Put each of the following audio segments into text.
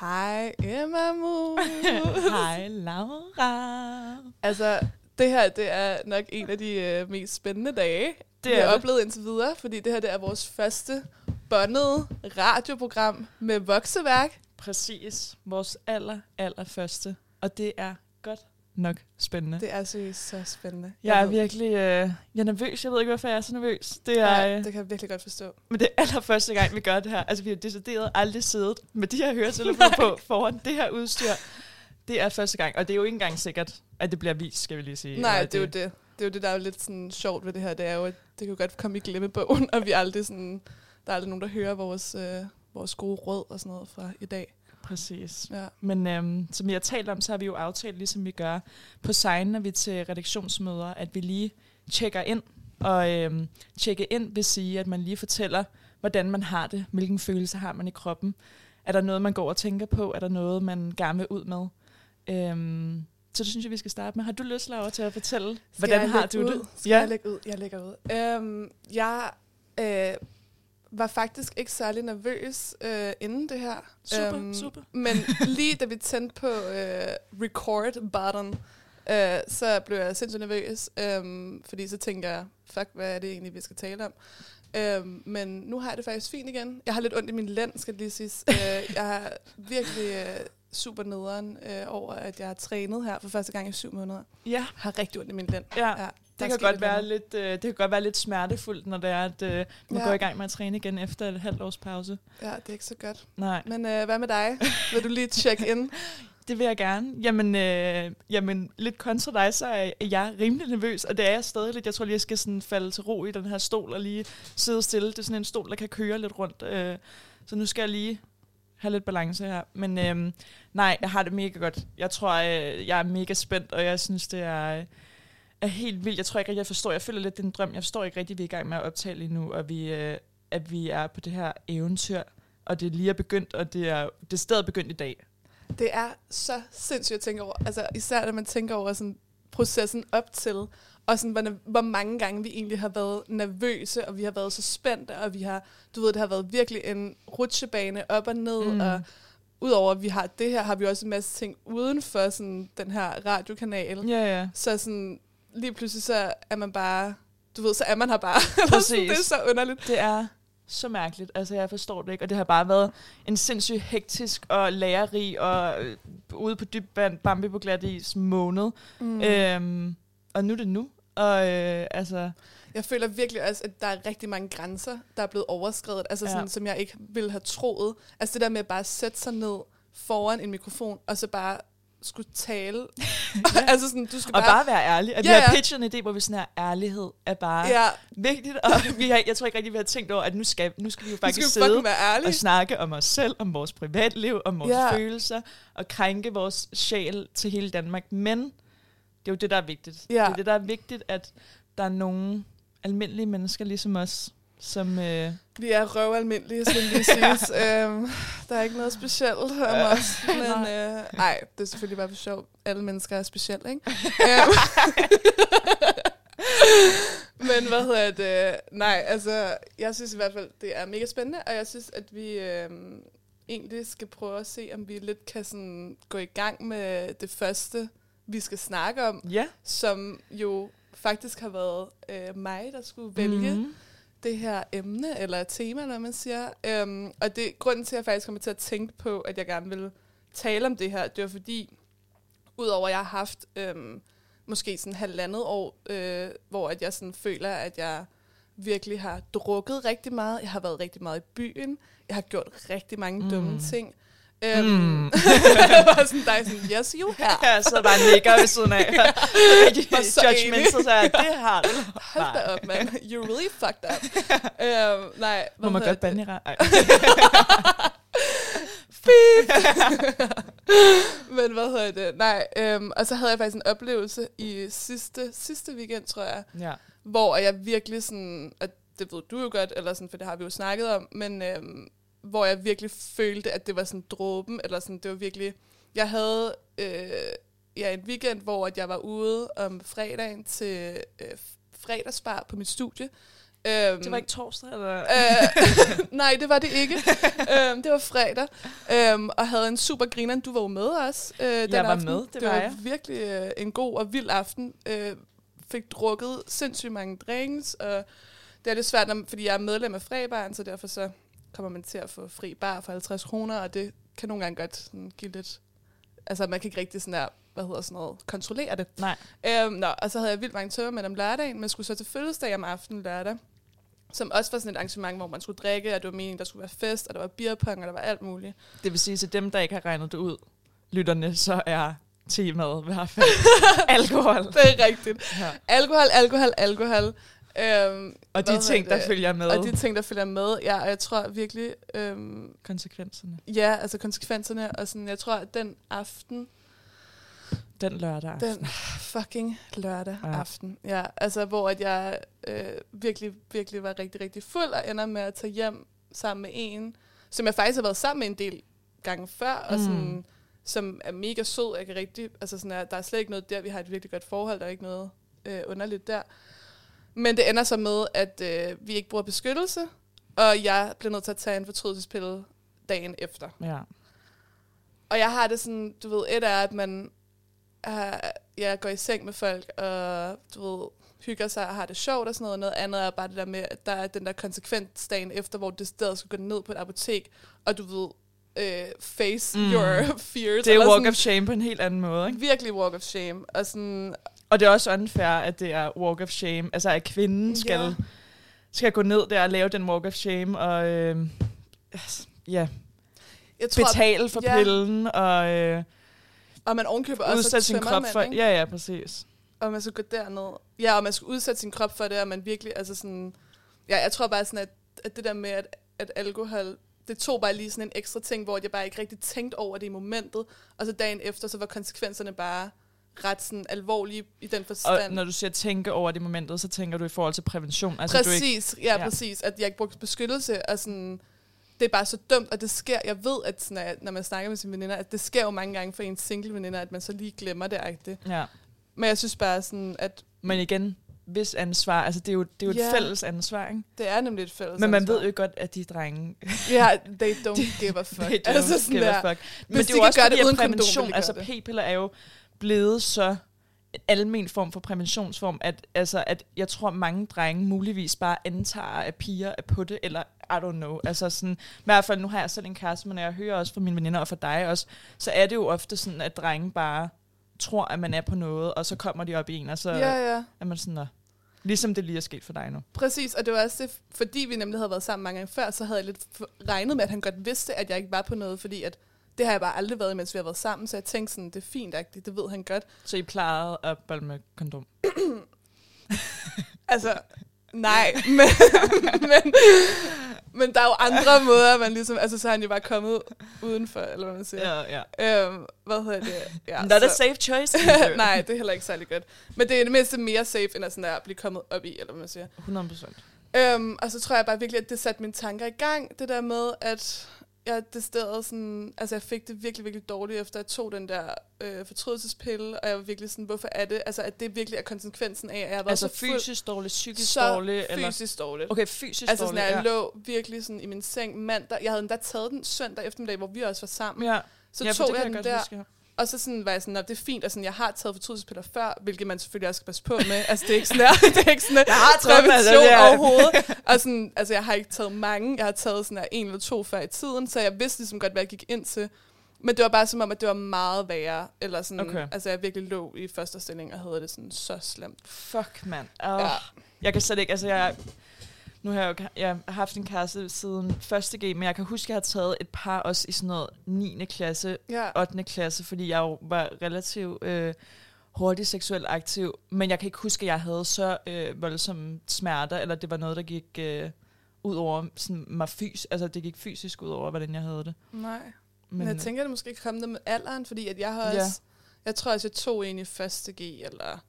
Hej Emma Mu. Hej Laura. altså, det her det er nok en af de øh, mest spændende dage, Det vi er har det. oplevet indtil videre, fordi det her det er vores første bondede radioprogram med vokseværk. Præcis. Vores aller, aller første. Og det er godt nok spændende. Det er seriøst så spændende. jeg er ved- virkelig øh, jeg er nervøs. Jeg ved ikke, hvorfor jeg er så nervøs. Det er, Nej, øh, det kan jeg virkelig godt forstå. Men det er allerførste gang, vi gør det her. Altså, vi har decideret aldrig siddet med de her høretelefoner på foran det her udstyr. Det er første gang, og det er jo ikke engang sikkert, at det bliver vist, skal vi lige sige. Nej, Eller det er jo det. Det er jo det, der er jo lidt sådan sjovt ved det her. Det er jo, at det kan jo godt komme i glemmebogen, og vi aldrig sådan, der er aldrig nogen, der hører vores, øh, vores gode råd og sådan noget fra i dag. Præcis. Ja. Men øhm, som vi har talt om, så har vi jo aftalt, ligesom vi gør på sign, når vi er til redaktionsmøder, at vi lige tjekker ind. Og øhm, tjekke ind vil sige, at man lige fortæller, hvordan man har det, hvilken følelse har man i kroppen. Er der noget, man går og tænker på? Er der noget, man gerne vil ud med? Øhm, så det synes jeg, vi skal starte med. Har du lyst, Laura, til at fortælle, Skal hvordan jeg har du ud? det? Skal ja. jeg lægge ud? Jeg lægger ud. Øhm, jeg øh, var faktisk ikke særlig nervøs øh, inden det her. Super, super. Men lige da vi tændte på øh, record button, øh, så blev jeg sindssygt nervøs, øh, fordi så tænker jeg, fuck, hvad er det egentlig, vi skal tale om? Øh, men nu har jeg det faktisk fint igen. Jeg har lidt ondt i min lænd, skal det lige siges. øh, jeg er virkelig øh, super nederen øh, over, at jeg har trænet her for første gang i syv måneder. Ja, Jeg har rigtig ondt i min lænd. ja. Ja, Det kan, godt være lidt, øh, det kan godt være lidt smertefuldt, når det er, at øh, man Ja. går i gang med at træne igen efter et halvt års pause. Ja, det er ikke så godt. Nej. Men øh, hvad med dig? Vil du lige tjekke ind? Det vil jeg gerne. Jamen, øh, jamen lidt kontra dig, så er jeg rimelig nervøs, og det er jeg stadig lidt. Jeg tror lige, jeg skal sådan falde til ro i den her stol og lige sidde stille. Det er sådan en stol, der kan køre lidt rundt. Øh, så nu skal jeg lige have lidt balance her. Men øh, nej, jeg har det mega godt. Jeg tror, øh, jeg er mega spændt, og jeg synes, det er, er helt vildt. Jeg tror ikke rigtig, jeg forstår. Jeg føler lidt, det er en drøm. Jeg forstår ikke rigtig, vi er i gang med at optage lige nu, og vi, øh, at vi er på det her eventyr. Og det lige er begyndt, og det er, det er stadig begyndt i dag. Det er så sindssygt at tænke over. Altså især når man tænker over sådan, processen op til, og sådan, hvor, hvor mange gange vi egentlig har været nervøse, og vi har været så spændte, og vi har, du ved, det har været virkelig en rutsjebane op og ned, mm. og udover at vi har det her, har vi også en masse ting uden for sådan, den her radiokanal. Ja, ja. Så sådan, lige pludselig så er man bare, du ved, så er man her bare. Sådan, det er Præcis. så underligt. Det er så mærkeligt. Altså, jeg forstår det ikke. Og det har bare været en sindssygt hektisk og lærerig og øh, ude på dyb vand, Bambi på glat is måned. Mm. Øhm, og nu er det nu. Og øh, altså, Jeg føler virkelig også, at der er rigtig mange grænser, der er blevet overskrevet, altså Ja. sådan, som jeg ikke ville have troet. Altså det der med at bare sætte sig ned foran en mikrofon, og så bare skulle tale. altså sådan, du skal og bare... bare være ærlig. At Ja, vi har pitchet en idé, hvor vi sådan her, ærlighed er bare Ja, vigtigt. Og vi har, jeg tror ikke rigtig, vi har tænkt over, at nu skal, nu skal vi jo du skal faktisk jo sidde og snakke om os selv, om vores privatliv, om vores ja. følelser, og krænke vores sjæl til hele Danmark. Men det er jo det, der er vigtigt. Ja. Det er det, der er vigtigt, at der er nogle almindelige mennesker ligesom os, som... Øh, Vi er røvalmindelige, skal lige siges. øhm, der er ikke noget specielt om os. Men Nej. øh, ej, det er selvfølgelig bare for sjov. Alle mennesker er specielle, ikke? Øhm, Men hvad hedder det? Nej, altså, jeg synes i hvert fald, det er mega spændende, og jeg synes, at vi øhm, egentlig skal prøve at se, om vi lidt kan sådan, gå i gang med det første, vi skal snakke om, ja. som jo faktisk har været øh, mig, der skulle vælge Mhm. Det her emne, eller tema, når man siger. Øhm, og det grunden til, at jeg faktisk kommer til at tænke på, at jeg gerne vil tale om det her, det var fordi, udover at jeg har haft øhm, måske sådan halvandet år, øh, hvor at jeg sådan føler, at jeg virkelig har drukket rigtig meget. Jeg har været rigtig meget i byen. Jeg har gjort rigtig mange mm. dumme Mm. ting. Øhm, Mm. bare sådan, der er sådan, yes, you have. Ja, så der bare nikker ved siden af. Og så judgmental, så jeg, det har du. Hold da op, man. You're really fucked up. øhm, nej, Må hvad man godt bande i? Ej. Men hvad hedder det? Nej, øhm, og så havde jeg faktisk en oplevelse i sidste, sidste weekend, tror jeg, Ja. hvor jeg virkelig sådan, og det ved du jo godt, eller sådan, for det har vi jo snakket om, men øhm, hvor jeg virkelig følte, at det var sådan dråben, eller sådan, det var virkelig, jeg havde øh, ja, en weekend, hvor at jeg var ude om fredagen til øh, fredagsbar på mit studie, Øhm, Det var ikke torsdag, eller? Øh, nej, det var det ikke. øhm, det var fredag. Øhm, og havde en super griner. Du var jo med os øh, den Jeg var aften. med, det det var var jeg. virkelig øh, en god og vild aften. Øh, fik drukket sindssygt mange drinks, og det er lidt svært, fordi jeg er medlem af Frebaren, så derfor så kommer man til at få fri bar for 50 kroner, og det kan nogle gange godt sådan, give lidt... Altså, man kan ikke rigtig sådan der, hvad hedder sådan noget, kontrollere det. Nej. Øhm, nå, og så havde jeg vildt mange tømmer med om lørdagen, men skulle så til fødselsdag om aftenen lørdag, som også var sådan et arrangement, hvor man skulle drikke, og det var meningen, der skulle være fest, og der var beerpong, og der var alt muligt. Det vil sige, til dem, der ikke har regnet det ud, lytterne, så er temaet i hvert fald alkohol. Det er rigtigt. Ja. Alkohol, alkohol, alkohol. Øhm, Og de ting, hedder der det? følger med, Og de ting, der følger med, ja, og jeg tror virkelig, øhm, konsekvenserne. ja, altså konsekvenserne, og sådan, jeg tror, at den aften, Den lørdag aften. den fucking lørdag Ja. aften, ja, altså hvor at jeg øh, virkelig, virkelig var rigtig, rigtig fuld, og ender med at tage hjem sammen med en, som jeg faktisk har været sammen med en del gange før, og Mm. sådan, som er mega sød, jeg kan rigtig, altså sådan, der er slet ikke noget der, vi har et virkelig godt forhold, der er ikke noget øh, underligt der. Men det ender så med, at øh, vi ikke bruger beskyttelse, og jeg bliver nødt til at tage en fortrydelsespille dagen efter. Ja. Og jeg har det sådan, du ved, et er, at man er, jeg går i seng med folk, og du ved, hygger sig og har det sjovt og sådan noget. Noget andet er bare det der med, at der er den der konsekvens dagen efter, hvor det stedet skal gå ned på et apotek, og du ved, øh, face Mm. your fears. Det er walk sådan, of shame på en helt anden måde, ikke? Virkelig walk of shame. Og sådan, Og det er også unfair, at det er walk of shame. Altså, at kvinden skal, Ja. skal gå ned der og lave den walk of shame, og øh, ja, jeg tror, betale for ja. pillen, og øh, og man ovenkøber også udsætte sin krop for... ikke? Ja, ja, præcis. og man skal gå derned. Ja, og man skal udsætte sin krop for det, og man virkelig, altså sådan, ja, jeg tror bare sådan, at, at det der med, at, at alkohol, det tog bare lige sådan en ekstra ting, hvor jeg bare ikke rigtig tænkte over det i momentet, og så dagen efter, så var konsekvenserne bare ret sådan alvorlige i den Og forstand. når du siger tænke over det momentet, så tænker du i forhold til prævention. Altså, du ikke, præcis, ja, ja. præcis, at jeg ikke brugte beskyttelse, og sådan, det er bare så dumt, og det sker, jeg ved, at sådan, at når man snakker med sine veninder, at det sker jo mange gange for en single veninder, at man så lige glemmer det, rigtigt. ja. Men jeg synes bare sådan, at Men igen, hvis ansvar, altså det er jo, det er jo et Ja. fælles ansvar, ikke? det er nemlig et fælles Men man ansvar. ved jo godt, at de drenge... Ja, they don't give a fuck. They don't altså sådan give der. a fuck. Men Hvis det de er jo også gøre det uden kondom, prævention, de altså p-piller er jo blevet så en almen form for præventionsform, at, altså, at jeg tror, mange drenge muligvis bare antager, at piger er på det, eller I don't know. Altså sådan, i hvert fald, nu har jeg selv en kæreste, men når jeg hører også fra mine veninder og fra dig også, så er det jo ofte sådan, at drenge bare tror, at man er på noget, og så kommer de op i en, og så Ja, ja. er man sådan der. Ligesom det lige er sket for dig nu. Præcis, og det var også det, fordi vi nemlig havde været sammen mange gange før, så havde jeg lidt regnet med, at han godt vidste, at jeg ikke var på noget, fordi at det har jeg bare aldrig været, mens vi har været sammen, så jeg tænkte sådan, det er fint, agtigt, det ved han godt. Så I plejede at bolle med kondom. Altså, nej, men, men, men der er jo andre måder, man ligesom, altså så er han jo bare kommet udenfor, eller hvad man siger. Ja, ja. Øhm, hvad hedder det? Ja, Not a så- safe choice. Nej, det er heller ikke særlig godt. Men det er i det mindste mere safe, end at, sådan der, at blive kommet op i, eller hvad man siger. 100 procent. Øhm, og så tror jeg bare virkelig, at det satte mine tanker i gang. Det der med, at jeg desterede sådan... Altså, jeg fik det virkelig, virkelig dårligt, efter jeg tog den der øh, fortrydelsespille. Og jeg var virkelig sådan, hvorfor er det? Altså, at det virkelig er konsekvensen af, at jeg været Altså så fuld, fysisk dårligt, psykisk så dårligt? Eller? fysisk dårligt. Okay, fysisk altså, sådan, dårligt, at jeg lå virkelig sådan i min seng mandag. Jeg havde endda taget den søndag eftermiddag, hvor vi også var sammen. ja. Så ja, tog jeg kan den godt der, Huske. Og så sådan var jeg sådan, det er fint, og sådan, jeg har taget fortrydelsespiller før, hvilket man selvfølgelig også skal passe på med. altså, det er ikke sådan, der, det er ikke sådan, Jeg har altså, det er- overhovedet. Og sådan, altså, jeg har ikke taget mange. Jeg har taget sådan en eller to før i tiden, så jeg vidste ligesom godt, hvad jeg gik ind til. Men det var bare som om, at det var meget værre. Eller sådan, Okay. altså, jeg virkelig lå i første stilling og havde det sådan så slemt. Fuck, mand. Oh. Ja. Jeg kan slet ikke, altså jeg... Nu har jeg jo jeg har haft en kæreste siden første G, men jeg kan huske, at jeg har taget et par også i sådan noget 9. klasse, Ja. 8. klasse, fordi jeg jo var relativt øh, hurtigt seksuelt aktiv. Men jeg kan ikke huske, at jeg havde så øh, voldsomme smerter, eller det var noget, der gik øh, ud over sådan, mig fys altså det gik fysisk ud over, hvordan jeg havde det. Nej. Men, Men, jeg tænker, at det måske kommer med alderen, fordi at jeg har Ja. også... Jeg tror også, jeg tog en i første G, eller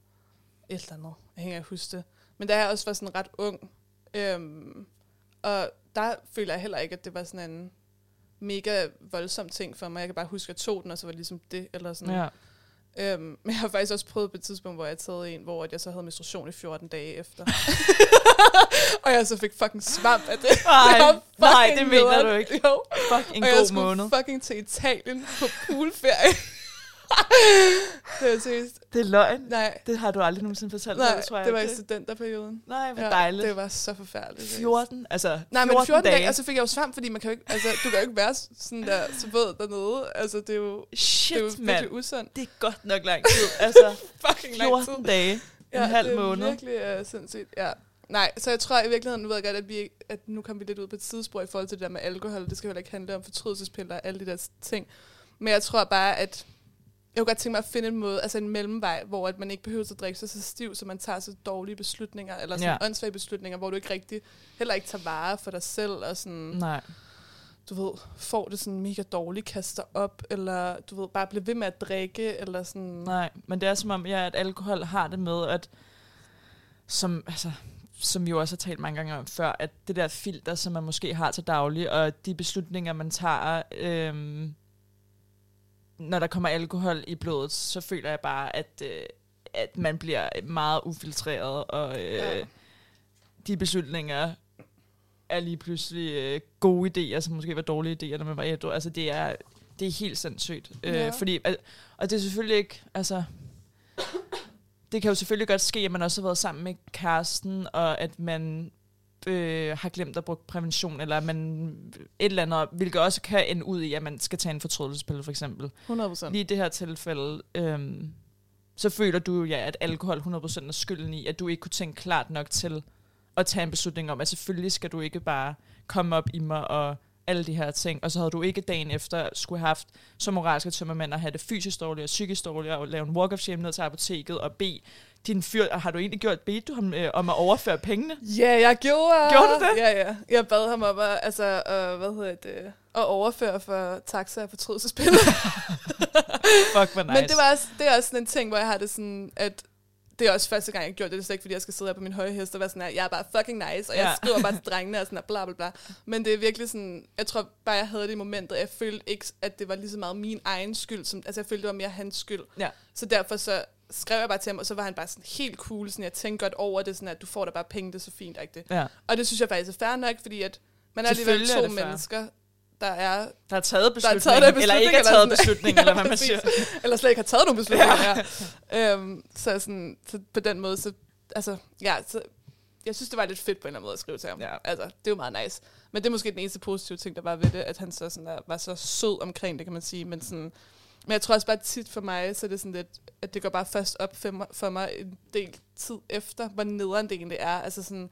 et eller andet. Jeg hænger ikke huske det. Men da jeg også var sådan ret ung, øhm, og der føler jeg heller ikke, at det var sådan en mega voldsom ting for mig. Jeg kan bare huske, at jeg tog den, og så var det ligesom det, eller sådan. ja. Øhm, men jeg har faktisk også prøvet på et tidspunkt, hvor jeg taget en, hvor jeg så havde menstruation i 14 dage efter. og jeg så fik fucking svamp af det. Var nej, fucking det mener du ikke. Jo. Fuck, en og jeg god skulle måned. fucking til Italien på poolferie. Det var seriøst. Det er løgn. Nej, Det har du aldrig nogensinde fortalt mig, nej tror jeg. det var i studenterperioden. nej, hvor dejligt. det var så forfærdeligt. seriøst. 14, altså Nej, 14 men 14 dage, dage. og så fik jeg jo svamp, fordi man kan jo ikke, altså, du kan jo ikke være sådan der så våd dernede. Altså, det er jo, Shit, det er jo mand. virkelig usundt. Det er godt nok lang tid. Altså, Fucking lang tid. 14 dage. En Ja, halv det er måned. virkelig uh, sindssygt, ja. Nej, så jeg tror i virkeligheden, nu ved jeg godt, at, vi, at nu kommer vi lidt ud på et sidespor i forhold til det der med alkohol. Det skal jo heller ikke handle om fortrydelsespiller og alle de der ting. Men jeg tror bare, at jeg kunne godt tænke mig at finde en måde, altså en mellemvej, hvor at man ikke behøver at drikke sig så stiv, så man tager så dårlige beslutninger, eller sådan Ja. åndssvage beslutninger, hvor du ikke rigtig, heller ikke tager vare for dig selv, og sådan, Nej. du ved, får det sådan mega dårligt, kaster op, eller du ved, bare bliver ved med at drikke, eller sådan. Nej, men det er som om, ja, at alkohol har det med, at som, altså, som vi jo også har talt mange gange om før, at det der filter, som man måske har til daglig, og de beslutninger, man tager, øhm, når der kommer alkohol i blodet, så føler jeg bare, at, øh, at man bliver meget ufiltreret, og øh, Ja. de beslutninger er lige pludselig øh, gode idéer, som måske var dårlige idéer, når man var ædru. Altså, det er, det er helt sindssygt. Øh, Ja. fordi, al- og det er selvfølgelig ikke, altså, det kan jo selvfølgelig godt ske, at man også har været sammen med kæresten, og at man øh, har glemt at bruge prævention, eller man et eller andet, hvilket også kan ende ud i, at man skal tage en fortrydelsespille, for eksempel. 100 procent. Lige i det her tilfælde, øhm, så føler du ja, at alkohol 100% er skylden i, at du ikke kunne tænke klart nok til at tage en beslutning om, at selvfølgelig skal du ikke bare komme op i mig og alle de her ting. Og så havde du ikke dagen efter skulle have haft så moralske tømmermænd at have det fysisk dårligt og psykisk dårligt, og lave en walk of shame ned til apoteket og bede din fyr, har du egentlig gjort, bedt du ham øh, om at overføre pengene? Ja, jeg gjorde. Gjorde du det? Ja, ja. Jeg bad ham om at, altså, øh, hvad hedder det, at overføre for taxa og fortrydelsespil. Fuck, hvor nice. Men det, var også, det er også sådan en ting, hvor jeg har det sådan, at det er også første gang, jeg gjorde det. Det er slet ikke, fordi jeg skal sidde her på min høje hest og være sådan her, jeg er bare fucking nice, og jeg Ja. skriver bare til drengene og sådan bla bla bla. Men det er virkelig sådan, jeg tror bare, jeg havde det i momentet. Jeg følte ikke, at det var lige så meget min egen skyld. Som, altså jeg følte, det var mere hans skyld. Ja. Så derfor så skrev jeg bare til ham, og så var han bare sådan helt cool. Sådan, jeg tænkte godt over det, sådan at du får da bare penge, det er så fint. Ikke? Ja. Og det synes jeg faktisk er fair nok, fordi at man er alligevel er to fair. mennesker, der er Der er taget Der er beslutning, taget den eller ikke er beslutning, taget eller beslutning, Ja, eller hvad man siger. eller slet ikke har taget nogen beslutninger. ja. øhm, så, sådan, så på den måde, så, altså, ja, så, jeg synes, det var lidt fedt på en eller anden måde at skrive til ham. Ja. Altså, det er jo meget nice. Men det er måske den eneste positive ting, der var ved det, at han så sådan der, var så sød omkring det, kan man sige. Men, sådan, men jeg tror også bare tit for mig, så er det sådan lidt, at det går bare først op for mig, en del tid efter, hvor nederen det egentlig er. Altså sådan,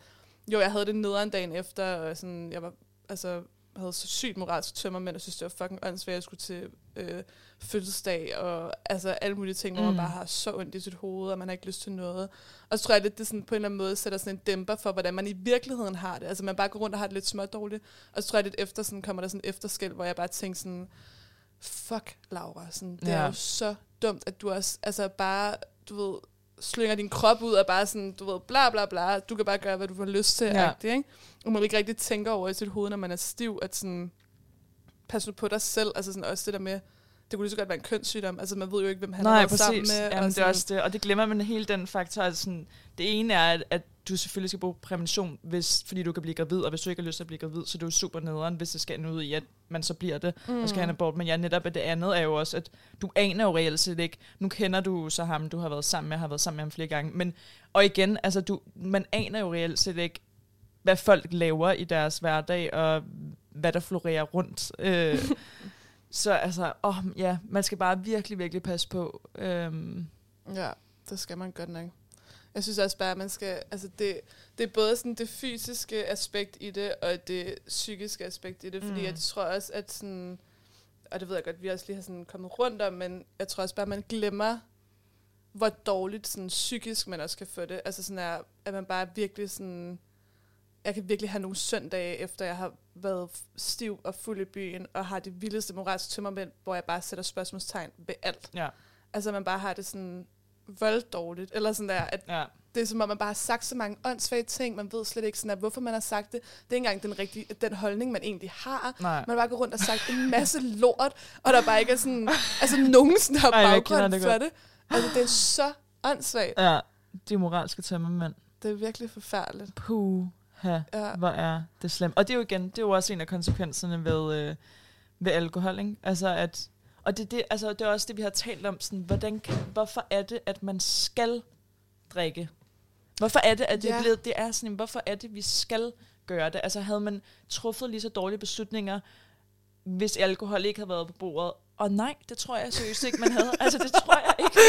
jo, jeg havde det nederen dagen efter, og sådan, jeg var, altså, havde så sygt moralsk tømmer, men jeg synes, det var fucking åndssvagt, at jeg skulle til øh, fødselsdag, og altså alle mulige ting, hvor Mm. man bare har så ondt i sit hoved, og man har ikke lyst til noget. Og så tror jeg lidt, det sådan, på en eller anden måde sætter sådan en dæmper for, hvordan man i virkeligheden har det. Altså man bare går rundt og har det lidt smådårligt. Og så tror jeg lidt efter, sådan, kommer der sådan efterskæld, hvor jeg bare tænker sådan, fuck Laura, sådan, det ja. Er jo så dumt, at du også altså bare, du ved, slynger din krop ud og bare sådan, du ved, bla bla bla, du kan bare gøre, hvad du får lyst til, Ja. ja. ikke? Og man ikke rigtig tænker over i sit hoved, når man er stiv, at sådan, pas nu på dig selv, altså sådan også det der med, det kunne lige så godt være en kønssygdom, altså man ved jo ikke, hvem han Nej, har været præcis. sammen med. Jamen, og det er også det. Og det glemmer man hele den faktor. Altså sådan, det ene er, at, at du selvfølgelig skal bruge prævention, hvis, fordi du kan blive gravid, og hvis du ikke har lyst til at blive gravid, så er det jo super nederen, hvis det skal ende ud i, at man så bliver det, mm. og skal have en abort. Men ja, netop at det andet er jo også, at du aner jo reelt set ikke, nu kender du så ham, du har været sammen med, har været sammen med ham flere gange, men, og igen, altså du, man aner jo reelt set ikke, hvad folk laver i deres hverdag, og hvad der florerer rundt. Øh, så altså, åh, ja, man skal bare virkelig, virkelig passe på. Øhm, Ja, det skal man godt nok. Jeg synes også bare, at man skal, altså det, det er både sådan det fysiske aspekt i det, og det psykiske aspekt i det, fordi Mm. jeg tror også, at sådan, og det ved jeg godt, vi også lige har sådan kommet rundt om, men jeg tror også bare, at man glemmer, hvor dårligt sådan psykisk man også kan få det. Altså sådan er, at man bare virkelig sådan, jeg kan virkelig have nogle søndage, efter jeg har været stiv og fuld i byen, og har det vildeste moralske tømmermænd, hvor jeg bare sætter spørgsmålstegn ved alt. ja, Altså man bare har det sådan voldt dårligt, eller sådan der, at ja. det er som om, man bare har sagt så mange åndssvage ting, man ved slet ikke sådan, at hvorfor man har sagt det. Det er ikke engang den, rigtige, den holdning, man egentlig har. Nej. Man har bare gået rundt og sagt en masse lort, og der bare ikke er sådan, altså nogen sådan kender baggrund det for godt. det. Altså, det er så åndssvagt. Ja, de moralske tømmermænd. Det er virkelig forfærdeligt. Puh, ja. Ja. hvor er det slemt. Og det er jo igen, det er jo også en af konsekvenserne ved, øh, ved alkohol, ikke? Altså at, og det, det, altså det er også det, vi har talt om, sådan, hvordan kan, hvorfor er det, at man skal drikke? Hvorfor er det, at det, Ja. er blevet, det er sådan, hvorfor er det, vi skal gøre det? Altså havde man truffet lige så dårlige beslutninger, hvis alkohol ikke havde været på bordet? Og nej, det tror jeg seriøst ikke, man havde. Altså, det tror jeg ikke.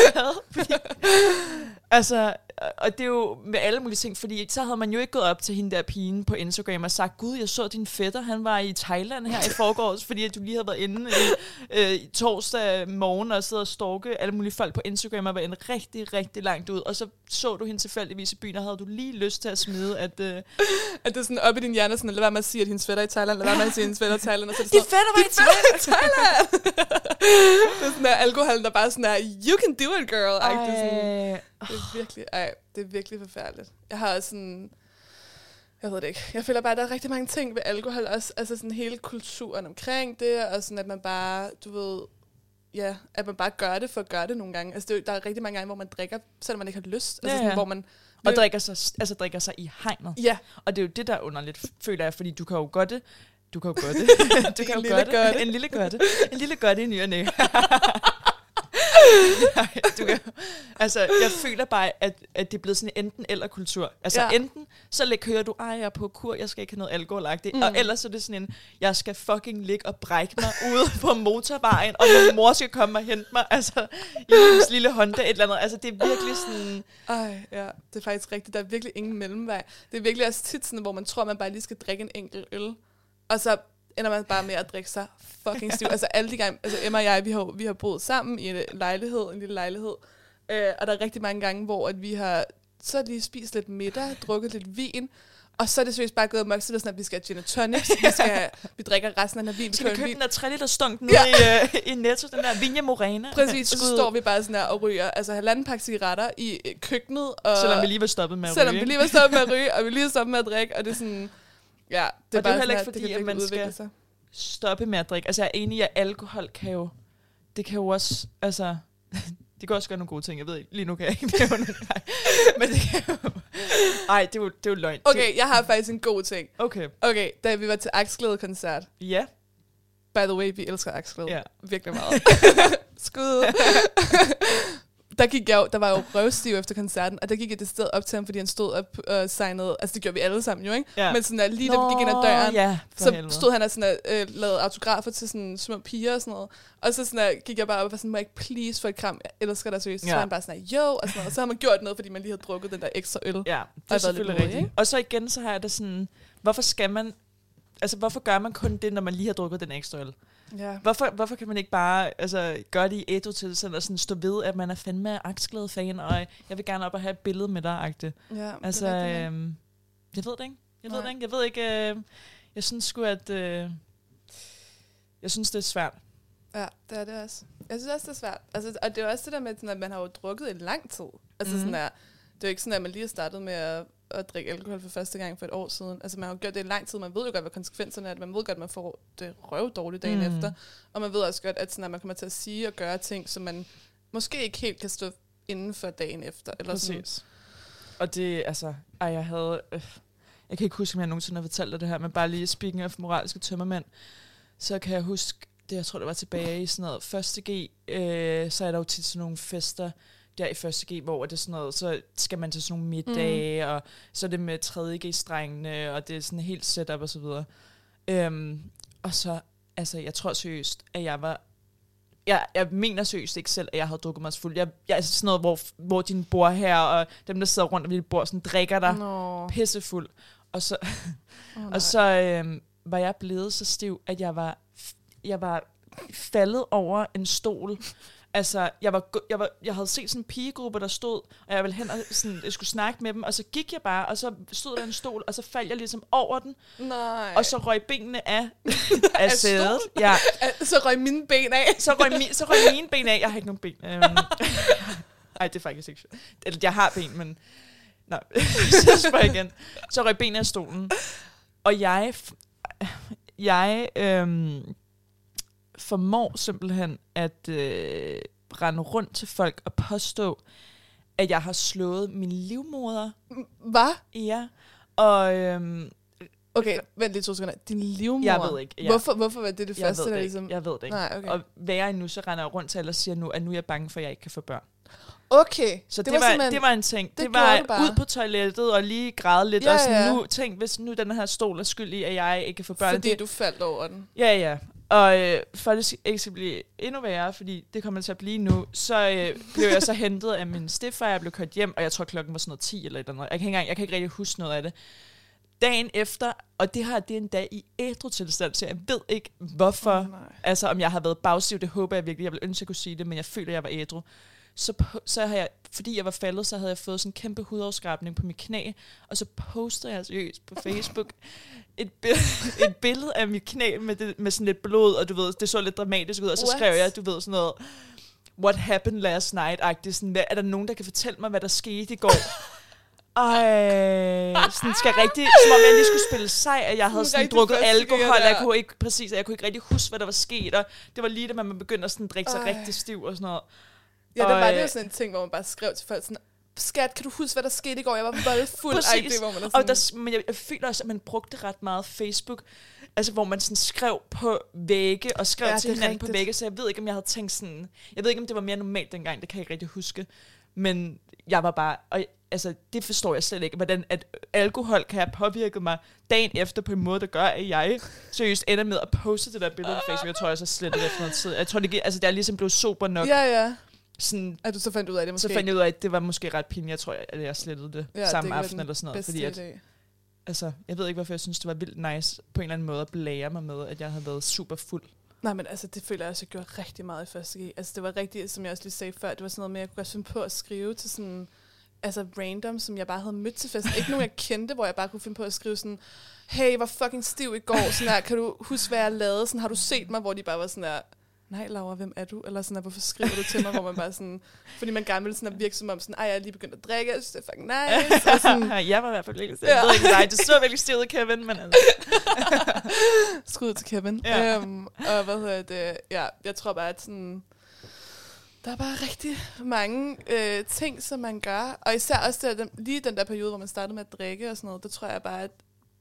Fordi, altså, og det er jo med alle mulige ting, fordi så havde man jo ikke gået op til hende der pigen på Instagram og sagt, gud, jeg så din fætter, han var i Thailand her i forgårs, fordi at du lige havde været inde i, øh, i torsdag morgen og siddet og stalke alle mulige folk på Instagram og var inde rigtig, rigtig langt ud. Og så så du hende tilfældigvis i byen, og havde du lige lyst til at smide, at øh, At det er sådan op i din hjerne, sådan, lad være med at sige, at hendes fætter er i Thailand, lad være med at sige, at hendes fætter er i Thailand, og så er det de sådan, fætter var "Din Thailand! fætter er i Thailand! det er sådan der alkohol, der bare sådan er, you can do it, girl. Ej, det, er sådan, det er virkelig, ej, det er virkelig forfærdeligt. Jeg har også sådan, jeg ved det ikke. Jeg føler bare, at der er rigtig mange ting ved alkohol, også, altså sådan hele kulturen omkring det, og sådan, at man bare, du ved, ja, at man bare gør det for at gøre det nogle gange. Altså, det, er der er rigtig mange gange, hvor man drikker, selvom man ikke har lyst. Altså, Ja, sådan, ja. hvor man, og drikker sig, altså drikker sig i hegnet. ja, Og det er jo det, der er underligt, føler jeg, fordi du kan jo godt det. Du kan jo godt det. Du kan jo godt det. En lille gør det. En lille gør det i ny og næ. Nej, du kan, altså, jeg føler bare, at, at det er blevet sådan en enten eller kultur. Altså Ja. enten, så læg, hører du, ej, jeg er på kur, jeg skal ikke have noget alkoholagtigt. Mm. Og ellers så er det sådan en, jeg skal fucking ligge og brække mig ude på motorvejen, og min mor skal komme og hente mig, altså, i hendes lille Honda, et eller andet. Altså, det er virkelig sådan, Ej, ja, det er faktisk rigtigt. Der er virkelig ingen mellemvej. Det er virkelig også tit sådan, hvor man tror, man bare lige skal drikke en enkelt øl. Og så ender man bare med at drikke sig fucking stiv. altså alle de gange, altså Emma og jeg, vi har, vi har boet sammen i en lejlighed, en lille lejlighed. Øh, og der er rigtig mange gange, hvor at vi har så lige spist lidt middag, drukket lidt vin, og så er det seriøst bare gået amok, så det sådan, at vi skal have gin and tonics, vi, skal vi drikker resten af den her vin, skal vi købe vin. den der 3 liter stunk nede Ja. i, uh, i Netto, den der Vinja Morena? Præcis, så står vi bare sådan her og ryger altså halvanden pakke cigaretter i øh, køkkenet. Og Selvom vi lige var stoppet med at Selvom ryge. vi lige var stoppet med at ryge, og vi lige var stoppet med at drikke, og det er sådan, ja, det er er bare jo heller ikke fordi, det at man skal- sig. stoppe med at drikke. Altså, jeg er enig i, at alkohol kan jo... Det kan jo også... Altså, det kan også gøre nogle gode ting. Jeg ved ikke, lige nu kan jeg ikke nævne det. Nej. Men det kan jo... Ej, det er jo, det er jo løgn. Okay, jeg har faktisk en god ting. Det, okay. Okay, da vi var til Aksglæde-koncert, Ja. by the way, vi elsker Aksglæde Ja. virkelig meget. Skud. Der gik jeg jo, der var jo røvstiv efter koncerten, og der gik jeg det sted op til ham, fordi han stod og og signede, altså det gjorde vi alle sammen jo, ikke? ja. Men sådan, at lige da vi gik ind ad døren, ja, så helvede. stod han og sådan, uh, lavede autografer til sådan små piger og sådan noget. Og så sådan, uh, gik jeg bare op og var sådan, må jeg ikke please få et kram? Jeg elsker dig seriøst. Ja. Så var han bare sådan, jo, og sådan noget. Og så har man gjort noget, fordi man lige havde drukket den der ekstra øl. Ja, det er lidt selvfølgelig rigtigt. ikke? Og så igen, så har jeg det sådan... Hvorfor skal man... Altså, hvorfor gør man kun det, når man lige har drukket den ekstra øl? Ja. Hvorfor, hvorfor kan man ikke bare altså, gøre det i ædru tilstand og sådan stå ved, at man er fandme aksglad fan, og jeg vil gerne op og have et billede med dig, agtigt. ja Altså, det er ja. øhm, jeg ved det ikke. Jeg ved Nej. det ikke. Jeg ved ikke. Øh, jeg synes sgu, at... Øh, jeg synes, det er svært. Ja, det er det også. Jeg synes også, det er svært. Altså, og det er også det der med, sådan, at man har jo drukket i lang tid. Altså Mhm. sådan der, det er jo ikke sådan, at man lige har startet med at, at drikke alkohol for første gang for et år siden. Altså man har jo gjort det i lang tid. Man ved jo godt, hvad konsekvenserne er. Man ved godt, at man får det røv dårligt dagen Mm. efter. Og man ved også godt, at, sådan, at man kommer til at sige og gøre ting, som man måske ikke helt kan stå inden for dagen efter. Eller sådan. Præcis. Og det, altså... Ej, jeg havde... Øh, jeg kan ikke huske, om jeg nogensinde har fortalt dig det her, men bare lige speaking of moralske tømmermænd, så kan jeg huske, det jeg tror, det var tilbage i sådan noget første G, øh, så er der jo tit sådan nogle fester, der i første G, hvor det er sådan noget, så skal man til sådan nogle middage, mm. og så er det med tredje G-strengene, og det er sådan helt setup og så videre. Øhm, og så, altså, jeg tror seriøst, at jeg var jeg, jeg mener seriøst ikke selv, at jeg havde drukket mig fuld. Jeg, jeg er sådan noget, hvor, hvor dine bord her, og dem, der sidder rundt om dit bord, sådan drikker dig Nå, pissefuld. Og så, oh, og så øhm, var jeg blevet så stiv, at jeg var, jeg var faldet over en stol. Altså, jeg, var, jeg, var, jeg havde set sådan en pigegruppe, der stod, og jeg ville hen og sådan, jeg skulle snakke med dem, og så gik jeg bare, og så stod der en stol, og så faldt jeg ligesom over den, Nej. og så røg benene af, af sædet. Ja, så røg mine ben af. så røg, mi, så røg mine ben af. Jeg har ikke nogen ben. Øhm, ej, det er faktisk ikke. Eller, jeg har ben, men... Nej, så spørger jeg igen. Så røg benene af stolen. Og jeg... Jeg øhm, formår simpelthen at... Øh, rende rundt til folk og påstå, at jeg har slået min livmoder. Hvad? Ja. Og øhm, Okay, vent lige to sekunder. Din livmor. jeg ved ikke. Ja. Hvorfor, hvorfor var det det jeg første, ved der det ligesom... ikke. Jeg ved det ikke. Nej, okay. Og værre endnu, så render jeg rundt til alle og siger nu, at nu er jeg bange for, at jeg ikke kan få børn. Okay, Så det, det var var, det var en ting. det Det, var ud på toilettet og lige græde lidt. Ja, og sådan, ja. nu, tænk, hvis nu den her stol er skyld i, at jeg ikke kan få børn. fordi det, du faldt over den. Ja, ja. Og øh, for at det ikke skal blive endnu værre, fordi det kommer til at blive nu, så øh, blev jeg så hentet af min stifter, jeg blev kørt hjem, og jeg tror klokken var sådan noget 10 eller et eller andet. Jeg kan ikke, engang, jeg kan ikke rigtig huske noget af det. Dagen efter, og det her det er en dag i ædru tilstand, så jeg ved ikke hvorfor, nej. altså om jeg har været bagstiv, det håber jeg virkelig, jeg vil ønske, at jeg kunne sige det, men jeg føler, at jeg var ædru. Så, po- så har jeg, fordi jeg var faldet, så havde jeg fået sådan en kæmpe hudafskrabning på mit knæ, og så postede jeg seriøst på Facebook et, bi- et billede af mit knæ med, det, med sådan lidt blod, og du ved, det så lidt dramatisk ud, og så What? skrev jeg, du ved, sådan noget, what happened last night-agtigt, sådan, hvad, er der nogen, der kan fortælle mig, hvad der skete i går? Ej, sådan skal rigtig, som om jeg lige skulle spille sej, at jeg havde Sådan rigtig drukket alkohol, og jeg kunne ikke, præcis, jeg kunne ikke rigtig huske, hvad der var sket, og det var lige da man begyndte at sådan drikke sig Ej. rigtig stiv og sådan noget. Ja, det var det øh, jo sådan en ting, hvor man bare skrev til folk sådan, skat, kan du huske, hvad der skete i går? Jeg var voldfuld. Ej, det, hvor man er sådan, Og der, men jeg, jeg føler også, at man brugte ret meget Facebook, altså hvor man sådan skrev på vægge og skrev Ja, til hinanden på rigtigt. vægge, så jeg ved ikke, om jeg havde tænkt sådan, jeg ved ikke, om det var mere normalt dengang, det kan jeg ikke rigtig huske, men jeg var bare, og altså det forstår jeg slet ikke, hvordan at alkohol kan have påvirket mig dagen efter på en måde, der gør, at jeg seriøst ender med at poste det der billede på Facebook. Jeg tror, jeg så slet det efter noget tid. Jeg tror, det, altså, det er ligesom blevet sober nok. Ja, ja. Sådan, At du så fandt ud af det måske. så fandt jeg ud af, at det var måske ret pinligt. Jeg tror, at jeg slettede det ja, samme det aften eller sådan noget. Fordi at, idé. altså, jeg ved ikke, hvorfor jeg synes, det var vildt nice på en eller anden måde at blære mig med, at jeg havde været super fuld. Nej, men altså, det føler jeg også, jeg gjorde rigtig meget i første G. Altså, det var rigtig, som jeg også lige sagde før, det var sådan noget med, at jeg kunne godt finde på at skrive til sådan, altså random, som jeg bare havde mødt til festen. Ikke nogen, jeg kendte, hvor jeg bare kunne finde på at skrive sådan, hey, jeg var fucking stiv i går, sådan her, kan du huske, hvad jeg lavede? Sådan, har du set mig? Hvor de bare var sådan der, nej Laura, hvem er du? Eller sådan hvorfor skriver du til mig? Hvor man bare sådan, fordi man gerne ville sådan at virke som om sådan, ej, jeg er lige begyndt at drikke, jeg synes, det er fucking nice. Og sådan, jeg var i hvert fald ikke Ja. Jeg ved ikke dig, det så virkelig stivet, Kevin, men altså. Skud til Kevin. Ja. Øhm, og hvad hedder det? Ja, jeg tror bare, at sådan, der er bare rigtig mange øh, ting, som man gør. Og især også der, den, lige den der periode, hvor man startede med at drikke og sådan noget, der tror jeg bare, at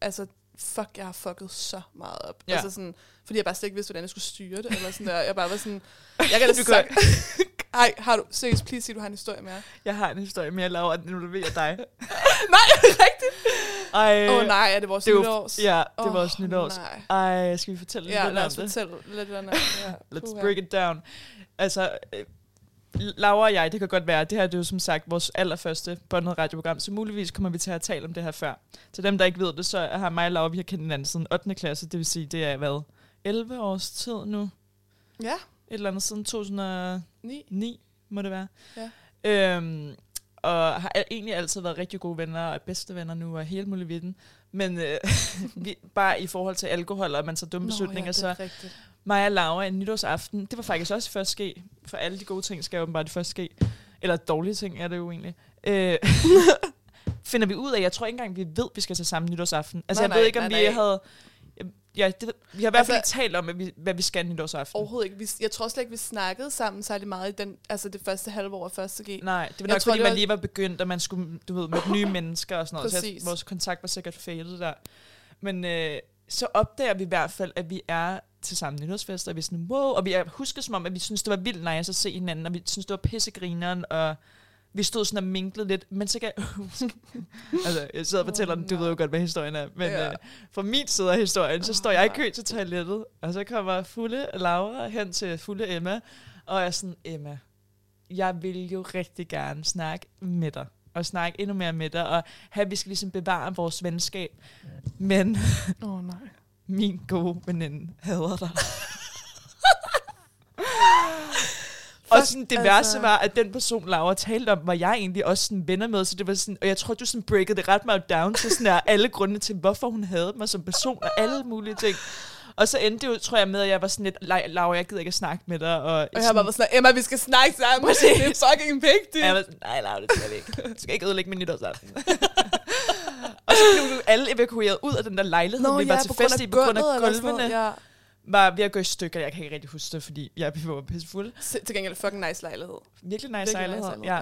altså, fuck, jeg har fucket så meget op. Ja. Altså sådan, fordi jeg bare slet ikke vidste, hvordan jeg skulle styre det. Eller sådan der. Jeg bare var sådan, jeg kan da sagt, Ej, har du, seriøst, please sig, du har en historie mere. Jeg har en historie mere, Laura, den involverer dig. nej, rigtigt. Ej, Åh oh, nej, er det vores det var- nytårs? Ja, det var Åh, også nytårs. Nej. Ej, skal vi fortælle Ja, lidt lad om os det? fortælle lidt om det. Ja. Let's break it down. Altså, øh, Laura og jeg, det kan godt være, det her det er jo som sagt vores allerførste båndet radioprogram, så muligvis kommer vi til at tale om det her før. Til dem, der ikke ved det, så har mig og Laura, vi har kendt hinanden siden 8. klasse, det vil sige, det er hvad, 11 års tid nu? Ja, Et eller andet siden 2009 ni. må det være. Ja. Øhm, og har egentlig altid været rigtig gode venner, og bedste venner nu, og hele muligheden. Men øh, vi, bare i forhold til alkohol, og man tager dumme beslutninger, ja, så rigtigt. Mig og Laura en nytårsaften, det var faktisk også første ske, for alle de gode ting skal jo åbenbart det første ske. Eller dårlige ting er det jo egentlig. Øh, finder vi ud af, jeg tror ikke engang, vi ved, vi skal til samme nytårsaften. Altså Nej, jeg nej, ved ikke, om nej, vi nej. havde... Ja, det, vi har i hvert fald Altså- ikke talt om, at vi, hvad vi skal nytårsaften. Overhovedet ikke. Vi, jeg tror slet ikke, vi snakkede sammen særlig meget i den, altså det første halve år af første G. Nej, det var Jeg nok, tror, fordi man var- lige var begyndt, og man skulle, du ved, møde nye mennesker og sådan noget. Så jeg, Præcis. vores kontakt var sikkert faded der. Men øh, så opdager vi i hvert fald, at vi er til samme nytårsfest, og vi er sådan, wow, og vi er husket som om, at vi synes det var vildt nice at se hinanden, og vi synes det var pissegrineren, og vi stod sådan og minklede lidt, men så kan jeg altså jeg sidder og fortæller den, du ved jo godt, hvad historien er, men Ja. øh, fra min side af historien, så står jeg i kø til toilettet, og så kommer fulde Laura hen til fulde Emma, og jeg er sådan, Emma, jeg vil jo rigtig gerne snakke med dig, og snakke endnu mere med dig, og have, at vi skal ligesom bevare vores venskab, men Åh oh, nej. Min gode veninde hader dig. og sådan, det altså. værste var, at den person, Laura talte om, var jeg egentlig også sådan venner med, så det var sådan, og jeg tror, du sådan breakede det ret meget down til sådan der, alle grunde til, hvorfor hun havde mig som person, og alle mulige ting. Og så endte det jo, tror jeg, med, at jeg var sådan lidt, "Lau- Laura, jeg gider ikke at snakke med dig. Og, Og jeg har bare sådan, Emma, vi skal snakke sammen. Præcis. Det er fucking vigtigt. jeg var sådan, nej, Laura, det skal vi ikke. Du skal ikke ødelægge min nytårsaften. så blev alle evakueret ud af den der lejlighed, Nå, vi var til fest i på grund af gulvene. Ja. var ved at gå i stykker. Jeg kan ikke rigtig huske det, fordi jeg var pissefuld. Til gengæld fucking nice lejlighed. Virkelig nice Virkelig lejlighed. nice Ja.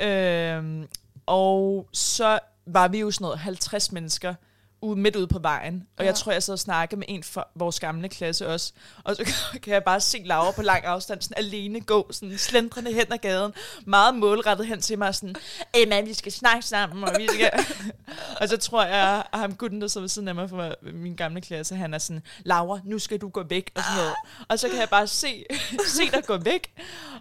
lejlighed, Øhm, og så var vi jo sådan noget 50 mennesker ude, midt ude på vejen. Og Ja. jeg tror, jeg sad og snakkede med en fra vores gamle klasse også. Og så kan jeg bare se Laura på lang afstand sådan alene gå, sådan slendrende hen ad gaden. Meget målrettet hen til mig sådan, Emma, vi skal snakke sammen. Og, vi skal... og så tror jeg, at ham gutten, der sidder ved siden af mig fra min gamle klasse, han er sådan, Laura, nu skal du gå væk. Og, sådan noget. og så kan jeg bare se, se dig gå væk.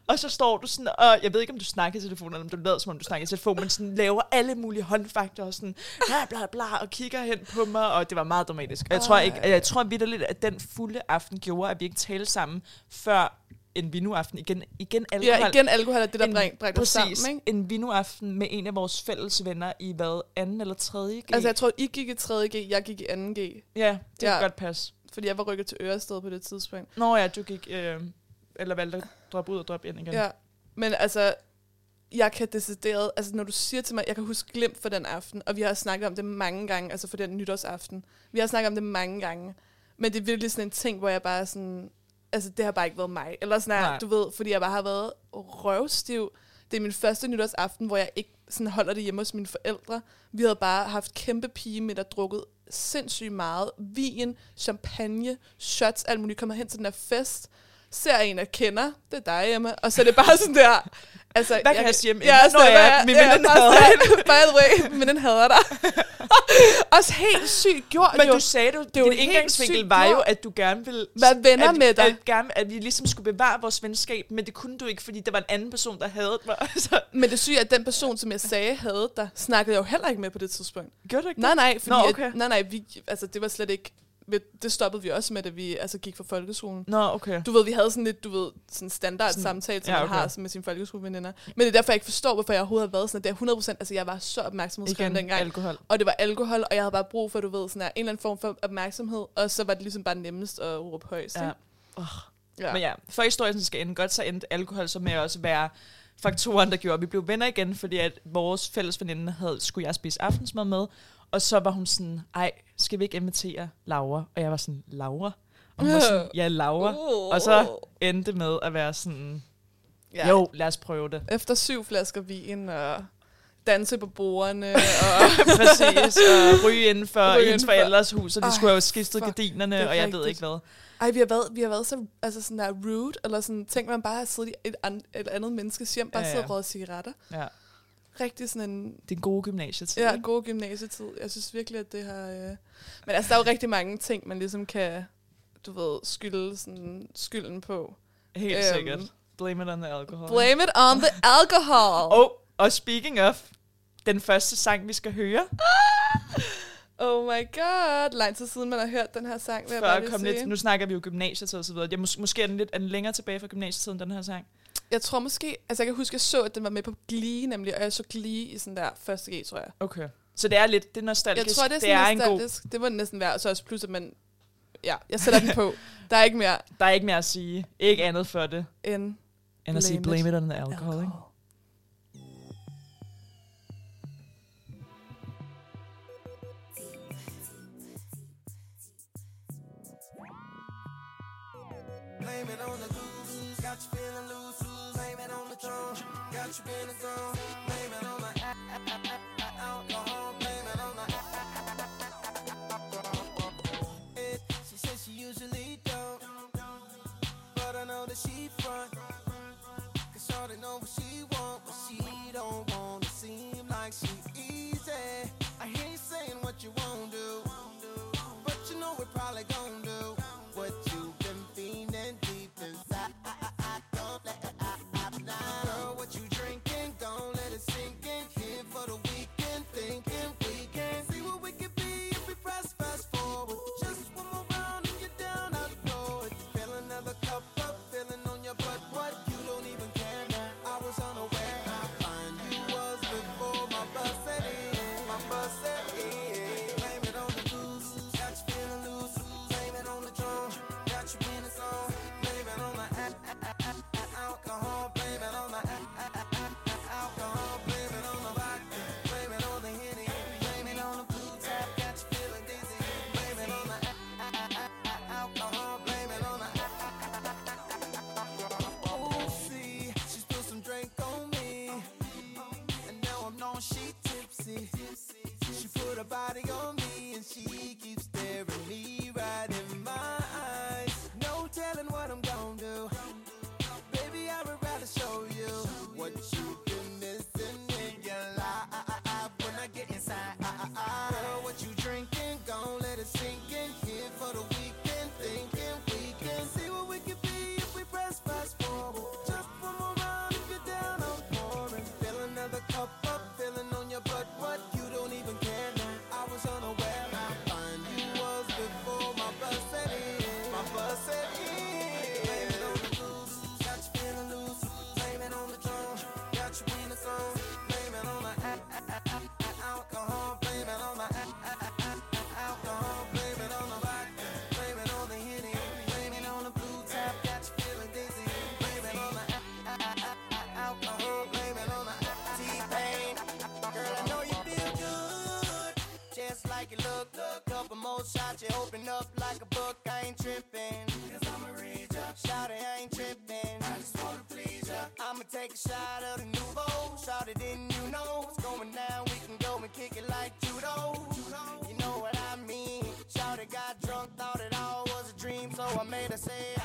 Og så står du sådan, og jeg ved ikke, om du snakker i telefonen, eller om du lader, som om du snakker i telefonen, men sådan laver alle mulige håndfakter og sådan, bla bla bla, og kigger hen på mig, og det var meget dramatisk. Og jeg tror, ikke, jeg tror vidderligt, at den fulde aften gjorde, at vi ikke talte sammen før en vinu-aften. Igen, igen alkohol. Ja, igen alkohol er det, der En- brænder os Præcis. sammen, ikke? En vinu-aften med en af vores fælles venner i hvad, anden eller tredje G? Altså, jeg tror, I gik i 3. G, jeg gik i 2. G. ja, det Ja. kan godt passe. Fordi jeg var rykket til Ørested på det tidspunkt. Nå ja, du gik, øh, eller valgte at droppe ud og droppe ind igen. Ja. Men altså, jeg kan decideret, altså når du siger til mig, jeg kan huske glimt for den aften, og vi har snakket om det mange gange, altså for den nytårsaften. Vi har snakket om det mange gange. Men det er virkelig sådan en ting, hvor jeg bare sådan, altså det har bare ikke været mig. Eller sådan her, du ved, fordi jeg bare har været røvstiv. Det er min første nytårsaften, hvor jeg ikke sådan holder det hjemme hos mine forældre. Vi havde bare haft kæmpe pige med, der drukket sindssygt meget. Vin, champagne, shots, alt muligt. Kommer hen til den her fest, ser en, jeg kender. Det er dig, Emma. Og så er det bare sådan der... Altså, Hvad kan jeg sige om Ja, Emma, sådan, når jeg- min ja, veninde hader sådan, By the way, min veninde hader dig. Også helt sygt gjort Men jo. du sagde, du, er jo din indgangsvinkel var jo, at du gerne ville... Være venner at, med dig. At, gerne, at vi ligesom skulle bevare vores venskab, men det kunne du ikke, fordi der var en anden person, der havde mig. Så, Men det syge er, at den person, som jeg sagde havde dig, snakkede jeg jo heller ikke med på det tidspunkt. gjorde du ikke Nej, nej, fordi Nå, okay. at, nej, nej, vi, altså, det var slet ikke... Det stoppede vi også med, da vi altså, gik fra folkeskolen. Nå, okay. Du ved, vi havde sådan lidt, du ved, sådan standard Sådan- samtale, som ja, okay. man har sådan med sine folkeskoleveninder. Men det er derfor, jeg ikke forstår, hvorfor jeg overhovedet har været sådan, at det er 100%, altså jeg var så opmærksomhedsskræmt Igen, dengang. alkohol. Og det var alkohol, og jeg havde bare brug for, du ved, sådan her, en eller anden form for opmærksomhed, og så var det ligesom bare nemmest at råbe højst. Ja. Ja. Oh. Ja. Men ja, for historien skal ende godt, så endte alkohol så med at også være faktoren, der gjorde, at vi blev venner igen, fordi at vores fælles veninde havde, skulle jeg spise aftensmad med, og så var hun sådan, ej, skal vi ikke invitere Laura? Og jeg var sådan, Laura? Og hun var sådan, ja, Laura. Uh. Og så endte med at være sådan, ja. jo, lad os prøve det. Efter syv flasker vin, og danse på bordene, og Præcis, og ryge inden for Ryge ens forældres hus, og de Ej, skulle have jo skiftet fuck, gardinerne, er og jeg ved rigtigt. ikke hvad. Ej, vi har været, vi har været så altså sådan der rude, eller sådan, tænk man bare har siddet i et, an, et andet menneskes hjem, bare Ja, ja, siddet og røget cigaretter. Ja. Rigtig sådan en Det er en god gymnasietid. ja, ikke? god gymnasietid. Jeg synes virkelig, at det har... Øh... Men altså, der er jo rigtig mange ting, man ligesom kan, du ved, skylde sådan, skylden på. Helt Øhm, sikkert. Blame it on the alcohol. Blame it on the alcohol! Og, og speaking of, den første sang, vi skal høre, Oh my god, lang tid siden man har hørt den her sang, vil jeg før bare at komme sige. lidt, nu snakker vi jo gymnasietid og så videre. Jeg, mås- måske er den lidt er den længere tilbage fra gymnasietiden, den her sang. Jeg tror måske, altså jeg kan huske, jeg så, at den var med på Glee, nemlig, og jeg så Glee i sådan der første G, tror jeg. Okay. Så det er lidt, det er nostalgisk. Jeg tror, det er, det er en god. Det må den næsten være, og så også plus, at man, ja, jeg sætter den på. Der er ikke mere der er ikke mere at sige. Ikke andet for det, end end at sige Blame it on the alcohol. Ikke? Blame it on alcohol. Blame it on. She says she usually don't, but I know that she front. Cause shorty know what she want, but she don't want to seem like she easy. tipsy. She put her body on me and she keeps staring me right in my eyes. No telling what I'm like a book, I ain't tripping. Cause I'ma read ya. Shout it, I ain't tripping. I just wanna please ya. I'ma take a shot of the nouveau. Shout it, didn't you know what's going down? We can go and kick it like judo. You know what I mean? Shout it, got drunk, thought it all was a dream. So I made her say,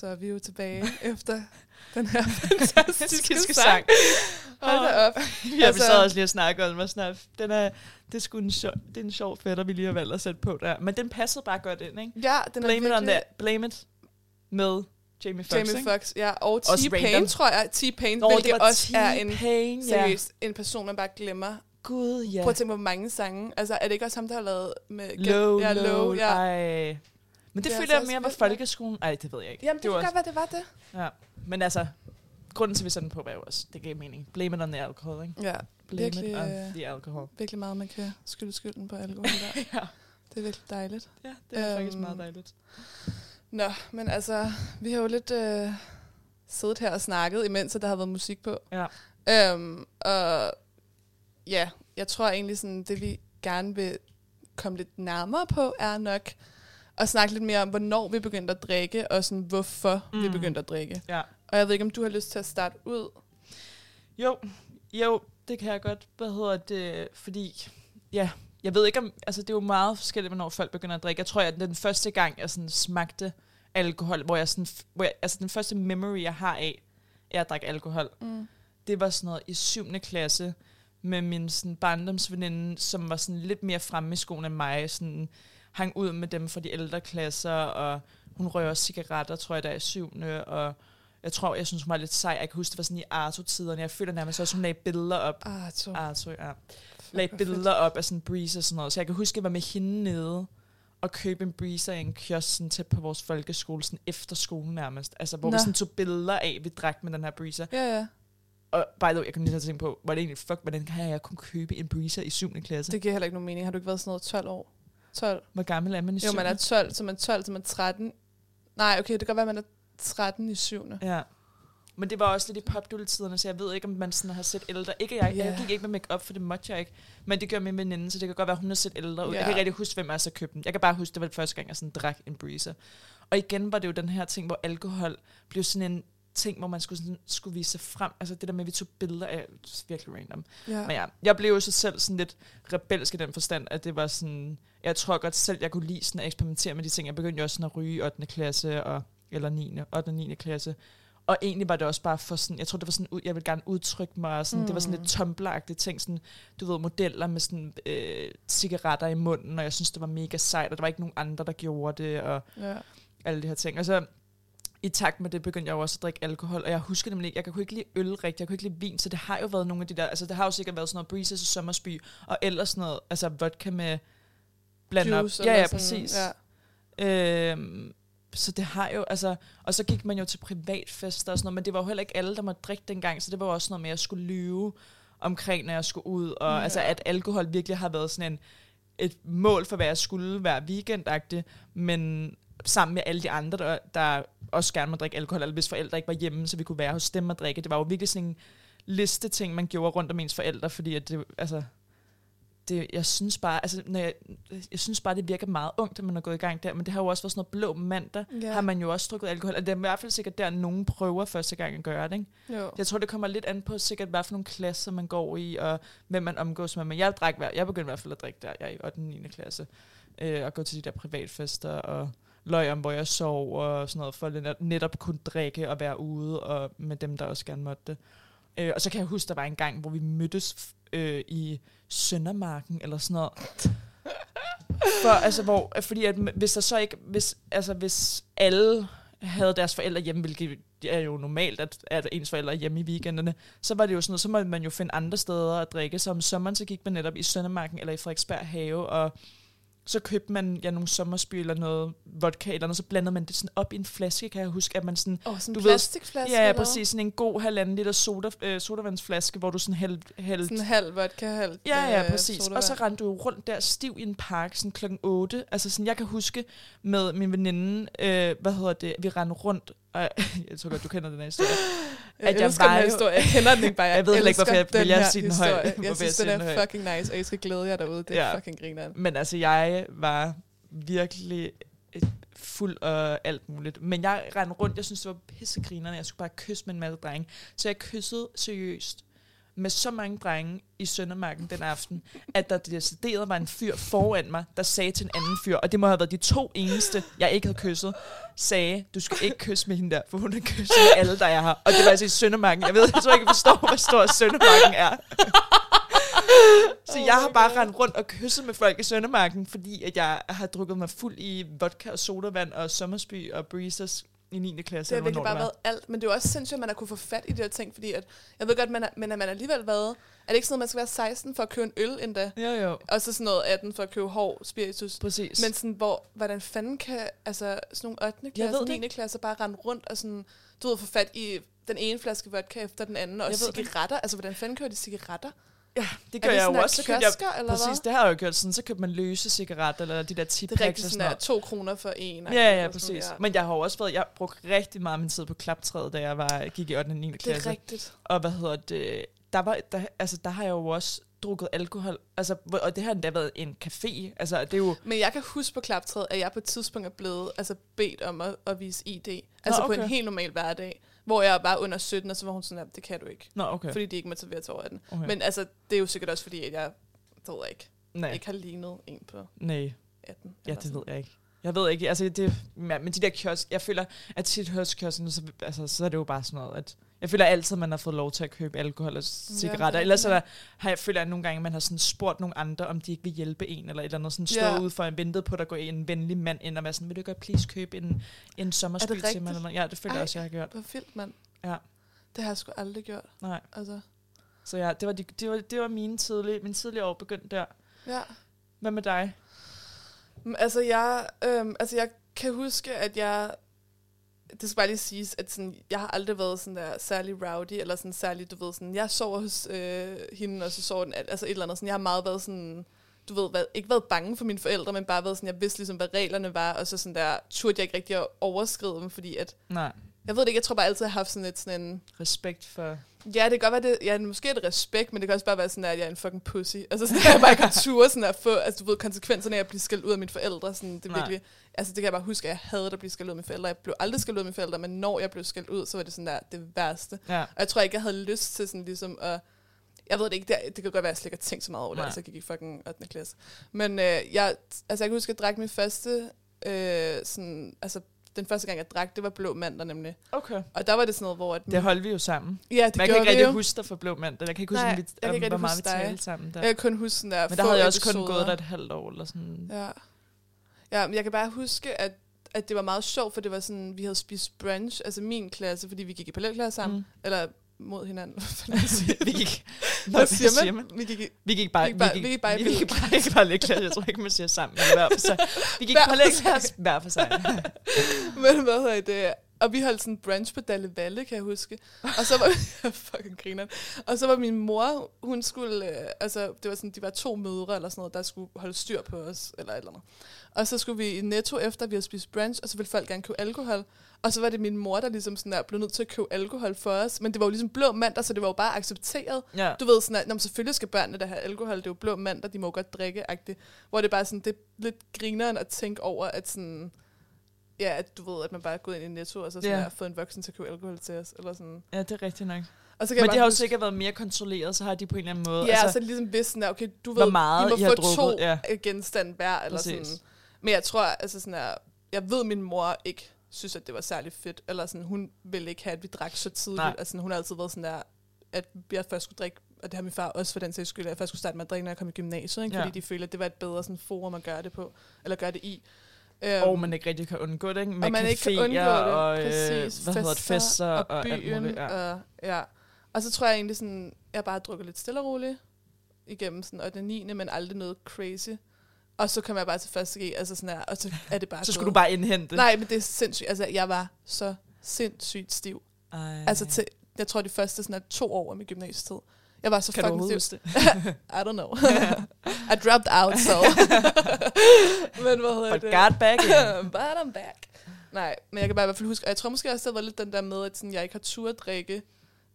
Så er vi jo tilbage efter den her fantastiske sang. Hold da op. Ja, altså, vi sad også lige og snakkede om, og sådan, den er, det, er sgu en sjov, det er en sjov fætter, vi lige har valgt at sætte på der. Men den passede bare godt ind, ikke? Ja, den er Blame it on virkelig- that. Blame it med Jamie Foxx, Jamie? Foxx, ja. Og T-Pain, tror jeg. T-Pain, Nå, hvilket også er en, T-Pain, ja. seriøst, en person, man bare glemmer. Gud, ja. Prøv at tænke på, hvor mange sange. Altså, er det ikke også ham, der har lavet med... Low, ja, low, low, ja. ej. Men det, Det er føler jeg altså mere var folkeskolen. Ej, det ved jeg ikke. Jamen, det, det kan godt være, det var det. Ja. Men altså, grunden til, at vi den på, var jo også, det gav mening. Blame it on the alcohol, ikke? Ja, Blame Virkelig, it on øh, the alcohol. virkelig meget, man kan skylde skylden på alkohol der. ja. Det er virkelig dejligt. ja, det er øhm, faktisk meget dejligt. Nå, men altså, vi har jo lidt øh, siddet her og snakket, imens der har været musik på. Ja. Øhm, og ja, jeg tror egentlig sådan, det vi gerne vil komme lidt nærmere på, er nok at snakke lidt mere om, hvornår vi begyndte at drikke, og sådan, hvorfor mm. vi begyndte at drikke. Ja. Og jeg ved ikke, om du har lyst til at starte ud. Jo, jo, det kan jeg godt. Hvad hedder det? Fordi, ja, jeg ved ikke om, altså det er jo meget forskelligt, hvornår folk begynder at drikke. Jeg tror, at den første gang, jeg sådan smagte alkohol, hvor jeg sådan, hvor jeg, altså den første memory, jeg har af, at drikke alkohol, Mm. det var sådan noget i 7. klasse, med min sådan, barndomsveninde, som var sådan lidt mere fremme i skolen end mig, sådan hang ud med dem fra de ældre klasser, og hun også cigaretter, tror jeg, der i 7. og jeg tror, jeg synes, hun var lidt sej. Jeg kan huske, det var sådan i Arto-tiderne. Jeg føler nærmest også, hun lagde billeder op. Ah, to. Arto, ja. Lagde billeder op af sådan breeze og sådan noget. Så jeg kan huske, at jeg var med hende nede og købe en breezer i en kiosk sådan tæt på vores folkeskole, sådan efter skolen nærmest. Altså, hvor Nå. Vi sådan tog billeder af, vi drak med den her breezer. Ja, ja. Og by the way, jeg kan lige så tænke på, var det egentlig, fuck, hvordan kan jeg kun købe en breezer i 7. klasse? Det. Det giver heller ikke nogen mening. Har du ikke været sådan noget 12 år? 12? Hvor gammel er man i 7. Jo, man er 12, så man er 12, så man er 13. Nej, okay, det kan godt være, at man er 13 i 7. Ja. Men det var også lidt i popdule-tiderne, så jeg ved ikke, om man sådan har set ældre. Ikke jeg, Ja. jeg gik ikke med make-up, for det måtte jeg ikke. Men det gør min veninde, så det kan godt være, hun har set ældre ud. Ja. Jeg kan ikke rigtig huske, hvem jeg så købte den. Jeg kan bare huske, det var det første gang, jeg sådan drak en breezer. Og igen var det jo den her ting, hvor alkohol blev sådan en ting, hvor man skulle, sådan, skulle vise sig frem. Altså det der med, at vi tog billeder af, det virkelig random. Ja. Men ja, jeg blev jo så selv sådan lidt rebelsk i den forstand, at det var sådan, jeg tror godt selv, jeg kunne lide sådan at eksperimentere med de ting. Jeg begyndte jo også sådan at ryge i 8. klasse, og, eller 9. 8. og 9. klasse. Og egentlig var det også bare for sådan, jeg tror det var sådan, jeg ville gerne udtrykke mig, og sådan, mm. det var sådan Mm. lidt tumbleragtigt ting, sådan, du ved, modeller med sådan øh, cigaretter i munden, og jeg synes, det var mega sejt, og der var ikke nogen andre, der gjorde det, og ja. alle de her ting. Og så i takt med det begyndte jeg jo også at drikke alkohol, og jeg husker nemlig ikke, jeg kunne ikke lide øl rigtigt, jeg kunne ikke lide vin, så det har jo været nogle af de der, altså det har jo sikkert været sådan noget Breezes og Sommersby, og ellers sådan noget, altså vodka med blandt op. Ja, ja, sådan, præcis. Ja. Øhm, så det har jo, altså, og så gik man jo til privatfester og sådan noget, men det var jo heller ikke alle, der måtte drikke dengang, så det var jo også noget med, at jeg skulle lyve omkring, når jeg skulle ud, og Ja. altså, at alkohol virkelig har været sådan en, et mål for, hvad jeg skulle hver weekendagtig, men sammen med alle de andre, der, der også gerne må drikke alkohol, eller hvis forældre ikke var hjemme, så vi kunne være hos dem og drikke. Det var jo virkelig sådan en liste ting, man gjorde rundt om ens forældre, fordi at det, altså, det, jeg synes bare, altså, når jeg, jeg synes bare, det virker meget ungt, at man er gået i gang der, men det har jo også været sådan noget blå mandag, ja. har man jo også drukket alkohol, og det er i hvert fald sikkert der, nogen prøver første gang at gøre det, ikke? Jo. Jeg tror, det kommer lidt an på sikkert, hvad for nogle klasser man går i, og hvem man omgås med. Men jeg, drak, jeg begyndte i hvert fald at drikke der, jeg i 8. og 9. klasse, øh, og gå til de der privatfester, og løg om, hvor jeg sov, og sådan noget, for netop kunne drikke og være ude, og med dem, der også gerne måtte det. Øh, og så kan jeg huske, der var en gang, hvor vi mødtes øh, i Søndermarken, eller sådan noget. For, altså, hvor, fordi at, hvis der så ikke, hvis, altså, hvis alle havde deres forældre hjemme, hvilket er jo normalt, at, at ens forældre er hjemme i weekenderne, så var det jo sådan noget, så måtte man jo finde andre steder at drikke. Så om sommeren, så gik man netop i Søndermarken eller i Frederiksberg Have, og så købte man ja, nogle sommersby eller noget vodka eller noget, så blandede man det sådan op i en flaske, kan jeg huske, at man sådan, Åh, sådan Du en ved- plastikflaske? ja, ja, hvad? præcis, sådan en god halvanden liter soda, øh, sodavandsflaske, hvor du sådan hældte, hældte Sådan halv vodka, halv Ja, ja, øh, præcis. Og så sodavand. rendte du rundt der stiv i en park sådan klokken 8. Altså sådan, jeg kan huske med min veninde, øh, hvad hedder det, vi rendte rundt, og jeg tror godt, du kender den her historie. Jeg, at jeg elsker den her historie. Jeg kender den ikke bare. Jeg, Jeg ved heller ikke, hvorfor jeg at her sige den højt. Jeg jeg synes, den er fucking nice, og I skal glæde jer derude. Det er Ja. fucking grineren. Men altså, jeg var virkelig fuld og alt muligt. Men jeg rendte rundt, jeg synes, det var pissegrinerne. Jeg skulle bare kysse med en masse drenge. Så jeg kyssede seriøst med så mange drenge i Søndermarken den aften, at der decideret var en fyr foran mig, der sagde til en anden fyr, og det må have været de to eneste, jeg ikke havde kysset, sagde, du skal ikke kysse med hende der, for hun har kysset med alle, der er her. Og det var altså i Søndermarken. Jeg ved, jeg tror ikke, jeg forstår, hvor stor Søndermarken er. Så Oh jeg har bare rendt rundt og kysset med folk i Søndermarken, fordi at jeg har drukket mig fuld i vodka og sodavand og sommersby og breezers i 9. klasse. Det har virkelig bare været alt. Men det er jo også sindssygt, at man har kunne få fat i de her ting, fordi at, jeg ved godt, man er, men at man alligevel været... Er det ikke sådan noget, man skal være 16 for at købe en øl endda? Jo, jo. Og så sådan noget 18 for at købe hård spiritus. Præcis. Men sådan, hvor, hvordan fanden kan altså, sådan nogle 8. Jeg klasse, ved det 9. ikke. klasse bare rende rundt og sådan, du ved, få fat i den ene flaske vodka efter den anden, og ved det. cigaretter. Altså, hvordan fanden kører de cigaretter? Ja, det gør jeg jo også. Så købte jeg, eller præcis, hvad? det har jeg jo gjort sådan. Så købte man løse cigaretter, eller de der tip Det er rigtig sådan sådan to kroner for en. Ja, ja, og sådan, præcis. Men jeg har jo også været, jeg brugte rigtig meget af min tid på klaptræet, da jeg var, gik i 8. og 9. Det er klasse. rigtigt. Og hvad hedder det, der, var, der, altså, der har jeg jo også drukket alkohol, altså, og det har endda været en café, altså det er jo, Men jeg kan huske på klaptræet, at jeg på et tidspunkt er blevet altså, bedt om at, at vise ID. Altså på okay. en helt normal hverdag. Hvor jeg var under 17, og så var hun sådan, at det kan du ikke. nå okay, Fordi de ikke må servere til over 18. okay. Men altså, det er jo sikkert også fordi, at jeg, det ved jeg ikke, nej, ikke har lignet en på nej. 18. Ja, det sådan. ved jeg ikke. Jeg ved ikke, altså det, ja, men de der kiosk, jeg føler, at tit hos kiosken, så, altså, så er det jo bare sådan noget, at jeg føler altid, at man har fået lov til at købe alkohol og cigaretter. er Ellers rigtigt. der, har jeg føler, at nogle gange, man har sådan spurgt nogle andre, om de ikke vil hjælpe en, eller et eller andet, sådan stået Ja. ude for en ventet på, at der går en venlig mand ind og være sådan, vil du godt please købe en, en sommersby til mig? Eller noget? Ja, det føler jeg Ej. også, jeg har gjort. Hvor vildt, mand. Ja. Det har jeg sgu aldrig gjort. Nej. Altså, Så ja, det var, de, det var, det var mine tidlige, min tidlige år begyndt der. ja. Hvad med dig? Men Altså, jeg, øhm, altså, jeg kan huske, at jeg... Det skal bare lige siges, at sådan, jeg har aldrig været sådan der særlig rowdy, eller sådan særlig, du ved, sådan, jeg sover hos øh, hende, og så sover den, altså et eller andet. Sådan, jeg har meget været sådan, du ved, været, ikke været bange for mine forældre, men bare været sådan, jeg vidste ligesom, hvad reglerne var, og så sådan der, turde jeg ikke rigtig at overskride dem, fordi at, Nej. jeg ved det ikke, jeg tror bare altid, jeg har haft sådan lidt sådan en, Respekt for... Ja, det kan godt være, det, ja, måske det respekt, men det kan også bare være sådan, at jeg er en fucking pussy. Altså sådan, at jeg bare ikke har ture sådan at få, altså du ved, konsekvenserne af at blive skældt ud af mine forældre. Sådan, det er Nej. virkelig, altså det kan jeg bare huske, at jeg havde at blive skældt ud af mine forældre. Jeg blev aldrig skældt ud af mine forældre, men når jeg blev skældt ud, så var det sådan der, det værste. Ja. Og jeg tror ikke, jeg havde lyst til sådan ligesom at, jeg ved det ikke, det, det kan godt være, at jeg slet ikke har tænkt så meget over det, Nej. altså jeg gik i fucking 8. klasse. Men øh, jeg, altså jeg kan huske, at jeg drak min første, øh, sådan, altså den første gang, jeg drak, det var blå mandag nemlig. Okay. Og der var det sådan noget, hvor... At Det holdt vi jo sammen. ja, det jeg kan ikke rigtig jo. huske dig for Blå Mand. Jeg kan ikke huske, Nej, om vi, jeg kan ikke hvor meget vi talte sammen der. Jeg kan kun huske sådan der Men der havde jeg også kun episoder. gået der et halvt år. Eller sådan. Ja. Ja, men jeg kan bare huske, at at det var meget sjovt, for det var sådan, vi havde spist brunch, altså min klasse, fordi vi gik i parallelklasse sammen, Mm. mm. eller mod hinanden. Vi gik... Nå, Hvad siger man? man? Vi gik Vi gik bare, Vi gik bare- vi gik bare vi gik bare, ikke bare lidt klasse. Jeg tror ikke, man siger sammen. Men hver for sig. Vi gik på for lektier hver for sig. men hvad hedder det? Og vi holdt sådan brunch på Dalle Valle, kan jeg huske. Og så var fucking griner. Og så var min mor, hun skulle, øh, altså det var sådan, de var to mødre eller sådan noget, der skulle holde styr på os, eller et eller andet. Og så skulle vi i Netto efter, vi havde spist brunch, og så ville folk gerne købe alkohol. Og så var det min mor, der ligesom sådan der, blev nødt til at købe alkohol for os. Men det var jo ligesom blå mandag, så det var jo bare accepteret. Ja. Du ved sådan, at "Nå, men selvfølgelig skal børnene der have alkohol, det er jo blå mandag, de må godt drikke -agtigt. Hvor det er bare sådan, det er lidt grineren at tænke over, at sådan, ja, at du ved, at man bare er gået ind i Netto, og så sådan Ja. har fået en voksen til at købe alkohol til os, eller sådan. ja, det er rigtigt nok. Og så Men kan jeg det har jo sikkert været mere kontrolleret, så har de på en eller anden måde. Ja, altså, så det ligesom vidst sådan, okay, du ved, meget I må I få drukket, to ja. genstande hver, eller Præcis. sådan. Men jeg tror, altså sådan her, jeg ved, min mor ikke synes, at det var særlig fedt, eller sådan, hun ville ikke have, at vi drak så tidligt. Nej. Altså, hun har altid været sådan der, at jeg først skulle drikke, og det har min far også for den sags skyld, at jeg først skulle starte med at drikke, når jeg kom i gymnasiet, ikke? Ja. fordi de følte, at det var et bedre sådan, forum at gøre det på, eller gøre det i. Øhm, og man ikke rigtig kan undgå det, ikke? Med og man ikke kan undgå det. Og, øh, Præcis. hvad hedder det, fester og, og, byen. muligt. Ja. Og, ja. og så tror jeg egentlig sådan, jeg bare har drukket lidt stille og roligt igennem sådan, og den 9. men aldrig noget crazy. Og så kom jeg bare til første G, altså sådan her, og så er det bare Så skulle du gået. bare indhente. Nej, men det er sindssygt. Altså, jeg var så sindssygt stiv. Ej. Altså, til, jeg tror, de første sådan her, to år af min gymnasietid. Jeg var så kan du fucking stiv. huske det? I don't know. I dropped out, so. men hvad hedder But det? got back. But I'm back. Nej, men jeg kan bare i hvert fald huske, og jeg tror måske også, det var lidt den der med, at sådan, jeg ikke har tur at drikke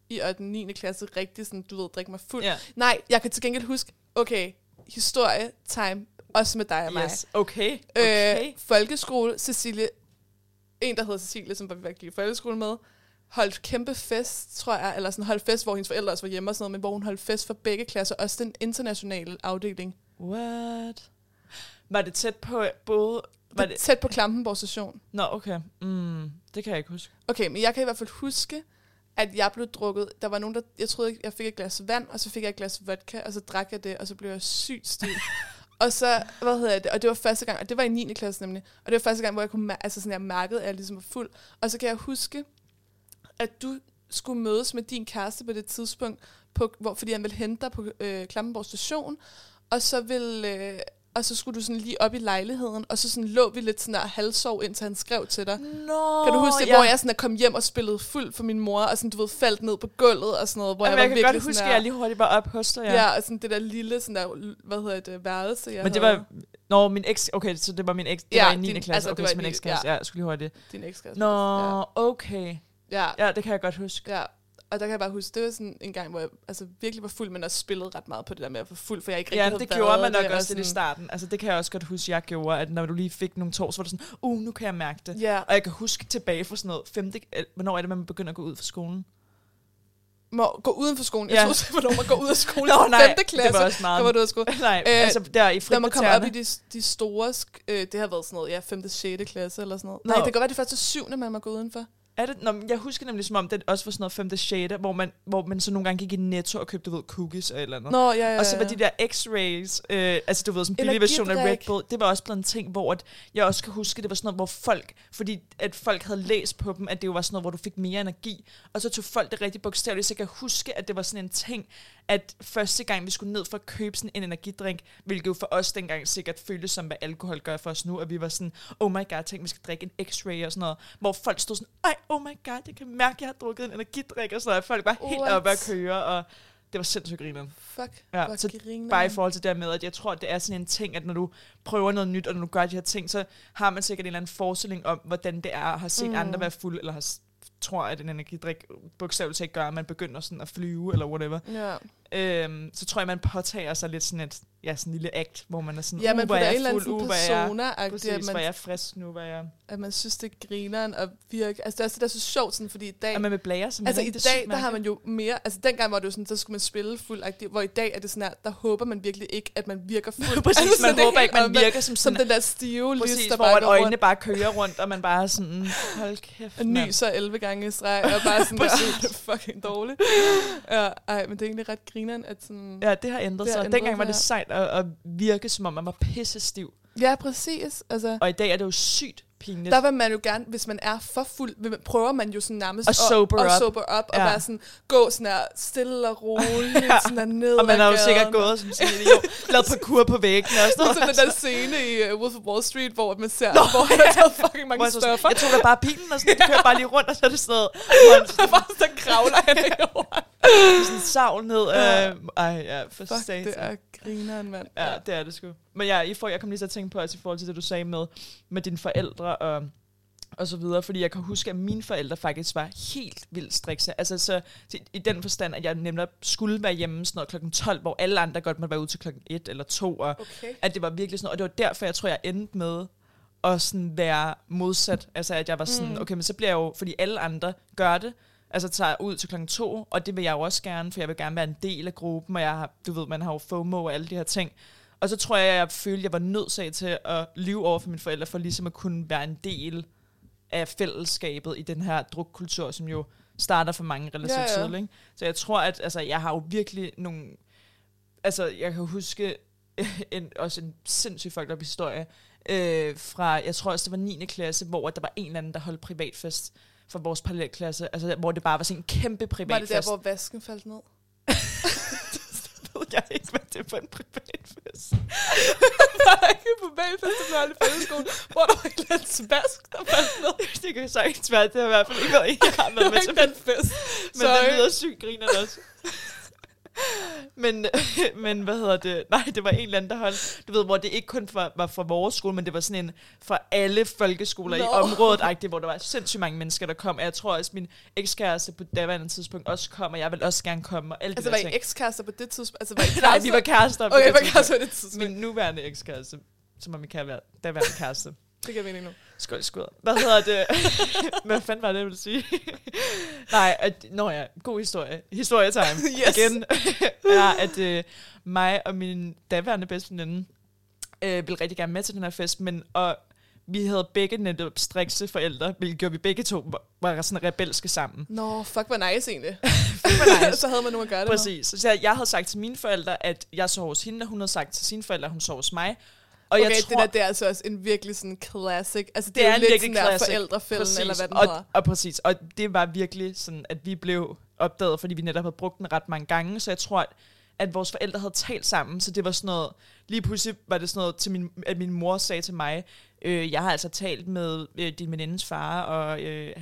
i 8. 9. klasse rigtig sådan, du ved, drikke mig fuld. Ja. Nej, jeg kan til gengæld huske, okay, historie, time, også med dig og mig. Yes. Okay. okay. Øh, folkeskole, Cecilie, en der hedder Cecilie, som vi gik i folkeskole med, holdt kæmpe fest, tror jeg, eller sådan holdt fest, hvor hendes forældre også var hjemme og sådan noget, men hvor hun holdt fest for begge klasser, også den internationale afdeling. What? Var det tæt på både... Var Det det... tæt på Klampenborg station. Nå, okay. Mm, det kan jeg ikke huske. Okay, men jeg kan i hvert fald huske, at jeg blev drukket. Der var nogen, der... Jeg troede, jeg fik et glas vand, og så fik jeg et glas vodka, og så drak jeg det, og så blev jeg sygt stiv. og så, hvad hedder det, og det var første gang, og det var i 9. klasse nemlig, og det var første gang, hvor jeg kunne, altså sådan, jeg mærkede, at jeg ligesom var fuld. Og så kan jeg huske, at du skulle mødes med din kæreste på det tidspunkt, på, hvor, fordi han ville hente dig på øh, Klampenborg station, og så ville... Øh, og så skulle du sådan lige op i lejligheden, og så sådan lå vi lidt sådan der halvsov, indtil han skrev til dig. Nå, Kan du huske det, ja. hvor jeg sådan er kom hjem og spillede fuld for min mor, og sådan, du ved, faldt ned på gulvet og sådan noget, hvor Jamen, jeg jeg, var kan virkelig godt huske, sådan at jeg lige hurtigt var op hos dig. ja. ja, og sådan det der lille, sådan der, hvad hedder det, værelse, jeg Men det havde. var... Nå, min eks... Okay, så det var min eks... Det Ja, var i 9. din- klasse. altså, okay, det var så min ni- eksklasse. Ja. jeg skulle lige hurtigt. din ekskæreste. Nå, okay. Ja. ja. Det kan jeg godt huske. Ja, og der kan jeg bare huske, det var sådan en gang, hvor jeg altså, virkelig var fuld, men også spillede ret meget på det der med at få fuld, for jeg ikke rigtig Ja, det været gjorde man nok også lidt i sådan- starten. Altså, det kan jeg også godt huske, jeg gjorde, at når du lige fik nogle tår, så var det sådan, uh, nu kan jeg mærke det. Ja, Og jeg kan huske tilbage fra sådan noget femte... Hvornår er det, man begynder at gå ud fra skolen? må gå uden for skolen. Jeg Ja. troede, hvornår man går ud af skolen. Nå, nej, femte klasse, det var også meget. der var du af skole. Nej, Øh, altså der i Når man kommer op i de, de store, øh, det har været sådan noget, ja, 5. 6. klasse eller sådan noget. Nå. Nej, det kan godt være, det første 7. man må gå udenfor. Er det? Nå, men jeg husker nemlig som om, det også var sådan noget 5. 6. Hvor man, hvor man så nogle gange gik i Netto og købte, du ved, cookies og et eller andet. Nå, ja, ja, Og så var de der x-rays, øh, altså du ved, sådan en billig version af Red. Bull, det var også blevet en ting, hvor at jeg også kan huske, det var sådan noget, hvor folk, fordi at folk havde læst på dem, at det jo var sådan noget, hvor du fik mere energi, og så tog folk det rigtig bogstaveligt, så jeg kan huske, at det var sådan en ting, at første gang vi skulle ned for at købe sådan en energidrink, hvilket jo for os dengang sikkert føltes som, hvad alkohol gør for os nu, at vi var sådan, oh my god, tænk, vi skal drikke en x-ray og sådan noget, hvor folk stod sådan, ej, oh my god, jeg kan mærke, at jeg har drukket en energidrik og sådan noget, folk var helt oppe at køre, og det var sindssygt grineren. Fuck, Ja, hvor så griner. Bare i forhold til det med, at jeg tror, at det er sådan en ting, at når du prøver noget nyt, og når du gør de her ting, så har man sikkert en eller anden forestilling om, hvordan det er, at have set Mm. andre være fuld, eller har tror, at en energidrik bogstaveligt talt gør, at man begynder sådan at flyve, eller whatever. Ja. Øhm, så tror jeg, man påtager sig lidt sådan et ja, sådan en lille akt, hvor man er sådan, Ja, uh, man hvor er en eller jeg anden fuld, uh, hvor er jeg, persona præcis, at hvor man, er jeg frisk nu, hvor er jeg... at man synes, det er grineren og virke. Altså, det er også det, der er så sjovt, sådan, fordi i dag... Og man med blære, som Altså er i dag, der har man jo mere... Altså dengang var det jo sådan, så skulle man spille fuld aktiv, hvor i dag er det sådan her, der håber man virkelig ikke, at man virker fuld. Præcis, altså, man det er håber ikke, man virker som Som sådan... den der stive Præcis, lys, der hvor bare at øjnene rundt bare kører rundt, og man bare er sådan, hold kæft, og nyser 11 gange i streg, og bare sådan, der, er fucking dårligt. Ja, ej, men det er egentlig ret grineren, at sådan... Ja, det har ændret Det har sig. ændret Dengang var det sejt at, at virke, som om man var pisse stiv. Ja, præcis. Altså, Og i dag er det jo sygt pinligt. Der vil man jo gerne, hvis man er for fuld, vil man, prøver man jo sådan nærmest At sober at, up. sober up, og Ja. bare sådan gå sådan her stille og roligt, Ja. sådan her ned og man har jo sikkert gået som sådan en idiot, lavet parkour på væggen og sådan noget. sådan den der scene i uh, Wolf of Wall Street, hvor man ser, hvor han har taget fucking mange jeg, så sådan, stoffer. jeg tog da bare bilen, og sådan, det kører bare lige rundt, og så er det sådan noget, Og bare så kravler han i jorden. sådan savl ned. Ja. Øh, ej, ja, for Fuck, det er grineren, mand. Ja, det er det sgu. Men ja, I får, jeg kom lige til at tænke på, altså, i forhold til det, du sagde med, med dine forældre og, og så videre, fordi jeg kan huske, at mine forældre faktisk var helt vildt strikse. Altså så til, i den forstand, at jeg nemlig skulle være hjemme sådan noget klokken 12, hvor alle andre godt måtte være ude til klokken 1 eller 2, og Okay. at det var virkelig sådan noget, og det var derfor, jeg tror, jeg endte med at sådan være modsat. Altså at jeg var sådan, mm. okay, men så bliver jeg jo, fordi alle andre gør det, altså tager ud til klokken to, og det vil jeg jo også gerne, for jeg vil gerne være en del af gruppen, og jeg har, du ved, man har jo FOMO og alle de her ting. Og så tror jeg, jeg følte, jeg var nødt til at lyve over for mine forældre, for ligesom at kunne være en del af fællesskabet i den her drukkultur, som jo starter for mange relativt Ja, ja. tidligt. Ikke? Så jeg tror, at altså, jeg har jo virkelig nogle... Altså, jeg kan huske en, også en sindssygt fucked up historie øh, fra, jeg tror også, det var 9. klasse, hvor der var en eller anden, der holdt privatfest for vores parallelklasse, altså hvor det bare var sådan en kæmpe Var privatfest. det der, hvor vasken faldt ned? ved jeg ikke, hvad det er for en privatfest. var der ikke på bagfest, der blev fællesskolen, hvor der var et eller andet vask, der faldt ned? det kan sagtens være, det har i hvert fald ikke været en, jeg har Det været var med ikke til. den fest. Men Sorry. den lyder sygt griner også. men, men hvad hedder det? Nej, det var en eller anden, der holdt, du ved, hvor det ikke kun var, var fra vores skole, men det var sådan en fra alle folkeskoler Nå. i området, agtigt, hvor der var sindssygt mange mennesker, der kom. Og jeg tror også, min ekskæreste på daværende tidspunkt også kom, og jeg vil også gerne komme, og alle Altså, de var I ekskærester på det tidspunkt? Altså, var I Nej, vi var kærester. på Okay, det var kærester på det tidspunkt. Min nuværende ekskæreste, som var min kæreste, daværende kæreste. Det giver mening nu. Skål, skål. Hvad hedder det? Hvad fanden var det, jeg ville sige? Nej, at, nå ja, god historie. Historietime. Yes. Igen er, at øh, mig og min daværende bedste veninde øh, ville rigtig gerne med til den her fest, men og vi havde begge netop strikse forældre, hvilket gjorde vi begge to var, sådan rebelske sammen. Nå, fuck, hvor nice egentlig. nice. så havde man nogen at gøre det Præcis. Så jeg, jeg havde sagt til mine forældre, at jeg sov hos hende, og hun havde sagt til sine forældre, at hun sov hos mig. Og. Okay, jeg det der, det er altså også en virkelig sådan classic. Altså, det, Det er, er en lidt virkelig sådan der classic. forældrefælden, eller hvad den og, hedder. og præcis. Og det var virkelig sådan, at vi blev opdaget, fordi vi netop havde brugt den ret mange gange. Så jeg tror, at, at vores forældre havde talt sammen. Så det var sådan noget, lige pludselig var det sådan noget, til min, at min mor sagde til mig, øh, jeg har altså talt med øh, din venindes far, og øh,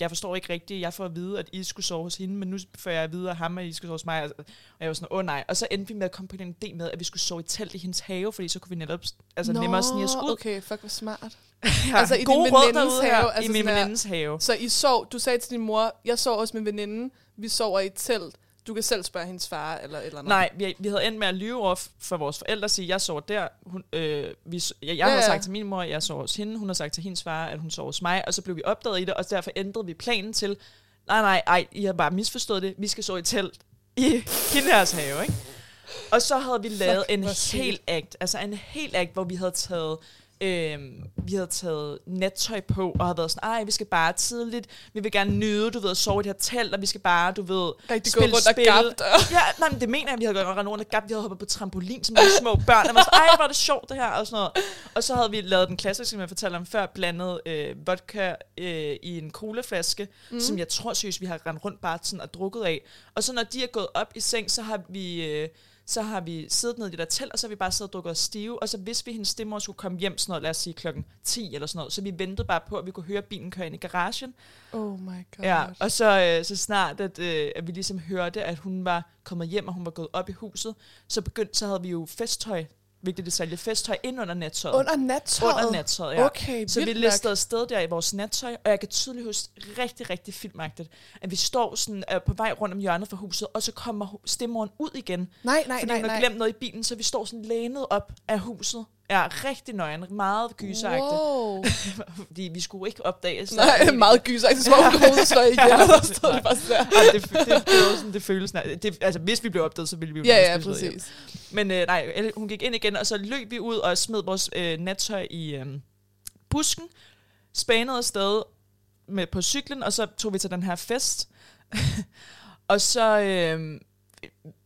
jeg forstår ikke rigtigt, jeg får at vide, at I skulle sove hos hende, men nu får jeg at vide af ham, at I skulle sove hos mig. Og jeg var sådan, åh oh, nej. Og så endte vi med at komme på den idé med, at vi skulle sove i telt i hendes have, fordi så kunne vi netop altså, Nå, nemmere snige os ud. okay, fuck, hvor smart. Ja, Altså, i din gode råd venindes derude have, her, altså i min venindes have. Så I sov, du sagde til din mor, jeg sover hos min veninde, vi sover i telt. Du kan selv spørge hendes far, eller et eller andet. Nej, vi, vi havde endt med at lyve over for vores forældre og sige, jeg sover der. Hun, øh, vi, jeg, jeg Ja, havde ja. sagt til min mor, at jeg sover hos hende. Hun har sagt til hendes far, at hun sover hos mig. Og så blev vi opdaget i det, og derfor ændrede vi planen til, nej, nej, ej, I har bare misforstået det. Vi skal sove i telt i Kinderhærs have, ikke? Og så havde vi lavet Fuck, en hel act, altså en hel act, hvor vi havde taget Øhm, vi havde taget nattøj på, og havde været sådan, ej, vi skal bare tidligt, vi vil gerne nyde, du ved, at sove i det her telt, og vi skal bare, du ved, Rigtig gå spille rundt og spil. gabt. Ja, nej, men det mener jeg, vi havde gået rundt og gabt, vi havde hoppet på trampolin som nogle små børn, og var sådan, ej, hvor er det sjovt det her, og sådan noget. Og så havde vi lavet den klassiske, som jeg fortalte om før, blandet øh, vodka øh, i en colaflaske, mm. som jeg tror seriøst, vi har rendt rundt bare sådan og drukket af. Og så når de er gået op i seng, så har vi... Øh, så har vi siddet nede i det der telt, og så har vi bare siddet og drukket os stive, og så hvis vi hendes stemmer skulle komme hjem sådan noget, lad os sige klokken 10 eller sådan noget, så vi ventede bare på, at vi kunne høre bilen køre ind i garagen, Oh my god. Ja, og så, øh, så snart, at, øh, at vi ligesom hørte, at hun var kommet hjem, og hun var gået op i huset, så begyndte, så havde vi jo festtøj, vigtigt detalje, festtøj ind under nattøjet. Under nattøjet? Under nattøjet, ja. Okay, Så vi listede afsted der i vores nattøj, og jeg kan tydeligt huske rigtig, rigtig filmagtigt, at vi står sådan øh, på vej rundt om hjørnet for huset, og så kommer stemmoren ud igen, Nej, nej, fordi nej, har nej. glemt noget i bilen, så vi står sådan lænet op af huset. Ja, rigtig nøgen, meget gyseragtigt, Wow. fordi vi skulle ikke opdage. så- Nej, meget gyser. Som om hovedet slår igen, Ja, og så stod det bare sådan der. Det, det, det, det, sådan, det føles sådan, det, altså, hvis vi blev opdaget, så ville vi jo Ja, ja, præcis. Men øh, nej, hun gik ind igen, og så løb vi ud og smed vores øh, nattøj i øh, busken, spænede afsted med, på cyklen, og så tog vi til den her fest. og så øh,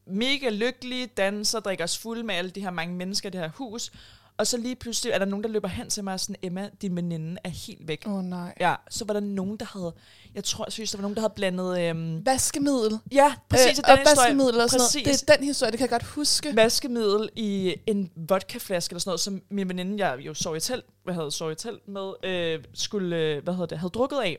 mega lykkelige, danser, drikker os fulde med alle de her mange mennesker i det her hus. Og så lige pludselig er der nogen, der løber hen til mig og sådan, Emma, din veninde er helt væk. Åh oh, nej. Ja, så var der nogen, der havde, jeg tror, synes, der var nogen, der havde blandet, øhm, Vaskemiddel. ja, præcis, øh, den og historie. vaskemiddel og sådan Præcis. noget. Det er den historie, det kan jeg godt huske. vaskemiddel i en vodkaflaske eller sådan noget, som min veninde, jeg jo sov i telt, hvad havde sov i telt med, øh, skulle, øh, hvad hedder det, havde drukket af.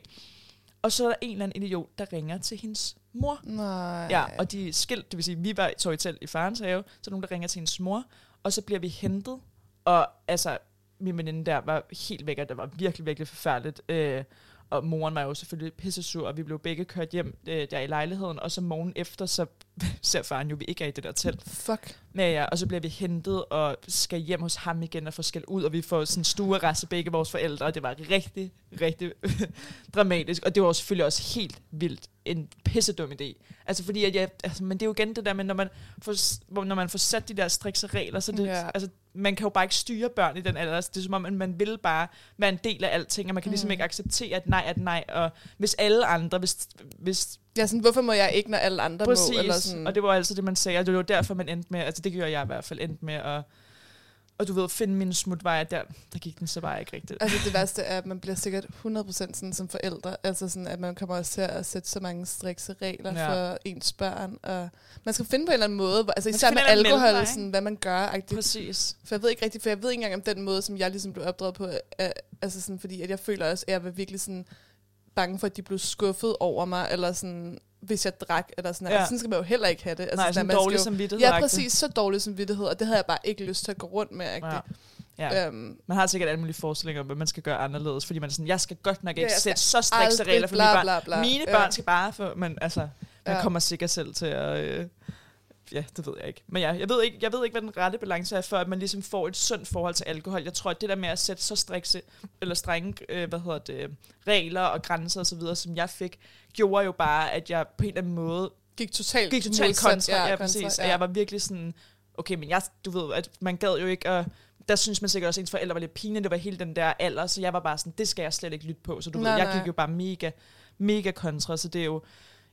Og så er der en eller anden idiot, der ringer til hendes mor. Nej. Ja, og de er skilt, det vil sige, vi var i telt i farens have, så er der nogen, der ringer til hendes mor, og så bliver vi hentet, og altså, min veninde der var helt væk, og det var virkelig, virkelig forfærdeligt. Øh, og moren var jo selvfølgelig pissesur, og vi blev begge kørt hjem øh, der i lejligheden, og så morgen efter, så ser faren jo, vi ikke er i det der telt. Fuck. Ja, ja, og så bliver vi hentet og skal hjem hos ham igen og få skæld ud, og vi får sådan stuerest af begge vores forældre, og det var rigtig, rigtig dramatisk. Og det var selvfølgelig også helt vildt en pissedum idé. Altså fordi, at jeg, altså, men det er jo igen det der med, når man får, når man får sat de der strikse regler, så det, Ja. altså, man kan jo bare ikke styre børn i den alder. Altså, det er som om, at man vil bare være en del af alting, og man kan ligesom Mm. ikke acceptere, at nej et nej, og hvis alle andre, hvis, hvis Ja, sådan, hvorfor må jeg ikke, når alle andre Præcis, må? Eller sådan. og det var altid det, man sagde, og det var derfor, man endte med, altså det gjorde jeg i hvert fald, endte med at, og du ved, finde mine smutveje der, der gik den så bare ikke rigtigt. Altså det værste er, at man bliver sikkert 100% sådan som forældre. Altså sådan, at man kommer også til at sætte så mange strikse regler Ja. for ens børn. Og man skal finde på en eller anden måde, altså især med alkohol, mellemvej, sådan, hvad man gør. -agtigt. Præcis. For jeg ved ikke rigtigt, for jeg ved ikke engang om den måde, som jeg ligesom blev opdraget på, er, altså sådan, fordi at jeg føler også, at jeg var virkelig sådan bange for, at de blev skuffet over mig, eller sådan, hvis jeg drak, eller sådan, Ja. ja. altså, sådan skal man jo heller ikke have det. Altså, Nej, sådan man dårlig jo- samvittighed. Ja, præcis, så dårlig samvittighed, og det havde jeg bare ikke lyst til at gå rundt med. Ja. Ja. Ja. Øhm, Man har sikkert alle mulige forestillinger om, hvad man skal gøre anderledes, fordi man er sådan, jeg skal godt nok Ja, ikke jeg sætte så strikse regler for bla, mine børn. bla, bla. Mine Ja. børn skal bare få, men altså, man Ja. kommer sikkert selv til at, øh, ja, det ved jeg ikke. Men ja, jeg ved ikke, jeg ved ikke, hvad den rette balance er, for at man ligesom får et sundt forhold til alkohol. Jeg tror, at det der med at sætte så strikse, eller strenge, øh, hvad hedder det, regler og grænser og så videre, som jeg fik, gjorde jo bare, at jeg på en eller anden måde gik totalt gik totalt kontra, ja, ja, præcis. kontra, Og jeg var virkelig sådan, okay, men jeg, du ved, at man gad jo ikke, og der synes man sikkert også, at ens forældre var lidt pinlige, det var hele den der alder, så jeg var bare sådan, det skal jeg slet ikke lytte på, så du Nej, ved, jeg nej. gik jo bare mega, mega kontra, så det er jo,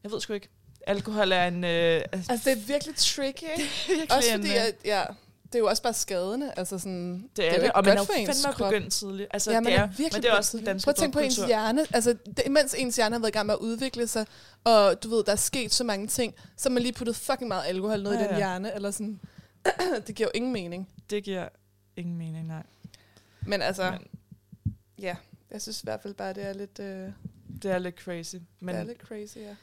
jeg ved sgu ikke, alkohol er en, øh, Altså, det er virkelig tricky, ikke? virkelig også en, fordi, øh, at, ja, det er jo også bare skadende. Altså sådan, det er, det, ikke og man er jo fandme krop. begyndt tidligt. Altså, Ja, det er, er virkelig men det er også den danske Prøv at tænke på ens hjerne. Altså, det, imens ens hjerne har været i gang med at udvikle sig, og du ved, der er sket så mange ting, så man lige puttet fucking meget alkohol ned Ja, i den ja. hjerne, eller sådan. det giver jo ingen mening. Det giver ingen mening, nej. Men altså, Men ja, jeg synes i hvert fald bare, det er lidt, øh, det er lidt crazy. Men det er lidt crazy, ja.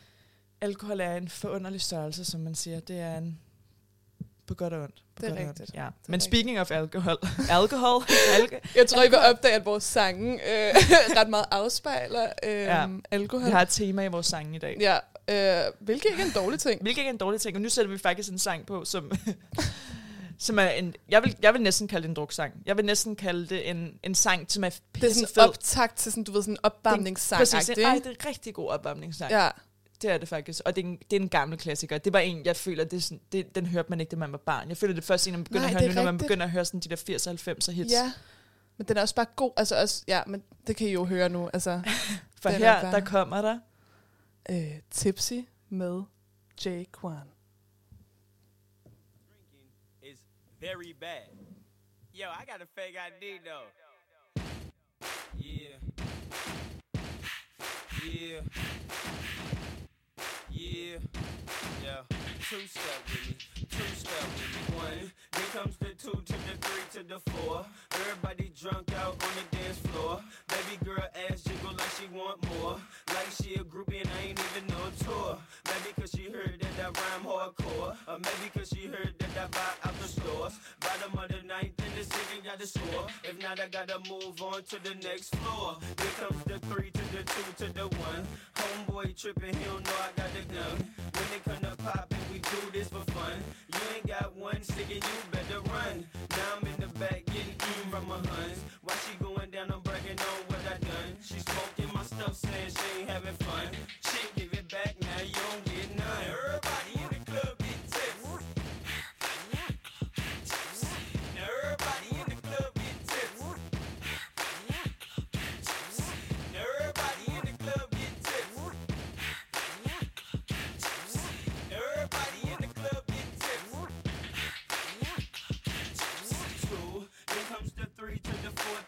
Alkohol er en forunderlig størrelse, som man siger. Det er en på godt og ondt. På Det er godt rigtigt. ondt. Ja. er Men speaking of alkohol. alkohol. alko- Jeg tror, I vil opdage, at vores sange øh, ret meget afspejler øh, Ja. alkohol. Vi har et tema i vores sang i dag. Ja, øh, hvilket ikke er en dårlig ting. Hvilket ikke er en dårlig ting. Og nu sætter vi faktisk en sang på, som, som er en... Jeg vil, jeg vil næsten kalde det en druksang. Jeg vil næsten kalde det en, en sang, som er Det er sådan en optakt til sådan, du ved, sådan en opvarmningssang. Præcis. Ej, det er en rigtig god opvarmningssang. Ja. Det er det faktisk. Og det er, en, det er en gammel klassiker. Det var en, jeg føler, det sådan, det, den hørte man ikke, da man var barn. Jeg føler, det først en, man begynder Nej, at høre nu, når man begynder at høre sådan de der 80'er og 90'er hits. ja. Men den er også bare god. Altså også, ja, men det kan I jo høre nu. Altså, For er her, bare- der kommer der... øh, Tipsy med Jay Kwan. drinking is very bad. Yo, I got a fake ID though. Yeah. Yeah. Yeah. Yeah. Two step with me. Two step with me. One. Then comes the two to the three to the four. Everybody drunk out on the dance floor. Baby girl ass jiggle like she want more. Like she a groupie and I ain't even no tour. Maybe cause she heard that I rhyme hardcore. Or maybe cause she heard that I buy out the stores. Bottom of the ninth in the city got the score. If not, I gotta move on to the next floor. Here comes the three to the two to the one. Homeboy tripping, he don't know I got the gun. When they come to poppin', we do this for fun. You ain't got one sticking, you better run. Now I'm in the back getting eaten from my huns. While she going down, I'm bragging on what I done. She smoking my stuff, saying she ain't having fun. Shit, give it back,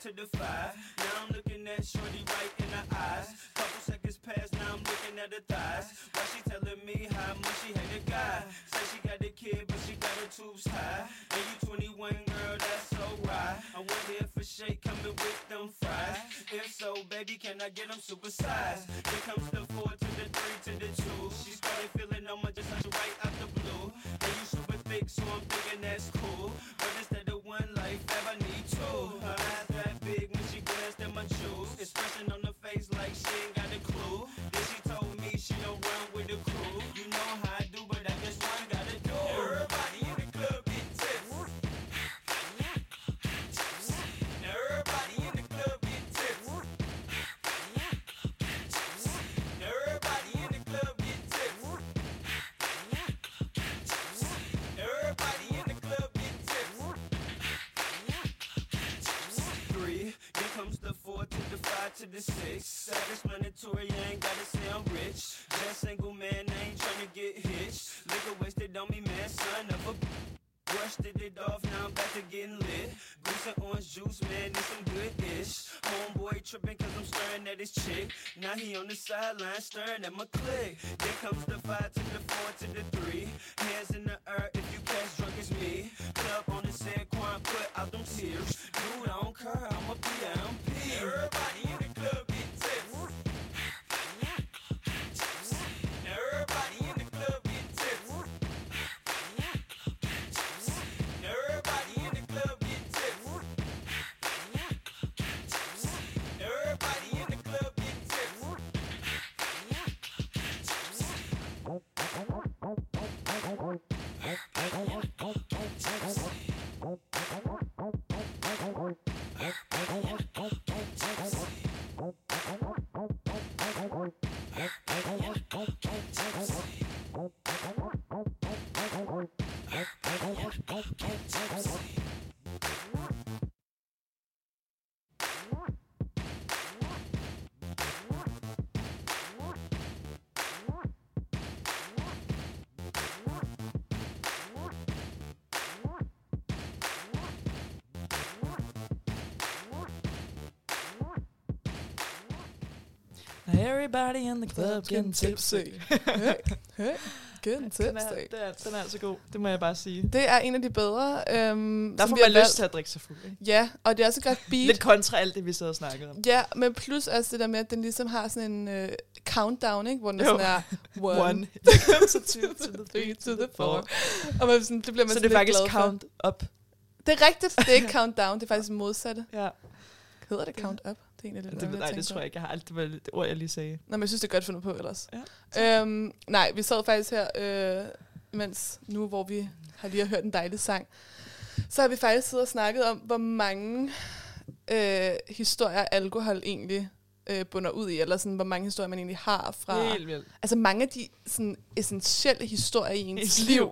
to the. Now I'm looking at Shorty right in the eyes. Couple seconds pass, now I'm looking at her thighs. Why she telling me how much she hate a guy? Say she got a kid, but she got her tubes tied. And you 21, girl, that's so right. I went here for shake, coming with them fries. If so, baby, can I get them supersized? Here comes the Now he on the sideline staring at my click. Then comes the five to the four to the three. Everybody in the club getting tipsy. hey, hey, getting Den er, tipsy. den, er, den er altså god, det må jeg bare sige. Det er en af de bedre. Øhm, Der får man lyst til at drikke sig fuld. Ikke? Ja, og det er også et godt beat. Lidt kontra alt det, vi sidder og snakker om. Ja, men plus også det der med, at den ligesom har sådan en uh, countdown, ikke? hvor den Jo. sådan er one, One. to two, to the three, to the four. Og man sådan, det bliver man Så det er faktisk count up. Det er rigtigt, det er ikke countdown, det er faktisk modsatte. Ja. Hedder det count up? Det er egentlig lidt Det, nej, det tror jeg ikke. Jeg har alt det, var det ord, jeg lige sagde. Nå, men jeg synes, det er godt fundet på ellers. Ja, Øhm, nej, vi sad faktisk her, øh, mens nu, hvor vi har lige hørt en dejlig sang, så har vi faktisk siddet og snakket om, hvor mange øh, historier alkohol egentlig øh, bunder ud i, eller sådan, hvor mange historier man egentlig har fra... Helt vildt. Altså mange af de sådan, essentielle historier i ens liv liv.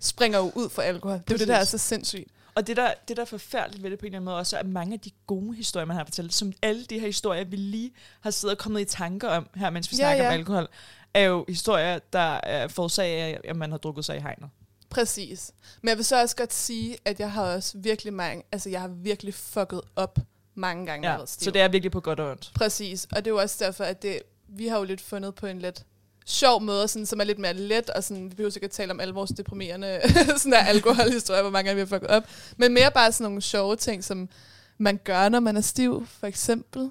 springer jo ud fra alkohol. Det er det, der er så sindssygt. Og det der, det der er forfærdeligt ved det på en eller anden måde også, er, at mange af de gode historier, man har fortalt, som alle de her historier, vi lige har siddet og kommet i tanker om her, mens vi Ja, snakker ja. om alkohol, er jo historier, der er forårsaget af, at man har drukket sig i hegnet. Præcis. Men jeg vil så også godt sige, at jeg har også virkelig mange, altså jeg har virkelig fucket op mange gange. Ja, så det er virkelig på godt og ondt. Præcis, og det er jo også derfor, at det, vi har jo lidt fundet på en lidt sjov måde, sådan, som er lidt mere let, og sådan, vi behøver sikkert tale om alle vores deprimerende sådan der alkoholhistorier, hvor mange gange vi har fucket op, men mere bare sådan nogle sjove ting, som man gør, når man er stiv, for eksempel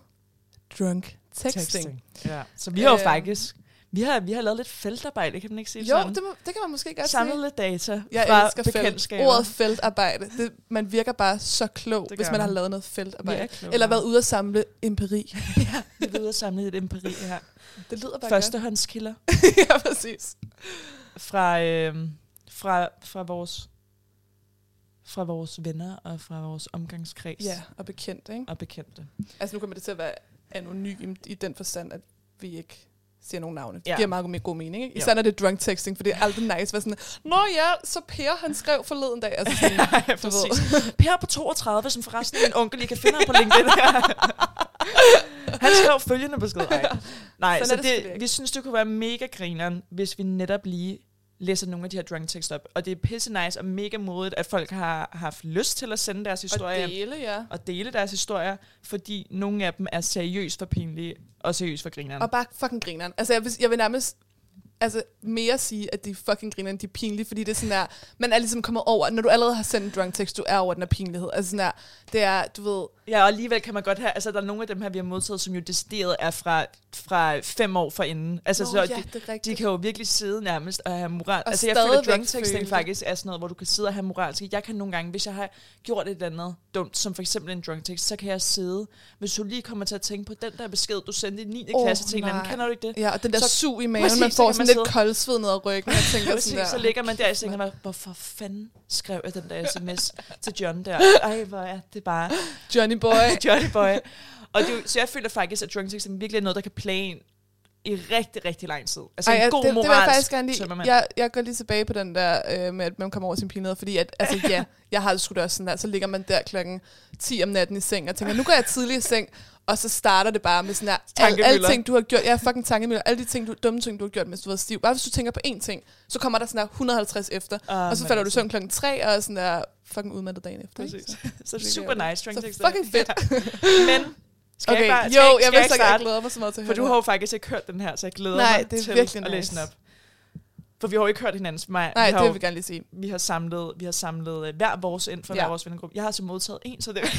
drunk texting. texting. Ja. Så vi har jo Øh. faktisk, vi har, vi har lavet lidt feltarbejde, kan man ikke sige Jo, sådan? det, må, det kan man måske godt Samlet sige. lidt data Jeg fra elsker felt. Ordet feltarbejde. Det, man virker bare så klog, hvis man, man. har lavet noget feltarbejde. er. Eller været ude at samle empiri. ja, vi er ude og samle et empiri her. Det lyder bare Førstehåndskilder ja, præcis. fra, øh, fra, fra vores fra vores venner og fra vores omgangskreds Ja, og bekendt, ikke? og bekendte. Altså nu kommer det til at være anonymt i den forstand, at vi ikke siger nogen navne. Det Ja. giver meget god mening, ikke? Jo. Især når det er drunk texting, for det er aldrig nice at være sådan, Nå ja, så Per han skrev forleden dag. Altså sådan, Ja, du ved. Per på 32, som forresten min onkel, I kan finde ham på LinkedIn. Han skrev følgende besked. Ej. Nej, Sådan så det det, ikke. vi synes, det kunne være mega grineren, hvis vi netop lige læser nogle af de her drunk tekster op. Og det er pisse nice og mega modigt, at folk har haft lyst til at sende deres Og historier dele, ja. og dele deres historier, fordi nogle af dem er seriøst for pinlige og seriøst for grineren. Og bare fucking grineren. Altså, jeg vil, jeg vil nærmest altså, mere sige, at de er fucking grineren, de er pinlige, fordi det er sådan der, man er ligesom kommet over, når du allerede har sendt en drunk tekst, du er over den her pinlighed. Altså sådan der, det er, du ved, Ja, og alligevel kan man godt have, altså der er nogle af dem her, vi har modtaget, som jo decideret er fra, fra fem år forinden. Altså, Nå, så ja, de, det de kan jo virkelig sidde nærmest og have moral. Og altså jeg føler, stadigvæk drunk texting faktisk er sådan noget, hvor du kan sidde og have moralsk. Jeg kan nogle gange, hvis jeg har gjort et eller andet dumt, som for eksempel en drunk text, så kan jeg sidde, hvis du lige kommer til at tænke på den der besked, du sendte i 9. Åh, klasse til en anden, kender du ikke det? ja, og den der Så- sug i maven, Præcis, man så får kan sådan man lidt koldsved ned ad ryggen, og tænker Præcis, sådan der. så ligger man der og tænker, mig, hvorfor fanden skrev jeg den der sms til John der? Ej, hvor er det bare Johnny boy. Johnny Boy. Og det, så jeg føler faktisk, at drunk texting virkelig er noget, der kan plage en i rigtig, rigtig lang tid. Altså Ej, en god det, det vil jeg moralsk faktisk gerne tømmermand. Jeg, jeg går lige tilbage på den der øh, med, at man kommer over sin pinlighed, fordi at, altså ja, jeg har det sgu da også sådan der, så ligger man der klokken 10 om natten i seng og tænker, nu går jeg tidligt i seng, og så starter det bare med sådan der, alle, alle ting, du har gjort, ja, fucking tankemøller, alle de ting, du, dumme ting, du har gjort, mens du var stiv. Bare hvis du tænker på én ting, så kommer der sådan der 150 efter, Ah, og så falder du altså. søvn klokken 3, og sådan der fucking udmattet dagen efter. ikke? Så, Så super nice drunk så fucking fedt. Men skal Okay, jeg bare, jo, skal jeg, skal jeg jeg ikke, jeg starte? glæder mig så meget til at For høre du det. har jo faktisk ikke hørt den her, så jeg glæder Nej, mig det er til virkelig at læse den nice. op. For vi har jo ikke hørt hinandens mig. Nej, vi det har, vil jo, vi gerne lige sige. vi har samlet, vi har samlet øh, hver vores ind for Ja. hver vores vennegruppe. Jeg har så modtaget en, så det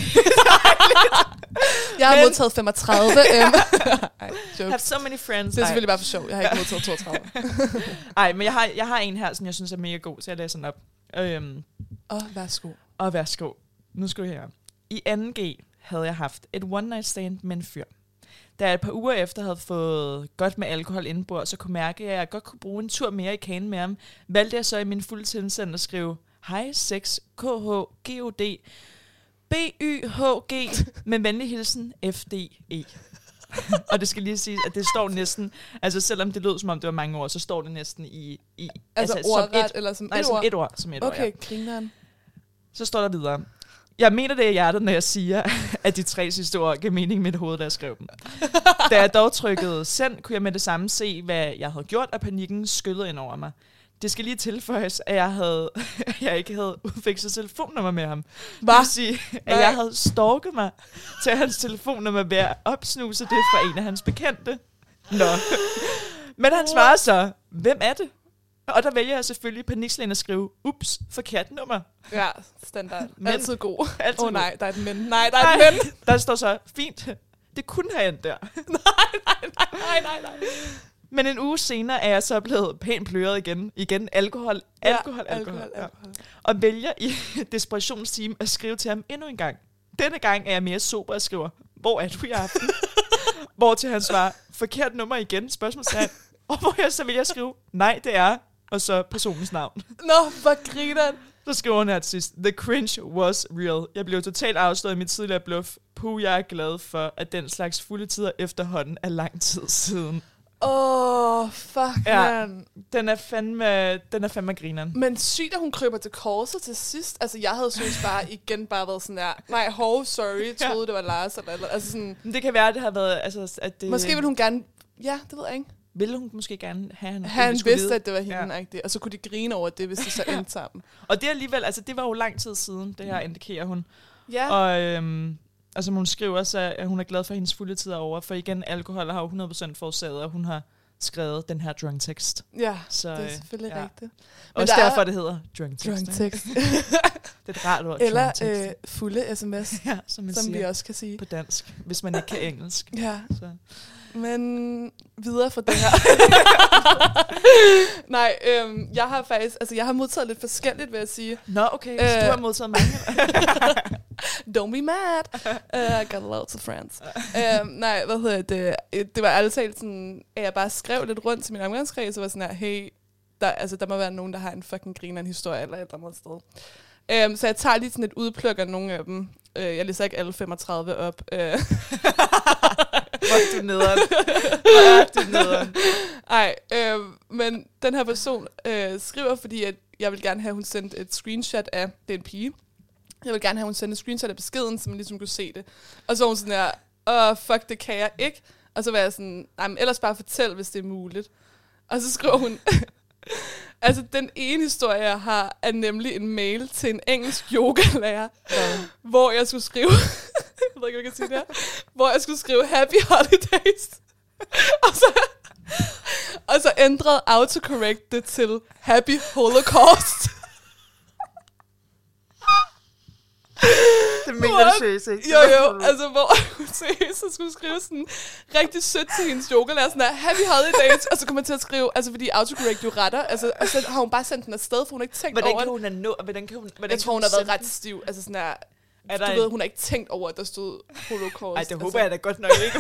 Jeg har Men- modtaget 35. øhm. Ej, have so many friends. Det er Ej. selvfølgelig bare for sjov. Jeg har ikke modtaget 32. Ej, men jeg har, jeg har en her, som jeg synes er mega god, så jeg læser den op. Øhm, oh, værsgo. og værsgo. Nu skal du høre. I 2G havde jeg haft et one night stand med en fyr. Da jeg et par uger efter havde fået godt med alkohol indenbord, så kunne mærke, at jeg godt kunne bruge en tur mere i kagen med ham, valgte jeg så i min fulde tilsend at skrive Hej 6 KH GOD B-Y-H-G med venlig hilsen FDE. og det skal lige sige, at det står næsten, altså selvom det lød som om det var mange år, så står det næsten i, i Altså, altså som ordret, et, eller som nej, et som ord? et ord. Som et ord, ja. Okay, grineren. Så står der videre. Jeg mener det i hjertet, når jeg siger, at de tre sidste ord gav mening i mit hoved, da jeg skrev dem. Da jeg dog trykkede send, kunne jeg med det samme se, hvad jeg havde gjort, og panikken skyllede ind over mig. Det skal lige tilføjes, at jeg, havde, at jeg ikke havde udvekslet telefonnummer med ham. Det Hvad? vil sige, at Nej. jeg havde stalket mig til hans telefonnummer ved at opsnuse det fra en af hans bekendte. Nå. Men han svarer så, hvem er det? Og der vælger jeg selvfølgelig panikslende at skrive, ups, forkert nummer. Ja, standard. Men. Altid god. Åh oh, nej, der er et men. Nej, der er et Nej, men. der står så, fint, det kunne have endt der. Nej, nej, nej. Men en uge senere er jeg så blevet pænt pløret igen. Igen alkohol, alkohol, Ja, alkohol. alkohol, Ja. alkohol. Og vælger i desperationsteam at skrive til ham endnu en gang. Denne gang er jeg mere sober og skriver, hvor er du i aften? hvor til han svarer, forkert nummer igen, spørgsmålstegn. Og hvor jeg så vil jeg skrive, nej det er, og så personens navn. Nå, hvor grineren. Så skriver hun her til sidst, The cringe was real. Jeg blev totalt afsløret i mit tidligere bluff. Puh, jeg er glad for, at den slags fulde tider efterhånden er lang tid siden. Åh, oh, fuck, Ja. ja. man. Den er fandme, den er fandme grineren. Men sygt, at hun kryber til korset til sidst. Altså, jeg havde synes bare igen bare været sådan der, nej, hov, sorry, Ja. troede, det var Lars. Eller, eller, altså sådan, Men det kan være, at det har været... Altså, at det, måske ville hun gerne, ja, det ved jeg ikke. Ville hun måske gerne have, han, Han vidste, vide. at det var hende, Ja. og så kunne de grine over det, hvis de så endte sammen. Og det er alligevel, altså det var jo lang tid siden, det her indikerer hun. Ja, Og øhm, altså hun skriver så, at hun er glad for, at hendes fulde tid er over, for igen, alkohol har jo 100% forårsaget, at hun har skrevet den her drunk text. ja, Så, det er øh, selvfølgelig ja. rigtigt. Også der er- derfor, det hedder drunk text. Drunk text. Det er et rart ord, Eller drunk text. øh, fulde sms, ja, som man som siger vi også kan sige. på dansk, hvis man ikke kan engelsk. Ja, Så. Men videre fra det her. Nej, øhm, jeg har faktisk, altså jeg har modtaget lidt forskelligt, vil jeg sige. Nå, okay, så Øh. du har modtaget mange. Don't be mad. Uh, I got lots of friends. um, nej, hvad hedder det? Øh, Det var ærligt talt sådan, at jeg bare skrev lidt rundt til min omgangskreds, og var sådan her, hey, der, altså, der må være nogen, der har en fucking griner en historie eller et eller andet sted. Um, så jeg tager lige sådan et udpluk af nogle af dem. Uh, jeg læser ikke alle 35 op. Uh, Hvor er du nederen. Hvor er du nederen. Ej, øh, men den her person øh, skriver, fordi at jeg vil gerne have, at hun sendte et screenshot af, det er en pige, jeg vil gerne have, at hun sendte et screenshot af beskeden, så man ligesom kunne se det. Og så var hun sådan her, åh, fuck, det kan jeg ikke. Og så var jeg sådan, nej, men ellers bare fortæl, hvis det er muligt. Og så skriver hun, Altså, den ene historie, jeg har, er nemlig en mail til en engelsk yogalærer, hvor jeg skulle skrive... jeg ved ikke, om jeg kan sige det her. Hvor jeg skulle skrive Happy Holidays. og, så, og så ændrede autocorrect det til Happy Holocaust. Det mener du seriøst ikke? Jo, jo, altså hvor hun seriøst så skulle skrive sådan rigtig sødt til hendes yogalærer, sådan der, happy holidays, og så kommer til at skrive, altså fordi autocorrect jo retter, altså, og så har hun bare sendt den afsted, for hun har ikke tænkt Hvordan over kan det. hun have nå... Hvordan kan hun... Hvordan Jeg tror, hun har været ret stiv, altså sådan der, Er der du en- ved, hun har ikke tænkt over, at der stod holocaust. Ej, det håber altså, jeg da godt nok ikke.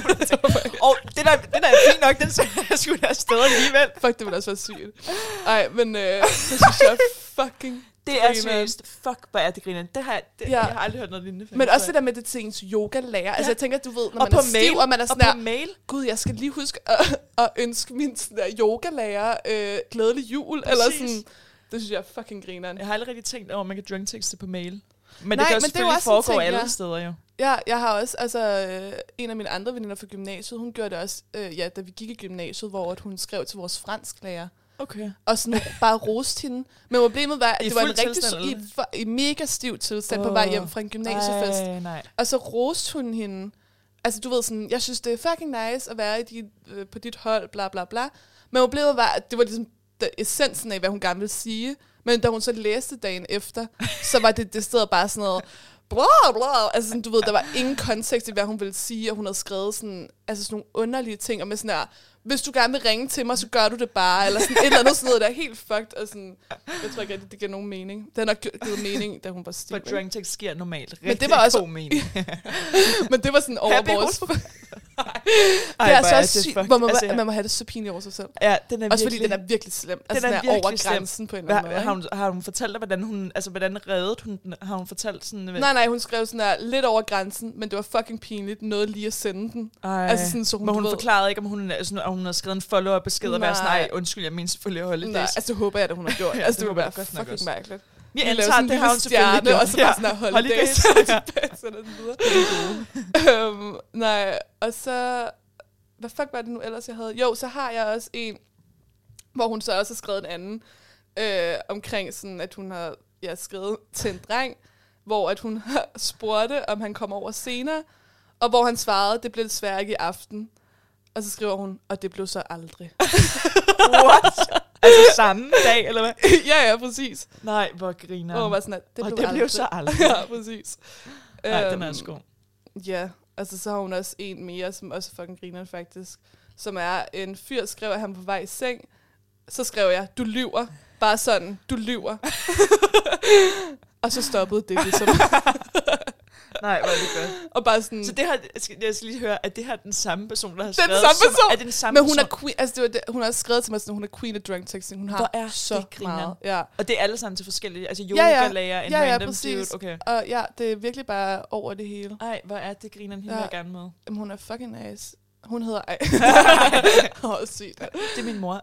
Og det der, det der er fint nok, den jeg sgu da afsted alligevel. Fuck, det ville også være sygt. Ej, men øh, det synes jeg er fucking Det er seriøst. Fuck, hvor er det griner. Det har, jeg- det, Ja. jeg har aldrig hørt noget lignende. Men også det der med det til ens yogalærer. Altså, jeg tænker, du ved, når og man på er stiv, mail, og man er og sådan på der, mail. gud, jeg skal lige huske at, at ønske min der yogalærer øh, glædelig jul, eller Præcis. sådan. Det synes jeg er fucking grineren. Jeg har aldrig rigtig tænkt over, at man kan drunk på mail. Men Nej, det kan jo det er selvfølgelig også en foregå ting, alle ja. steder jo. Ja, jeg har også, altså, øh, en af mine andre veninder fra gymnasiet, hun gjorde det også, øh, ja, da vi gik i gymnasiet, hvor at hun skrev til vores fransklærer, Okay. og sådan bare roste hende. Men problemet var, at I det var en rigtig i, for, i mega stiv tilstand oh. på vej hjem fra en gymnasiefest. Ej, nej. Og så roste hun hende. Altså, du ved sådan, jeg synes, det er fucking nice at være i dit, øh, på dit hold, bla bla bla. Men problemet var, at det var ligesom essensen af, hvad hun gerne ville sige. Men da hun så læste dagen efter, så var det det sted bare sådan noget, bla bla. Altså, sådan, du ved, der var ingen kontekst i, hvad hun ville sige, og hun havde skrevet sådan, altså sådan nogle underlige ting, og med sådan her, hvis du gerne vil ringe til mig, så gør du det bare, eller sådan et eller andet sådan noget, der er helt fucked, og sådan, jeg tror ikke, at det giver nogen mening. Det har givet mening, da hun var stiv. For drunk text sker normalt. Men det Rigtig var også- god mening. Men det var sådan over Happy vores... Ej, det er altså også sygt, hvor man, altså, altså, man må have det så pinligt over sig selv. Ja, den er Også virkelig... fordi den er virkelig slem. Altså, Den den er er, virkelig over slem. grænsen på en eller anden måde. har, hun, har hun fortalt dig, hvordan hun, altså, hvordan reddede hun den? Har hun fortalt sådan... ikke? Nej, nej, hun skrev sådan der, lidt over grænsen, men det var fucking pinligt, noget lige at sende den. Ej. Altså sådan, så hun, Men hun ved- forklarede ikke, om hun, altså, om hun havde skrevet en follow-up besked og været sådan, Nej. nej, undskyld, jeg mener selvfølgelig holidays. Nej, altså det håber jeg, at hun har gjort. Ja, altså, det det, godt nok fucking mærkeligt. Vi antager, sådan det har hun selvfølgelig gjort. Og så bare sådan her, holidays. Sådan og videre. øhm, nej, og så... Hvad fuck var det nu ellers, jeg havde? Jo, så har jeg også en, hvor hun så også har skrevet en anden, øh, omkring sådan, at hun har ja, skrevet til en dreng, hvor at hun har spurgte, om han kom over senere, og hvor han svarede, det blev desværre ikke i aften. Og så skriver hun, og det blev så aldrig. What? altså samme dag, eller hvad? ja, ja, præcis. Nej, hvor griner Og hun var sådan, at det Og blev det aldrig. blev så aldrig. ja, præcis. Nej, den er Øhm, god. Ja, altså så har hun også en mere, som også fucking griner faktisk. Som er en fyr, skrev, at han på vej i seng. Så skrev jeg, du lyver. Bare sådan, du lyver. og så stoppede det ligesom. Nej, hvor er det godt. og bare sådan, Så det har, skal, jeg skal lige høre, at det her den samme person, der har den skrevet? samme som- person? Er det den samme men hun er person? queen, altså det var det, hun har skrevet til mig, sådan, hun er queen of drunk texting. Hun har Hvor er så det meget. Ja. Og det er alle sammen til forskellige, altså Ja, ja. yoga-lærer, en Ja, ja, random præcis. dude. Okay. Og ja, det er virkelig bare over det hele. Ej, hvor er det grineren, hende Ja. ja. jeg gerne med. Jamen, hun er fucking nice. Hun hedder... Ej. Åh, oh, sygt. Det er min mor.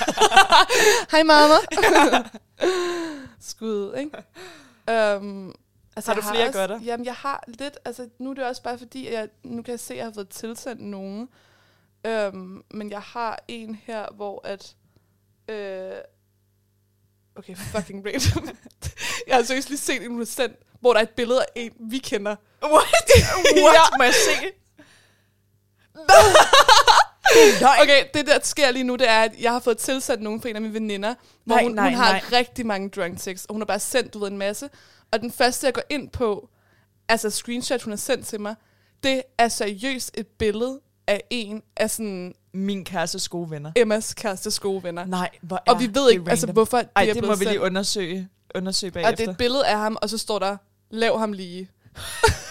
Hej, mamma. Skud, ikke? Um, altså, Har du jeg flere også, godter? Jamen, jeg har lidt... Altså, nu er det også bare fordi, at jeg, nu kan jeg se, at jeg har fået tilsendt nogen. Um, men jeg har en her, hvor at... Øh, okay, fucking random. jeg har seriøst lige set en, har sendt, hvor der er et billede af en, vi kender. What? What? Må jeg se? Okay, det der sker lige nu, det er, at jeg har fået tilsendt nogen fra en af mine veninder, hvor Nej, hun, nej, hun har nej. rigtig mange drunk texts, og hun har bare sendt, du ved, en masse. Og den første, jeg går ind på, altså screenshot, hun har sendt til mig, det er seriøst et billede af en af sådan Min kærestes gode venner. Emmas kærestes gode venner. Nej, hvor er og vi ved det ikke, altså, random. hvorfor det Ej, det blevet må vi lige undersøge, undersøge Og det bagefter. er et billede af ham, og så står der, lav ham lige.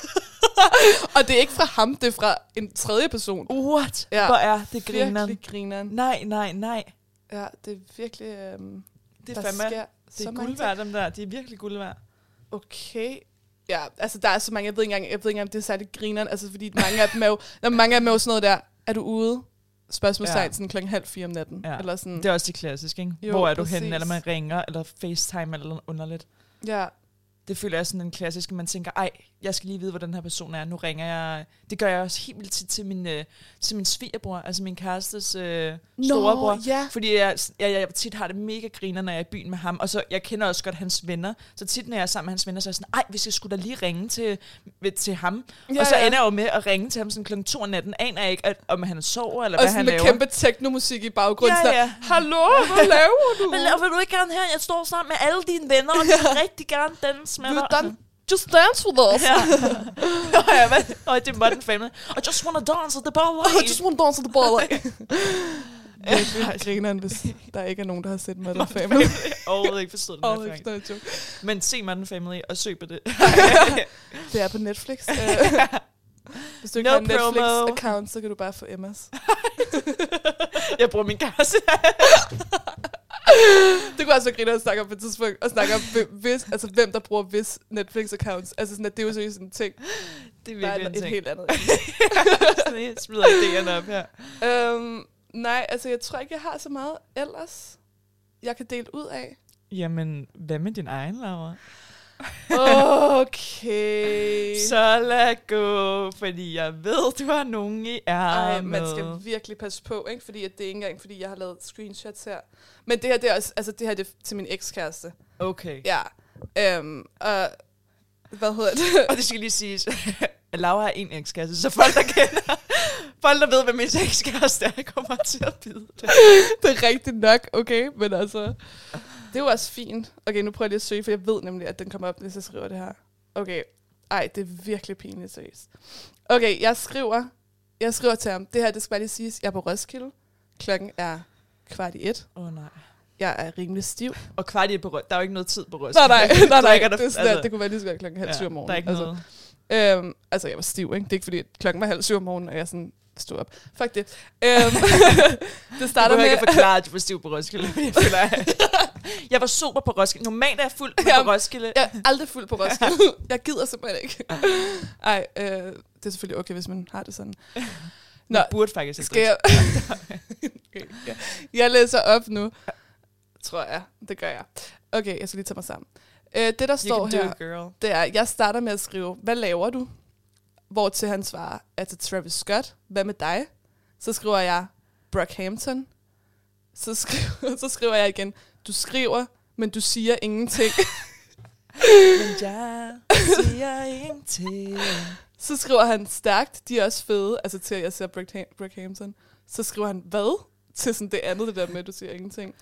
og det er ikke fra ham, det er fra en tredje person. What? Ja. Hvor er det grineren? Virkelig grineren. Nej, nej, nej. Ja, det er virkelig... Øhm, Det er fandme, det er guld værd, dem der. De er virkelig guld værd. Okay. Ja, altså der er så mange, jeg ved ikke engang, jeg ved ikke engang, om det er særligt grineren, altså fordi mange af dem er jo, er mange af dem er jo sådan noget der, er du ude? Spørgsmålstegn Ja. sådan klokken halv fire om natten. Ja. Eller sådan, Det er også det klassiske, ikke? Jo, Hvor er du præcis. henne, eller man ringer, eller facetime, eller underligt. ja. Det føler jeg sådan en klassisk, at man tænker, ej, jeg skal lige vide, hvor den her person er. Nu ringer jeg. Det gør jeg også helt vildt tit til min, øh, til min svigerbror, altså min kærestes øh, storebror. ja. Fordi jeg, jeg, jeg tit har det mega griner, når jeg er i byen med ham. Og så jeg kender også godt hans venner. Så tit, når jeg er sammen med hans venner, så er jeg sådan, ej, hvis jeg skulle da lige ringe til, ved- til ham. Ja, og så ja. ender jeg jo med at ringe til ham sådan klokken to om natten. Aner jeg ikke, at, om han sover, eller Og hvad sådan han med laver. kæmpe teknomusik i baggrunden. Ja, sådan, ja. Hallo, hvad laver du? Men laver- vil du ikke gerne her? Jeg står sammen med alle dine venner, og jeg vil rigtig gerne danse Vil dig. du dan- Just dance with us. Ja. Nå, ja, hvad? Nå, det er Modern Family. I just wanna dance at the bar I just want to dance at the ball. Virkelig grineren, hvis der ikke er nogen, der har set Modern Family. Overhovedet ikke forstået den her ikke noget joke. Men se Modern Family og søg på det. Det er på Netflix. Øh, Hvis du ikke No har en promo. Netflix-account, så kan du bare få Emmas. jeg bruger min kæreste. Det kunne også være griner at snakke om på et tidspunkt, og snakke om, hvem- hvis, altså, hvem der bruger hvis Netflix-accounts. Altså sådan, at det er jo seriøst sådan en ting. det er virkelig en et ting. helt andet. Sådan, jeg smider idéerne op her. um, nej, altså jeg tror ikke, jeg har så meget ellers, jeg kan dele ud af. Jamen, hvad med din egen, Laura? Okay. Så lad gå, fordi jeg ved, du har nogen i ærmet. man skal virkelig passe på, ikke? Fordi at det er ikke engang, fordi jeg har lavet screenshots her. Men det her, det er også, altså det her det er til min ekskæreste. Okay. Ja. Um, og hvad hedder det? Og det skal lige siges, at Laura er en ekskæreste, så folk, der kender, folk, der ved, hvad min ekskæreste er, kommer til at bide det. det er rigtigt nok, okay, men altså, det er jo også fint. Okay, nu prøver jeg lige at søge, for jeg ved nemlig, at den kommer op, hvis jeg skriver det her. Okay, ej, det er virkelig pinligt seriøst. Okay, jeg skriver, jeg skriver til ham, det her, det skal bare lige siges, jeg er på Roskilde, klokken er kvart i et, Åh oh, nej. jeg er rimelig stiv. Og kvart i et på rød. Der er jo ikke noget tid på røst. Nej, nej, nej, nej, det, er sådan, altså, det kunne være lige så godt klokken halv syv om morgenen. Der er ikke altså, noget. Øhm, altså, jeg var stiv, ikke? Det er ikke fordi, at klokken var halv syv om morgenen, og jeg sådan stod op. Fuck det. Øhm, det starter med... ikke forklare, at du var stiv på Roskilde. Jeg, føler, jeg, var super på Roskilde. Normalt er jeg fuld på Roskilde. Jeg er aldrig fuld på Roskilde. jeg gider simpelthen ikke. Ej, øh, det er selvfølgelig okay, hvis man har det sådan. Nå, Nå, burde faktisk skal jeg... okay, ja. Jeg læser op nu. Tror jeg. Det gør jeg. Okay, jeg skal lige tage mig sammen. Øh, det, der står You her, girl. det er, jeg starter med at skrive, hvad laver du? Hvor til han svarer, altså Travis Scott, hvad med dig? Så skriver jeg, Brockhampton. Så skriver, så skriver jeg igen, du skriver, men du siger ingenting. Men jeg siger ingenting. Så skriver han stærkt, de er også fede, altså til at jeg ser Brockhampton. Så skriver han, hvad? Til sådan det andet, det der med, at du siger ingenting.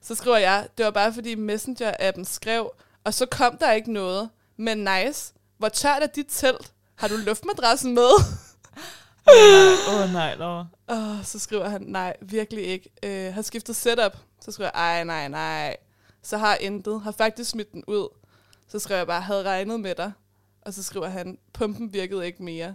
Så skriver jeg, det var bare fordi Messenger-appen skrev, og så kom der ikke noget, men nice. Hvor tørt er dit telt? Har du luftmadrassen med? Åh oh, nej, Laura. Oh, så skriver han, nej, virkelig ikke. Øh, har skiftet setup. Så skriver jeg, ej, nej, nej. Så har intet. Har faktisk smidt den ud. Så skriver jeg bare, havde regnet med dig. Og så skriver han, pumpen virkede ikke mere.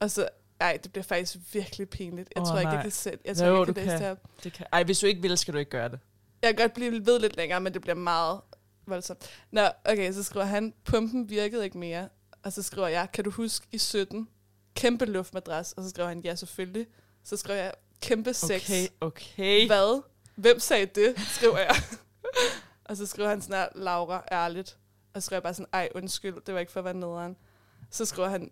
Og så, ej, det bliver faktisk virkelig pinligt. Jeg Åh, tror ikke, jeg nej. kan selv. Jeg tror Jo, ikke, jeg kan læse det her. Det kan. Ej, hvis du ikke vil, skal du ikke gøre det. Jeg kan godt blive ved lidt længere, men det bliver meget voldsomt. Nå, okay, så skriver han, pumpen virkede ikke mere. Og så skriver jeg, kan du huske i 17? Kæmpe luftmadras. Og så skriver han, ja, selvfølgelig. Så skriver jeg, kæmpe sex. Okay, okay. Hvad? Hvem sagde det? Skriver jeg. og så skriver han sådan her, Laura, ærligt. Og så skriver jeg bare sådan, ej, undskyld, det var ikke for at være nederen. Så skriver han,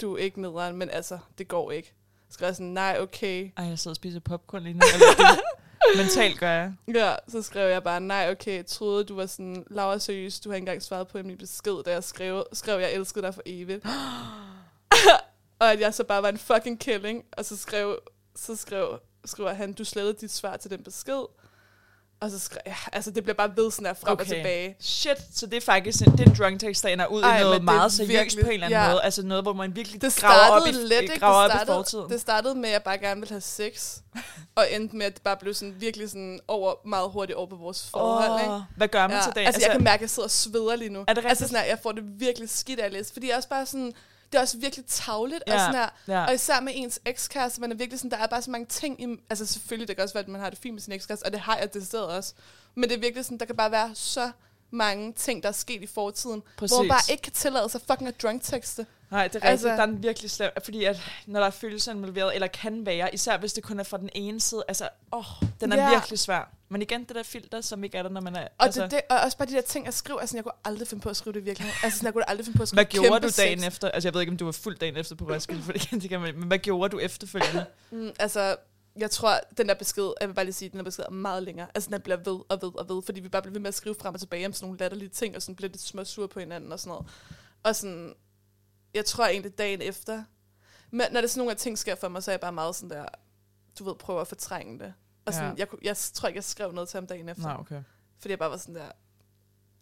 du er ikke nederen, men altså, det går ikke. Så skriver jeg sådan, nej, okay. Ej, jeg sidder og spiser popcorn lige nu. Mentalt gør jeg. Ja, så skrev jeg bare, nej, okay, jeg troede, du var sådan, Laura, seriøst, du har ikke engang svaret på min besked, da jeg skrev, skrev jeg elskede dig for evigt. og at jeg så bare var en fucking killing, og så skrev, så skrev, skriver han, du slettede dit svar til den besked. Og så skrev jeg, altså det bliver bare ved sådan her frem okay. og tilbage. Shit, så det er faktisk en, det er en drunk text, der ender ud Ej, i noget det meget seriøst virkelig- på en eller anden ja. måde. Altså noget, hvor man virkelig Det graver op startede i, lidt, ikke? graver det op i startede, fortiden. Det startede med, at jeg bare gerne ville have sex, og endte med, at det bare blev sådan virkelig sådan over, meget hurtigt over på vores forhold, ikke? Åh, hvad gør man Ja, til dagen? altså, jeg kan mærke, at jeg sidder og sveder lige nu. Er det rigtigt? Altså sådan her, jeg får det virkelig skidt af at læse, fordi jeg også bare sådan, det er også virkelig tavligt, og Ja, sådan her, ja. og især med ens ekskæreste, man er virkelig sådan, der er bare så mange ting i, altså selvfølgelig, det kan også være, at man har det fint med sin ekskæreste, og det har jeg sted også, men det er virkelig sådan, der kan bare være så mange ting, der er sket i fortiden, Præcis. hvor man bare ikke kan tillade sig fucking at drunk tekste. Nej, det er rigtigt. Altså- der er den virkelig slem. Fordi at, når der er følelser involveret, eller kan være, især hvis det kun er fra den ene side, altså, åh, den er Ja. virkelig svær. Men igen, det der filter, som ikke er der, når man er... Og, altså, det, det, og også bare de der ting at skrive, altså jeg kunne aldrig finde på at skrive det virkelig. Altså sådan, jeg kunne aldrig finde på at skrive hvad gjorde du dagen sex. efter? Altså, jeg ved ikke, om du var fuld dagen efter på Roskilde, for det kan, det kan man, men hvad gjorde du efterfølgende? Mm, altså, jeg tror, den der besked, jeg vil bare lige sige, den der besked er meget længere. Altså, den bliver ved og ved og ved, fordi vi bare bliver ved med at skrive frem og tilbage om sådan nogle latterlige ting, og sådan bliver lidt små sure på hinanden og sådan noget. Og sådan, jeg tror egentlig dagen efter, men når det sådan nogle af ting sker for mig, så er jeg bare meget sådan der, du ved, prøver at fortrænge det. Og sådan, Ja. jeg, jeg tror ikke, jeg skrev noget til ham dagen efter. Nå, okay. Fordi jeg bare var sådan der,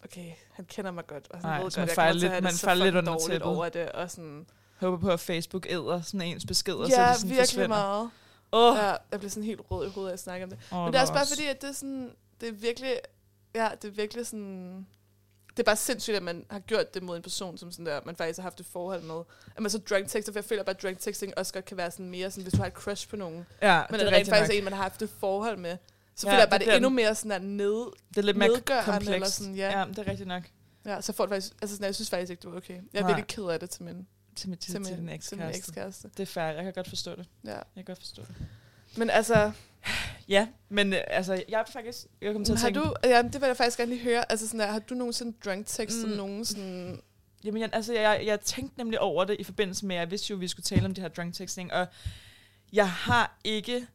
okay, han kender mig godt, og han Nej, ved så godt, man jeg lidt- man det så falder lidt under dårligt over det, og sådan, Håber på, at Facebook æder sådan ens beskeder, så ja, det sådan virkelig forsvinder. meget. Åh, Ja, jeg bliver sådan helt rød i hovedet af at snakke om det. Åh, Men det er også bare fordi, at det er sådan, det er virkelig, ja, det er virkelig sådan, det er bare sindssygt, at man har gjort det mod en person, som sådan der, man faktisk har haft et forhold med. At man så drunk texter, for jeg føler bare, at drunk texting også godt kan være sådan mere sådan, hvis du har et crush på nogen. Ja, Men det er rent faktisk nok. en, man har haft et forhold med. Så Ja, føler jeg bare, det det er endnu mere sådan der ned. Det er lidt mere komplekst. eller sådan, ja. ja, det er rigtigt nok. Ja, så får det faktisk, altså sådan, jeg synes faktisk ikke, det var okay. Jeg er Nej. virkelig ked af det til min, Til, til, til til, min, din til min ekskæreste. ekskæreste. Det er fair, jeg kan godt forstå det. Ja. Jeg kan godt forstå det. Men altså, Ja, men øh, altså, jeg er faktisk... Jeg kommer til at har tænke... du, ja, det vil jeg faktisk gerne lige høre. Altså sådan der, har du nogensinde drunk textet Mm. nogen sådan, Jamen, jeg, altså, jeg, jeg tænkte nemlig over det i forbindelse med, at jeg vidste jo, at vi skulle tale om det her drunk texting, og jeg har ikke...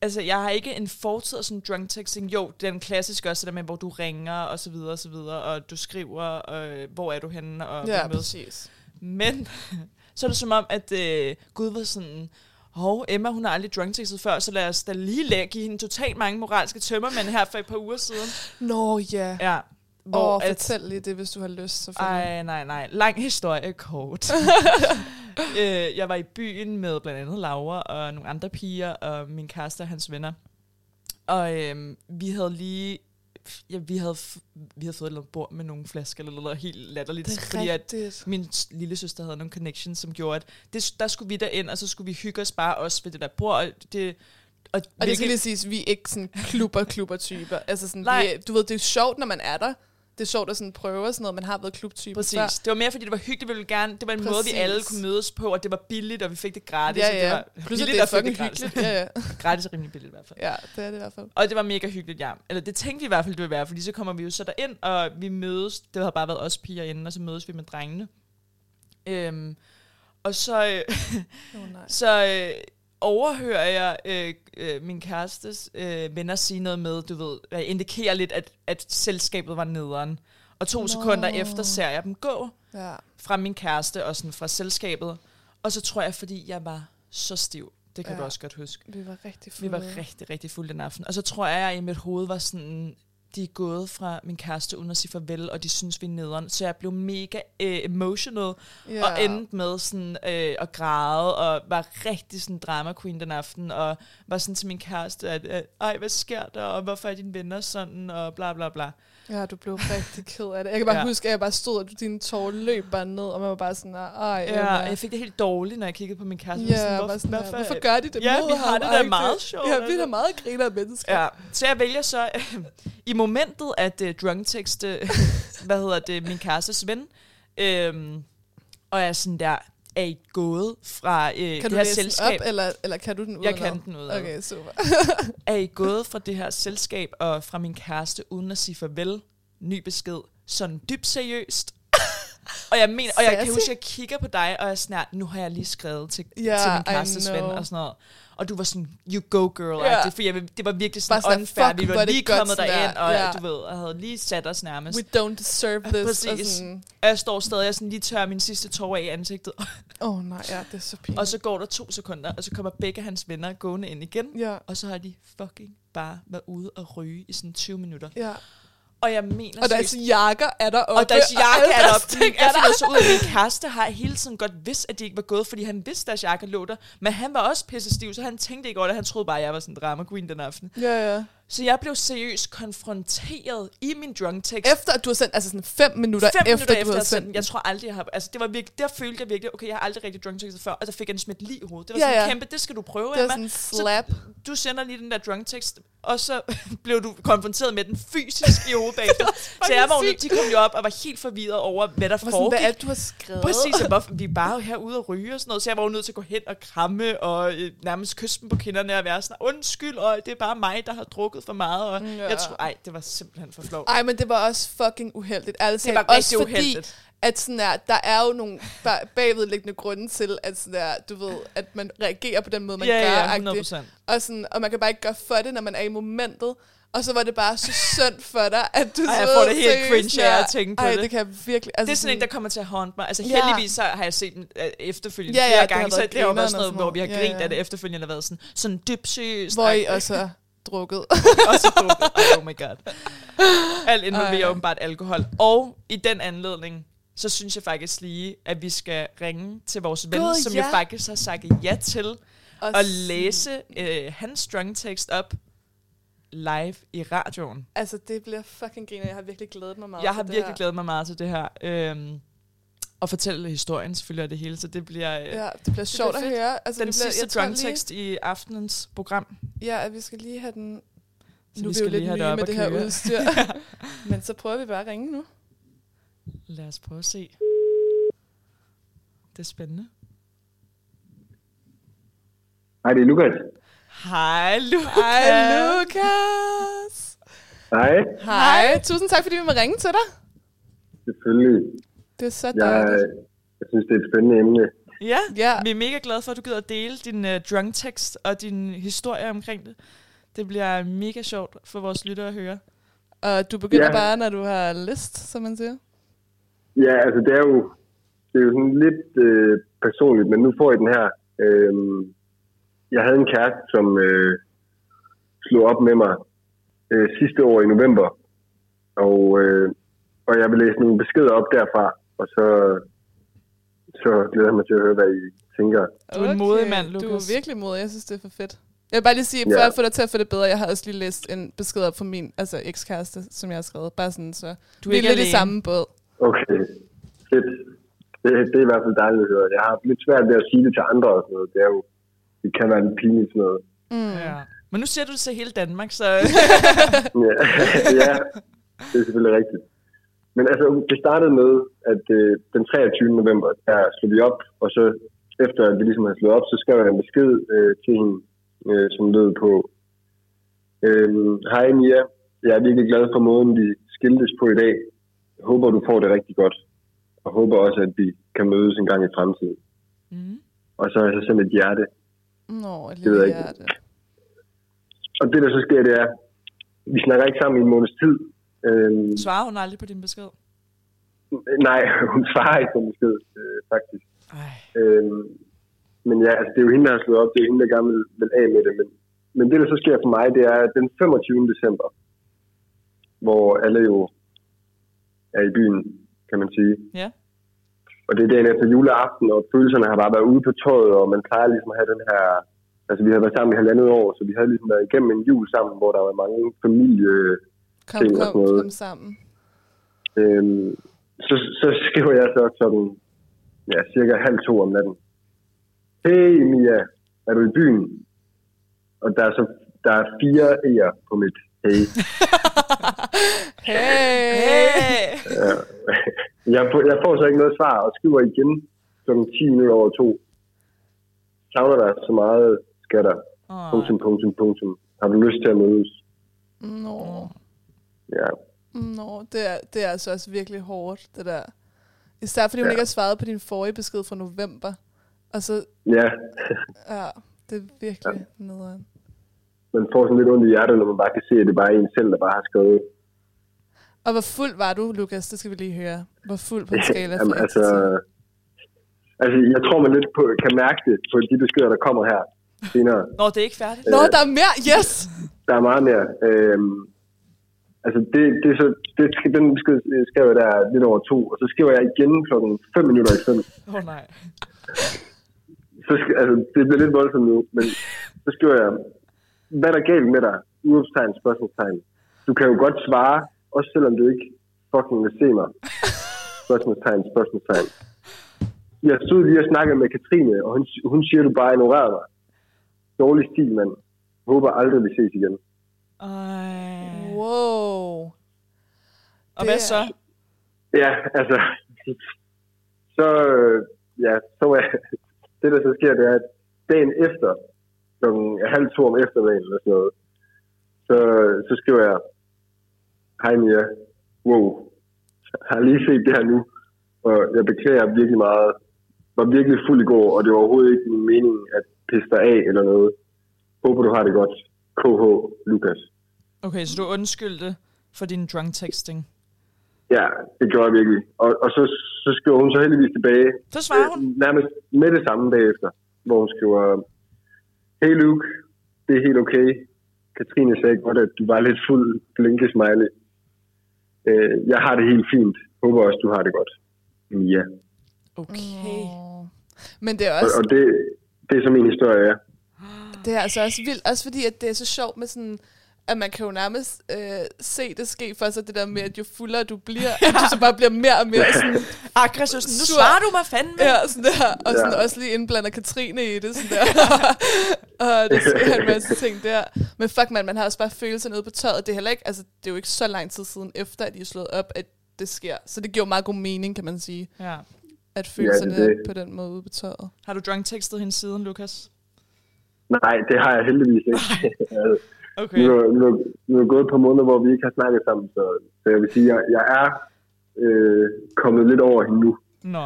Altså, jeg har ikke en fortid af sådan drunk texting. Jo, den klassiske også, det der med, hvor du ringer, og så videre, og så videre, og du skriver, øh, hvor er du henne, og ja, præcis. Men så er det som om, at øh, Gud var sådan, hov, Emma, hun har aldrig drunk før, så lad os da lige lade, give hende totalt mange moralske tømmermænd her for et par uger siden. Nå ja. Ja, Hvor oh, at, fortæl lige det, hvis du har lyst, selvfølgelig. ej, nej, nej, lang historie kort. øh, jeg var i byen med blandt andet Laura og nogle andre piger, og min kæreste og hans venner. Og øh, vi havde lige, ja, vi havde, vi havde fået et bord med nogle flasker, eller noget helt latterligt, det er fordi at min lille søster havde nogle connections, som gjorde, at det, der skulle vi derind, og så skulle vi hygge os bare også ved det der bord. Og det, og, Og det skal lige siges, vi er ikke sådan klubber, klubber typer. Altså sådan, Nej. vi, du ved, det er sjovt, når man er der. Det er sjovt at sådan prøve sådan noget, man har været klubtype Præcis. før. Det var mere, fordi det var hyggeligt. Vi ville gerne, det var en måde, vi Præcis. alle kunne mødes på, og det var billigt, og vi fik det gratis. Ja, ja. Det var Plus billigt det er fucking gratis. hyggeligt. Ja, ja. gratis og rimelig billigt i hvert fald. ja, det er det i hvert fald. Og det var mega hyggeligt, ja. Eller det tænkte vi i hvert fald, det ville være, fordi så kommer vi jo så derind, og vi mødes. Det har bare været os piger inden, og så mødes vi med drengene. Øhm, og så, øh, Oh, nej. så øh, overhører jeg øh, øh, min kærestes øh, venner sige noget med, du ved, indikerer lidt, at, at selskabet var nederen. Og to. Nå. sekunder efter ser jeg dem gå Ja. fra min kæreste og sådan fra selskabet. Og så tror jeg, fordi jeg var så stiv, det kan. Ja. du også godt huske. Vi var rigtig fulde. Vi var rigtig, rigtig fulde den aften. Og så tror jeg, at jeg i mit hoved var sådan, de er gået fra min kæreste uden at sige farvel, og de synes, vi er nederen. Så jeg blev mega øh, emotional, ja. og endte med sådan øh, at græde, og var rigtig sådan drama queen den aften, og var sådan til min kæreste, at øh, ej, hvad sker der, og hvorfor er dine venner sådan, og bla bla bla. Ja, du blev rigtig ked af det. Jeg kan bare Ja. huske, at jeg bare stod, og dine tårer løb bare ned, og man var bare sådan, ej, Ja, jeg fik det helt dårligt, når jeg kiggede på min kæreste. Ja, sådan, hvorfor, sådan, hvorfor, hvorfor, hvorfor gør de det Ja, mod vi har ham? det da meget sjovt, Ja, vi er altså. da meget griner mennesker. Ja, så jeg vælger så i momentet at uh, drunktekste, hvad hedder det, min kærestes ven, øhm, og jeg er sådan der, er I gået fra øh, Kan det her selskab? den op, eller, eller kan du den jeg udenad? kan den ud Okay, super. Er I gået fra det her selskab og fra min kæreste uden at sige farvel? Ny besked. Sådan dybt seriøst. og jeg mener, og jeg kan huske, at jeg kigger på dig, og jeg her, nu har jeg lige skrevet til, Ja, til min kærestes ven og sådan noget. Og du var sådan, you go girl, yeah. for jeg, det var virkelig sådan, sådan, unfair. Vi var lige kommet derind, der. og Ja. du ved, og havde lige sat os nærmest. We don't deserve this. Præcis. Og sådan, Og jeg står stadig og sådan lige tør min sidste tår af i ansigtet. Åh oh, nej, ja, det er så pinligt. og så går der to sekunder, og så kommer begge hans venner gående ind igen. Ja, Og så har de fucking bare været ude og ryge i sådan 20 minutter. ja. Og jeg mener Og deres seriøst- jakker er der oppe. og deres jakke alle er deres deroppe. ting Jeg er finder der. så ud af, at min kæreste har hele tiden godt vidst, at de ikke var gået, fordi han vidste, at deres jakke lå der. Men han var også pisse stiv, så han tænkte ikke over det. Han troede bare, at jeg var sådan en drama queen den aften. Ja, ja. Så jeg blev seriøst konfronteret i min drunk text. Efter at du har sendt, altså sådan fem minutter Fem efter, minutter du efter, har jeg sendt sendt Jeg tror aldrig, jeg har... Altså, det var virkelig, der følte jeg virkelig, okay, jeg har aldrig rigtig drunk textet før, og der fik jeg en smidt lige i hovedet. Det var Ja, sådan ja. kæmpe, det skal du prøve, Det var Emma. sådan slap. Du sender lige den der drunk text, og så blev du konfronteret med den fysisk i hovedet bagefter. så jeg var sygt. de kom jo op og var helt forvirret over, hvad der foregik. hvad er det, du har skrevet? Præcis, og hvorfor, vi er bare herude og ryge og sådan noget, så jeg var jo nødt til at gå hen og kramme og øh, nærmest kysse dem på kinderne og være sådan, undskyld, og det er bare mig, der har drukket drukket for meget, og Ja. jeg tror, ej, det var simpelthen for flot. Ej, men det var også fucking uheldigt. Altså, Det var også fordi, uheldigt. at sådan er, der er jo nogle ba- bagvedliggende grunde til, at, sådan er, du ved, at man reagerer på den måde, man Ja, gør. ja, agtigt. 100 procent. Og, sådan, og man kan bare ikke gøre for det, når man er i momentet. Og så var det bare så synd for dig, at du Ej, jeg får det helt seriøst cringe af der- at tænke på Ej, det. det kan jeg virkelig... Altså Det er sådan en, der kommer til at haunt mig. Altså Ja. heldigvis så har jeg set den øh, efterfølgende Ja, ja, flere gange, så det har jo været sådan noget, sådan hvor vi har. Ja, grint ja. af det efterfølgende har været sådan, sådan dybsøs. Hvor I også drukket. også drukket. Oh my god. Alt involverer åbenbart alkohol. Og i den anledning, så synes jeg faktisk lige, at vi skal ringe til vores ven, Gud, som ja. jo faktisk har sagt ja til Og s- læse øh, hans drunk tekst op live i radioen. Altså, det bliver fucking griner. Jeg har virkelig glædet mig meget Jeg har virkelig her. glædet mig meget til det her. Øhm, og fortælle historien selvfølgelig af det hele, så det bliver øh, Ja, det bliver sjovt at fedt. høre. Altså, den det bliver, sidste drunk lige- tekst i aftenens program. Ja, at vi skal lige have den... Så nu vi er vi skal jo lige lidt have det nye med at det her udstyr. Men så prøver vi bare at ringe nu. Lad os prøve at se. Det er spændende. Hej, det er Lukas. Hej, Lukas. Hej, Lukas! Hej, Hej. Tusind tak, fordi vi må ringe til dig. selvfølgelig. Det er så Jeg, dejligt. jeg synes, det er et spændende emne. Ja, Ja. vi er mega glade for, at du gider at dele din uh, drunk tekst og din historie omkring det. Det bliver mega sjovt for vores lyttere at høre. Og du begynder Ja. bare, når du har lyst, som man siger. Ja, altså det er jo, det er jo sådan lidt øh, personligt, men nu får I den her. Øhm, jeg havde en kæreste, som øh, slog op med mig øh, sidste år i november, og, øh, og jeg vil læse nogle beskeder op derfra, og så, så glæder jeg mig til at høre, hvad I tænker. Du er en modig mand, Du Lukas. er virkelig modig. Jeg synes, det er for fedt. Jeg vil bare lige sige, for Ja. at få dig til at få det bedre, jeg har også lige læst en besked op for min altså ekskæreste, som jeg har skrevet. Bare sådan, så Du er vi er lidt i samme båd. Okay, fedt. Det, det er i hvert fald dejligt at høre. Jeg har lidt svært ved at sige det til andre og sådan noget. Det er jo, det kan være lidt pinligt sådan noget. Mm. Ja. Men nu ser du det til hele Danmark, så Ja, ja, det er selvfølgelig rigtigt. Men altså, det startede med, at øh, den 23. november, der slog vi op, og så efter at vi ligesom havde slået op, så skrev jeg en besked øh, til hende, øh, som lød på, øh, Hej Mia, jeg er virkelig glad for måden, vi skiltes på i dag. Jeg håber, du får det rigtig godt, og håber også, at vi kan mødes en gang i fremtiden. mm. Og så har jeg så sendt et hjerte. Nå, et lille jeg ikke. hjerte. Og det, der så sker, det er, vi snakker ikke sammen i en måneds tid. Øh, svarer hun aldrig på din besked. Nej, hun svarer ikke på en besked, øh, faktisk. Ej. Øhm, men ja, altså, det er jo hende, der har slået op. Det er hende, der gerne vil, vil af med det. Men, men det, der så sker for mig, det er den 25. december, hvor alle jo er i byen, kan man sige. Ja. Og det er dagen efter juleaften, og følelserne har bare været ude på tøjet, og man plejer ligesom at have den her... Altså, vi har været sammen i halvandet år, så vi havde ligesom været igennem en jul sammen, hvor der var mange familie... Kom, ting og kom, sådan noget. kom sammen. Øhm, så, så skriver jeg så sådan, ja, cirka halv to om natten. Hey Mia, er du i byen? Og der er så der er fire E'er på mit hey. Hey! Hey! Ja. jeg, får, jeg får så ikke noget svar, og skriver igen kl. 10 minutter over to. Savner dig så meget, skatter. Oh. Punktum, punktum, punktum. Har du lyst til at mødes? Nå, Ja. nå det, er, det er altså også virkelig hårdt, det der. Især fordi hun Ja. ikke har svaret på din forrige besked fra november. Og så, Ja, ja, det er virkelig ja. nederen. man får sådan lidt ondt i hjertet, når man bare kan se, at det bare er en selv, der bare har skrevet. Og hvor fuld var du, Lukas? Det skal vi lige høre. Hvor fuld på en skala fra Jamen, 1 altså, til 10? altså, jeg tror, man lidt på, kan mærke det på de beskeder, der kommer her senere. Nå, det er ikke færdigt. Nå, der er mere! Yes! Der er meget mere. Øhm, altså, det, det så, det, den besked skrev jeg der lidt over to, og så skriver jeg igen klokken 5 minutter i 5. Åh oh, nej. Så, sk- altså, det bliver lidt voldsomt nu, men så skriver jeg, hvad er der galt med dig? Udopstegn, spørgsmålstegn. Du kan jo godt svare, også selvom du ikke fucking vil se mig. Spørgsmålstegn, spørgsmålstegn. Jeg stod lige og snakkede med Katrine, og hun, hun siger, du bare ignorerer mig. Dårlig stil, mand. Håber aldrig, vi ses igen. Ej. Wow. Og hvad Det så? er- Ja, altså... Så, ja, så jeg, det, der så sker, det er, at dagen efter, klokken halv to om eftermiddagen eller sådan noget, så, så skriver jeg, hej Mia, wow, jeg har lige set det her nu, og jeg beklager virkelig meget, var virkelig fuld i går, og det var overhovedet ikke min mening at pisse dig af eller noget. Håber du har det godt. KH Lukas. Okay, så du undskyldte for din drunk texting. Ja, det gjorde jeg virkelig. Og, og så, så skriver hun så heldigvis tilbage. Så svarer hun. øh, Nærmest med det samme bagefter, hvor hun skriver, Hey Luke, det er helt okay. Katrine sagde godt, at du var lidt fuld blinke smiley. Øh, jeg har det helt fint. Håber også, du har det godt. Ja. Okay. Men det er Og, også og det, det er så min historie, ja. Det er altså også vildt, også fordi at det er så sjovt med sådan, at man kan jo nærmest øh, se det ske for sig, det der med, at jo fuldere du bliver, at du så bare bliver mere og mere sådan, Aggressiv. Nu Sur. svarer du mig fandme. ja, sådan der, og sådan Ja. også lige indblander Katrine i det, sådan der. og der sker en masse ting der. Men fuck man, man har også bare følelser nede på tøjet. Det er heller ikke, altså det er jo ikke så lang tid siden efter, at de er slået op, at det sker. Så det giver jo meget god mening, kan man sige, Ja. at følelserne det er ja, det. på den måde ude på tøjet. Har du drunk textet hende siden, Lukas? Nej, det har jeg heldigvis ikke. Okay. nu, er- nu, er- nu er gået et par måneder, hvor vi ikke har snakket sammen, så, så jeg vil sige, at jeg, jeg er øh, kommet lidt over hende nu. Nå,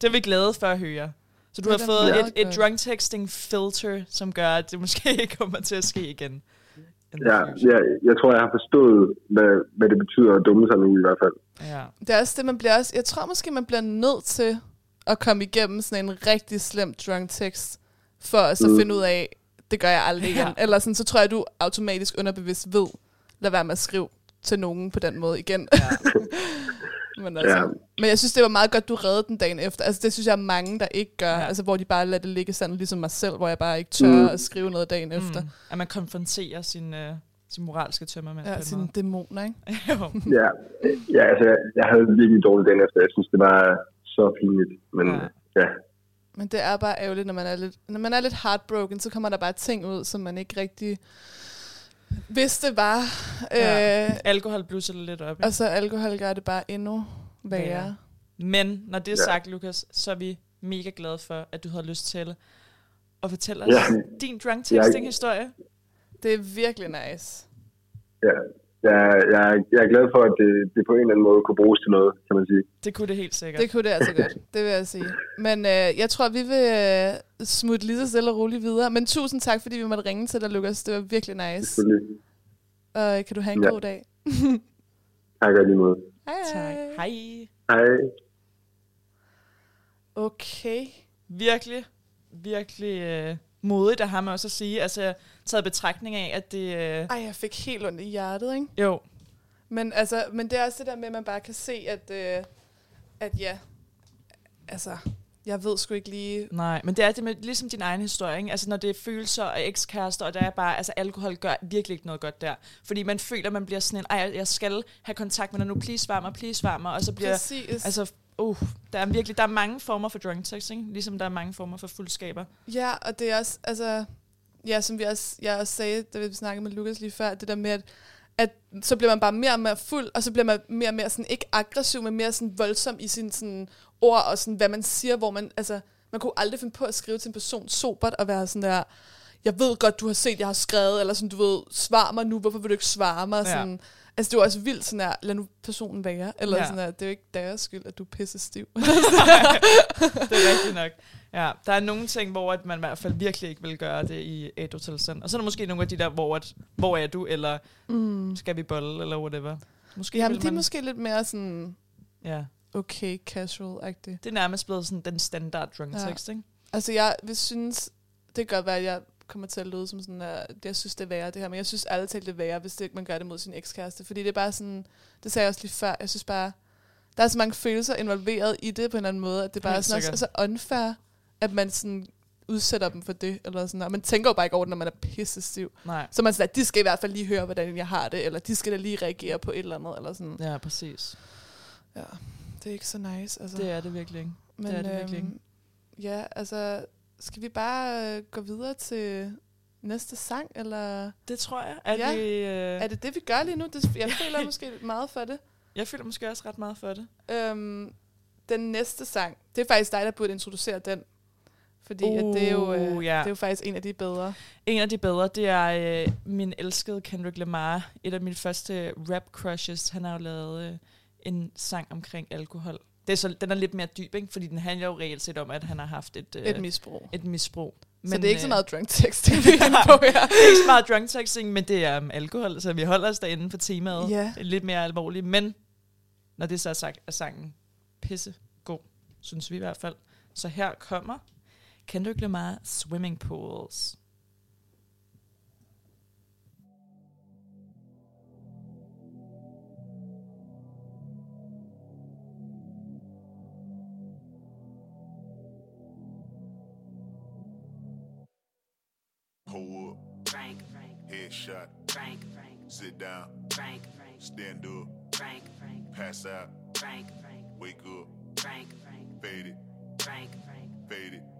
det er vi glade for at høre. Så du Ja, har fået et, et drunk texting filter, som gør, at det måske ikke kommer til at ske igen. Ja, jeg, jeg tror, jeg har forstået, hvad, hvad det betyder at dumme sig nu i hvert fald. ja. Det er også det, man bliver også... Jeg tror måske, man bliver nødt til at komme igennem sådan en rigtig slem drunk text, for at så Mm. finde ud af, det gør jeg aldrig igen. Ja. Eller sådan, så tror jeg, du automatisk underbevidst ved, lad være med at skrive til nogen på den måde igen. ja. men, altså, Ja. men jeg synes, det var meget godt, du reddede den dagen efter. Altså, det synes jeg er mange, der ikke gør. Ja. Altså, hvor de bare lader det ligge sådan, ligesom mig selv, hvor jeg bare ikke tør Mm. at skrive noget dagen efter. Mm. At man konfronterer sin, uh, sin moralske tømmermand Ja, sine dæmoner, ikke? Ja, ja altså, jeg, jeg havde virkelig dårligt den efter. Jeg synes, det var så pinligt. Men ja, ja, Men det er bare ærgerligt, når man er lidt, når man er lidt heartbroken, så kommer der bare ting ud, som man ikke rigtig vidste var. Ja. Øh, Alkohol blusser det lidt op. Ikke? og så alkohol gør det bare endnu værre. Værre. Men når det er Ja. sagt, Lukas, så er vi mega glade for, at du havde lyst til at fortælle os Ja. din drunk texting-historie. Det er virkelig nice. ja. Jeg, jeg, jeg er glad for, at det, det på en eller anden måde kunne bruges til noget, kan man sige. Det kunne det helt sikkert. Det kunne det altså godt, det vil jeg sige. Men øh, jeg tror, vi vil øh, smutte lige så stille og roligt videre. Men tusind tak, fordi vi måtte ringe til dig, Lukas. Det var virkelig nice. Selvfølgelig. Og øh, kan du have en Ja. god dag. Tak og lige måde. Hej, Tak. hej. Hej. Hej. Okay. Virkelig, virkelig øh, modigt af ham også at sige. Altså, taget betragtning af, at det... Øh, Ej, jeg fik helt ondt i hjertet, ikke? jo, Men, altså, men det er også det der med, at man bare kan se, at, øh, at ja, altså, jeg ved sgu ikke lige... nej. Men det er det med, ligesom din egen historie, ikke? Altså, når det er følelser og ekskærester, og der er bare... Altså, alkohol gør virkelig ikke noget godt der. Fordi man føler, man bliver sådan en... Ej, jeg skal have kontakt med dig nu. Please svar mig, please svar mig. Og så bliver... Præcis. Altså, uh, der er virkelig... Der er mange former for drunk texting, ligesom der er mange former for fuldskaber. Ja, og det er også, altså, ja, som vi også, jeg også sagde, da vi snakkede med Lukas lige før, det der med, at, at så bliver man bare mere og mere fuld, og så bliver man mere og mere sådan, ikke aggressiv, men mere sådan voldsom i sine sådan, ord, og sådan, hvad man siger, hvor man, altså, man kunne aldrig finde på at skrive til en person sobert, og være sådan der, jeg ved godt, du har set, jeg har skrevet, eller sådan, du ved, svar mig nu, hvorfor vil du ikke svare mig? Ja. Sådan, altså, det var også vildt sådan der, lad nu personen være, eller Ja. sådan der, det er jo ikke deres skyld, at du er pisse stiv. det er rigtigt nok. Ja, der er nogle ting, hvor at man i hvert fald virkelig ikke vil gøre det i et tilstand. Og så er der måske nogle af de der, hvor, at, hvor er du, eller mm. skal vi bolle, eller whatever. Måske Jamen, vil det er man, måske lidt mere sådan, Ja, okay, casual-agtigt. det er nærmest blevet sådan den standard drunk Ja. text, ikke? Altså, jeg vil synes, det kan godt være, at jeg kommer til at lyde som sådan, at jeg synes, det er værre det her, men jeg synes talt, det er værre, hvis det, man gør det mod sin ekskæreste, fordi det er bare sådan, det sagde jeg også lige før, jeg synes bare, der er så mange følelser involveret i det på en eller anden måde, at det bare er Helt sådan også, sikkert. altså unfair, at man sådan udsætter dem for det, eller sådan, og man tænker jo bare ikke over det, når man er pisse stiv. Nej. Så man sådan, at de skal i hvert fald lige høre, hvordan jeg har det, eller de skal da lige reagere på et eller andet, eller sådan. Ja, præcis. Ja, det er ikke så nice. Altså. Det er det virkelig ikke. Men, det er det virkelig ikke. øhm, Ja, altså, skal vi bare øh, gå videre til næste sang, eller Det tror jeg. At Ja. vi, øh, er det det, vi gør lige nu? Det, jeg føler måske meget for det. jeg føler måske også ret meget for det. Øhm, den næste sang, det er faktisk dig, der burde introducere den. Fordi uh, at det, er jo, øh, Uh, ja. det er jo faktisk en af de bedre. En af de bedre, det er øh, min elskede Kendrick Lamar. Et af mine første rap crushes. Han har jo lavet øh, en sang omkring alkohol. Det er så, den er lidt mere dyb, ikke? fordi den handler jo reelt set om, at han har haft et, øh, Et misbrug. et misbrug. Men, så det er ikke så øh, meget drunk texting, vi er på her. det er ikke så meget drunk texting, men det er um, alkohol, så vi holder os derinde på temaet. Ja. Lidt mere alvorligt, men når det så er sagt, er sangen pisse god, synes vi i hvert fald. Så her kommer Kendrick Lamar Swimming Pools. Pull up, Frank, Frank, headshot, Frank, Frank, sit down, Frank, Frank, stand up, Frank, Frank, pass out, Frank, Frank, wake up, Frank, Frank, fade it, Frank, Frank, fade it. Frank.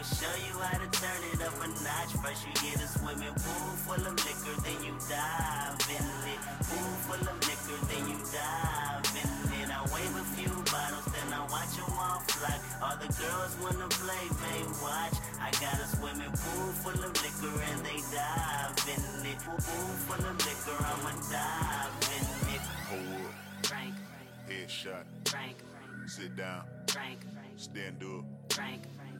I'ma show you how to turn it up a notch. First you get a swimming pool full of liquor, then you dive in it. Pool full of liquor, then you dive in it. I wave a few bottles, then I watch them all fly. All the girls wanna play, they watch. I got a swimming pool full of liquor and they dive in it. Pool full of liquor, I'ma dive in it. Pull up, Frank, headshot, Frank, sit down, Frank, stand up, Frank,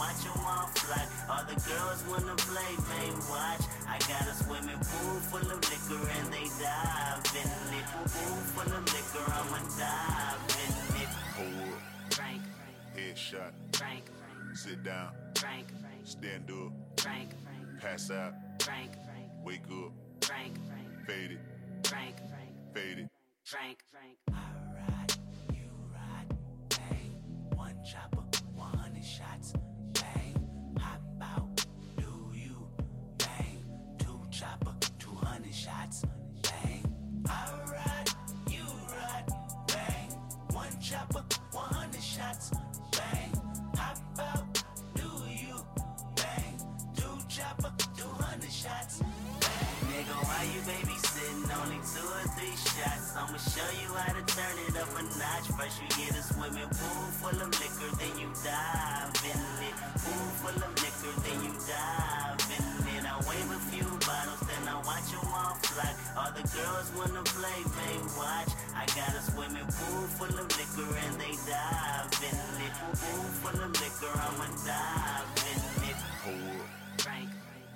watch them all fly. All the girls wanna play, they watch. I got a swimming pool full of liquor and they dive in it. Pool full of liquor, I'ma dive in it. Pull up, Frank, Frank, headshot, Frank, Frank, sit down, Frank, Frank, stand up, Frank, Frank, pass out, Frank, Frank, wake up, Frank, Frank, fade it, Frank, Frank, fade it. Frank, Frank. Alright, you ride, bang. One chopper, 100 shots, dive in it. Pool full of liquor, then you dive in it. I wave a few bottles, then I watch them all fly. All the girls wanna play, they watch. I got a swimming pool full of liquor and they dive in it. Pool full of liquor, I'ma dive in it. Pull up, Frank,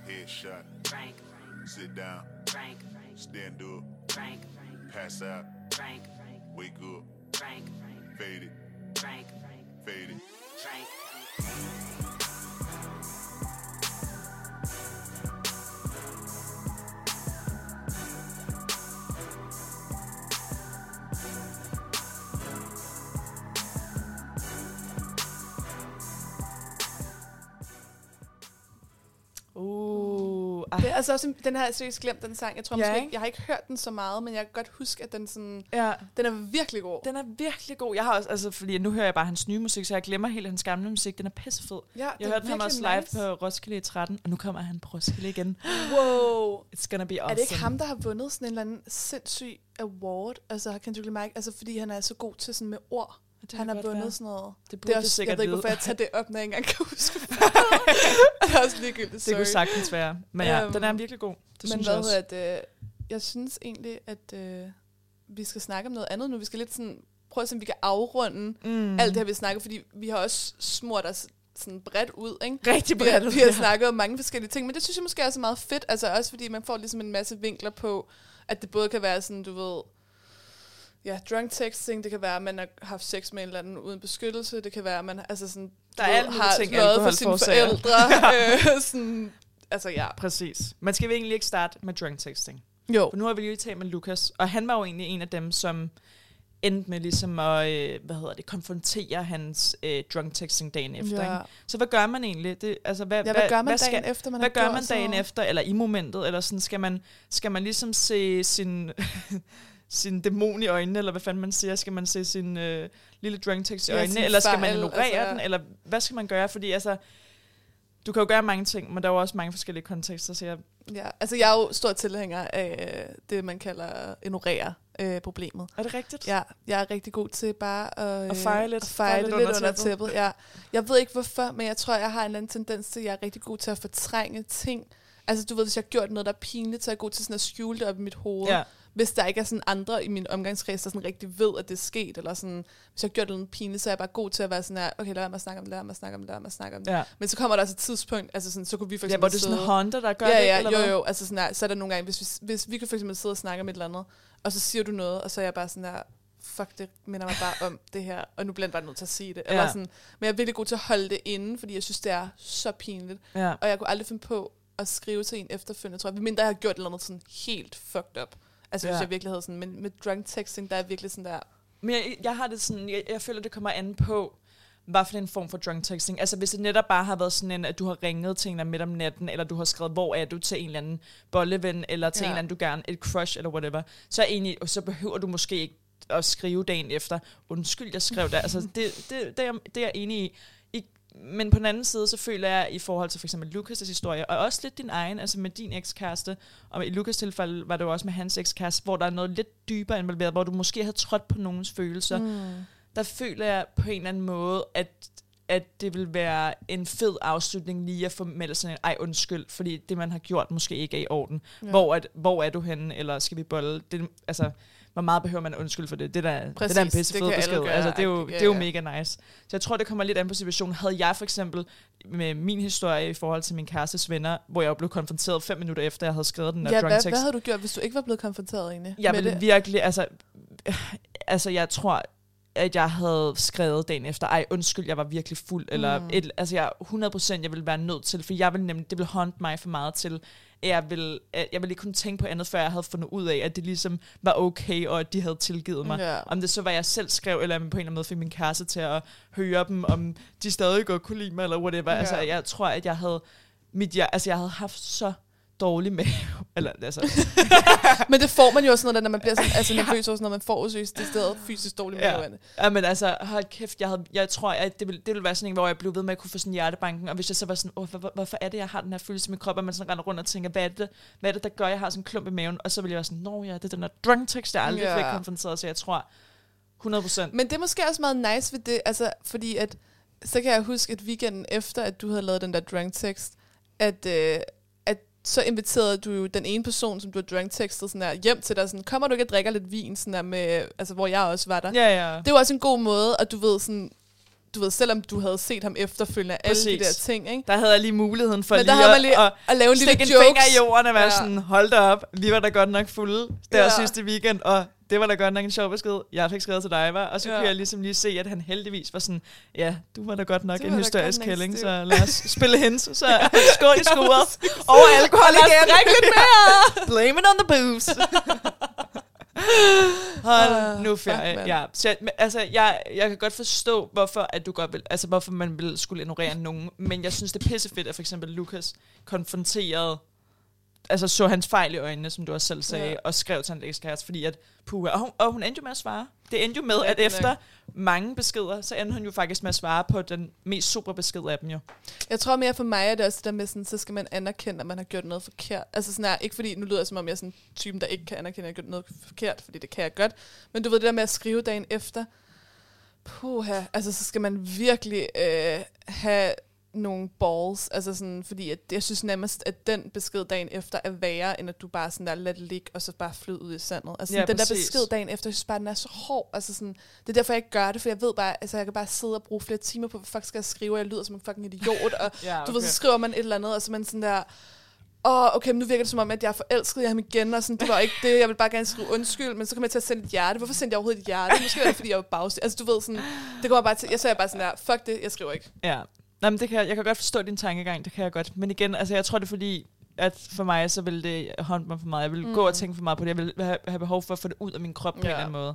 headshot, Frank, Frank, sit down, Frank, Frank, stand up, Frank, Frank, pass out, Frank, Frank, wake up, Frank, Frank, fade it, Frank, Frank, fade it. Frank, Ah, Det er altså også, en- den har jeg seriøst glemt, den sang. Jeg tror Ja, måske ikke? jeg har ikke hørt den så meget, men jeg kan godt huske, at den, sådan, ja, den er virkelig god. den er virkelig god. Jeg har også, altså, fordi nu hører jeg bare hans nye musik, så jeg glemmer helt hans gamle musik. Den er pissefed. ja, Jeg hørte ham også live nice. på Roskilde i 13, og nu kommer han på Roskilde igen. Wow. It's gonna be awesome. Er det ikke ham, der har vundet sådan en eller anden sindssyg award? Altså Kendrick Lamar, altså fordi han er så god til sådan med ord. Det Han har vundet sådan noget. Det burde Det er det også, sikkert jeg ved ikke, hvorfor jeg tager det op, når jeg ikke engang kan huske. det er også ligegyldigt, Det sorry. kunne sagtens være. Men ja, Øhm, den er virkelig god. Det Men synes hvad jeg også. hedder det? Jeg synes egentlig, at øh, vi skal snakke om noget andet nu. Vi skal lidt sådan, prøve at se, om vi kan afrunde Mm. alt det her, vi snakker, fordi vi har også smurt os sådan bredt ud, ikke? Rigtig Vi bredt ud, vi har ja. snakket om mange forskellige ting, men det synes jeg måske også er meget fedt, altså også fordi man får ligesom en masse vinkler på, at det både kan være sådan, du ved, ja, drunk texting, det kan være, at man har haft sex med en eller anden uden beskyttelse, det kan være, at man altså sådan, Der er har ting, løjet for sine forældre, øh, sådan, altså ja. Præcis. Men skal vi egentlig ikke starte med drunk texting? Jo. For nu har vi lige talt med Lukas, og han var jo egentlig en af dem, som endte med ligesom at, øh, hvad hedder det, konfrontere hans øh, drunk texting dagen efter. Ja. Ikke? Så hvad gør man egentlig? Det, altså, hvad, Ja, hvad gør man dagen efter, man Hvad gør man dagen noget? efter, eller i momentet, eller sådan, skal man, skal man ligesom se sin, sin dæmon i øjnene, eller hvad fanden man siger, skal man se sin øh, lille drunk text i Ja, øjnene, eller skal man ignorere altså- den, eller hvad skal man gøre? Fordi altså, du kan jo gøre mange ting, men der er jo også mange forskellige kontekster, så jeg, Ja, altså jeg er jo stor tilhænger af øh, det, man kalder ignorere øh, problemet. Er det rigtigt? Ja, jeg er rigtig god til bare at, øh, At feje lidt- at det lidt lidt under under tæppet. Ja. Jeg ved ikke hvorfor, men jeg tror, jeg har en eller anden tendens til, at jeg er rigtig god til at fortrænge ting. Altså du ved, hvis jeg har gjort noget, der er pinligt, så er jeg god til sådan at skjule det op i mit hoved. Ja. Hvis der ikke er sådan andre i min omgangskreds, der sådan rigtig ved, at det er sket, eller sådan, hvis jeg har gjort noget pinligt, så er jeg bare god til at være sådan her, okay, lad være med at snakke om det, lad være med at snakke om det, lad være med at snakke om det. Ja. Men så kommer der også et tidspunkt, altså sådan, så kunne vi for Ja, eksempel hvor det er sådan Honda, der gør ja, det, Ja, eller jo, hvad? jo, altså sådan her, så er der nogle gange, hvis vi, hvis vi kan for eksempel sidde og snakke om et eller andet, og så siger du noget, og så er jeg bare sådan der, fuck, det minder mig bare om det her, og nu bliver jeg bare nødt til at sige det. Eller Ja. sådan, men jeg er virkelig god til at holde det inde, fordi jeg synes, det er så pinligt. Ja. Og jeg kunne aldrig finde på at skrive til en efterfølgende, tror jeg. Mindre jeg har gjort et eller andet sådan helt fucked up. Altså hvis Ja. jeg virkelig havde sådan, men med drunk texting, der er virkelig sådan der, Men jeg, jeg har det sådan, jeg, jeg føler, det kommer an på, hvad for en form for drunk texting. Altså hvis det netop bare har været sådan en, at du har ringet til en eller midt om natten, eller du har skrevet, hvor er du til en eller anden bolleven, eller til Ja. en eller anden, du gerne, et crush, eller whatever, så, er egentlig, så behøver du måske ikke at skrive dagen efter, undskyld, jeg skrev det. Altså det, det, det, er, det er jeg enig i. Men på den anden side, så føler jeg i forhold til for eksempel Lukas' historie, og også lidt din egen, altså med din ekskæreste, og i Lukas' tilfælde var det jo også med hans ekskæreste, hvor der er noget lidt dybere involveret, hvor du måske havde trådt på nogens følelser. Mm. Der føler jeg på en eller anden måde, at at det vil være en fed afslutning lige at få meldt sådan en, ej undskyld, fordi det man har gjort måske ikke er i orden. Ja. Hvor, at, hvor er du henne, eller skal vi bolle? Det, altså, hvor meget behøver man undskyld for det? Det er da, det er da en Præcis, pisse fed besked. gøre, Altså, det er jo, agtigt, det er jo ja, mega nice. Så jeg tror, det kommer lidt an på situationen. Havde jeg for eksempel med min historie i forhold til min kærestes venner, hvor jeg blev konfronteret fem minutter efter, jeg havde skrevet den der ja, drunk hvad, text. hvad havde du gjort, hvis du ikke var blevet konfronteret egentlig? Jeg ville virkelig, altså, altså jeg tror, at jeg havde skrevet dagen efter, ej undskyld, jeg var virkelig fuld, eller Mm. et, altså jeg 100% jeg ville være nødt til, for jeg ville nemlig, det ville håndte mig for meget til, at jeg ville, jeg ville ikke kunne tænke på andet, før jeg havde fundet ud af, at det ligesom var okay, og at de havde tilgivet mig. Ja. Om det så var jeg selv skrev, eller på en eller anden måde fik min kæreste til at høre dem, om de stadig godt kunne lide mig, eller whatever. Ja. Altså jeg tror, at jeg havde, mit, jeg, altså jeg havde haft så dårlig med, eller altså, Men det får man jo også noget, når man bliver sådan, altså nervøs sådan noget, man får seriøst det sted fysisk dårlig Ja. mave. ja, men altså, hold kæft, jeg, havde, jeg tror, at det ville, det ville være sådan en, hvor jeg blev ved med at kunne få sådan hjertebanken, og hvis jeg så var sådan, Åh, hvor, hvor, hvorfor er det, jeg har den her følelse i min krop, og man sådan render rundt og tænker, hvad er det, hvad er det der gør, jeg har sådan en klump i maven, og så ville jeg være sådan, nå ja, det er den der drunk text, jeg aldrig Ja. ja. fik konfronteret, så jeg tror, 100 procent. Men det er måske også meget nice ved det, altså fordi at, så kan jeg huske, at weekenden efter, at du havde lavet den der drunk text, at, øh, at så inviterede du jo den ene person, som du har drunk textet sådan der, hjem til dig, sådan, kommer du ikke og drikker lidt vin, sådan der med, altså hvor jeg også var der. Ja, ja. Det var også en god måde, at du ved sådan, du ved, selvom du havde set ham efterfølgende, alle de Præcis. der ting, ikke? Der havde jeg lige muligheden for Men lige, at- lige at, at lave en lille en jokes. finger i jorden og være Ja. sådan, hold da op, vi var da godt nok fulde der ja. sidste weekend, og det var da godt nok en sjov besked, jeg fik skrevet til dig, var. Og så Ja. ja. kunne jeg ligesom lige se, at han heldigvis var sådan, ja, du var da godt nok en hysterisk kælling, så lad os spille hens, så skål i skuret, over alkohol Og lad os igen. lidt mere. Blame it on the booze. Hold Ah, nu fuck, ferie. mand. Ja, så, men, altså, jeg, jeg kan godt forstå, hvorfor, at du godt vil, altså, hvorfor man vil skulle ignorere nogen, men jeg synes, det er pissefedt, at for eksempel Lukas konfronterede, altså så hans fejl i øjnene, som du også selv sagde, Ja. og skrev til en ekskæreste, fordi at, puha, og hun, og hun endte jo med at svare. Det endte jo med, at det er efter mange beskeder, så endte hun jo faktisk med at svare på den mest super besked af dem jo. Jeg tror mere for mig er det også det der med, sådan, så skal man anerkende, at man har gjort noget forkert. Altså sådan her, ikke fordi, nu lyder jeg som om jeg er sådan en typen, der ikke kan anerkende, at jeg har gjort noget forkert, fordi det kan jeg godt. Men du ved det der med at skrive dagen efter, Puha, altså så skal man virkelig øh, have nogle balls, altså sådan, fordi at, jeg synes nærmest, at den besked dagen efter er værre, end at du bare sådan der lader det ligge, og så bare flyde ud i sandet. Altså ja, den der besked dagen efter, jeg synes bare, den er så hård. Altså sådan, det er derfor, jeg ikke gør det, for jeg ved bare, altså jeg kan bare sidde og bruge flere timer på, hvad fuck skal jeg skrive, og jeg lyder som en fucking idiot, og Ja, du ved, så skriver man et eller andet, og så man sådan der, åh, okay, men nu virker det som om, at jeg er forelsket i ham igen, og sådan, det var ikke det, jeg vil bare gerne skrive undskyld, men så kommer jeg til at sende et hjerte. Hvorfor sendte jeg overhovedet et hjerte? Måske var det, fordi jeg var bagstil. Altså, du ved sådan, det kommer bare til, jeg så jeg bare sådan der, fuck det, jeg skriver ikke. Ja. Nej, men det kan, jeg- jeg kan godt forstå din tankegang, det kan jeg godt. Men igen, altså jeg tror det er fordi, at for mig, så vil det håndte mig for meget. Jeg vil mm. gå og tænke for meget på det. Jeg vil have, have behov for at få det ud af min krop på ja. en eller anden måde.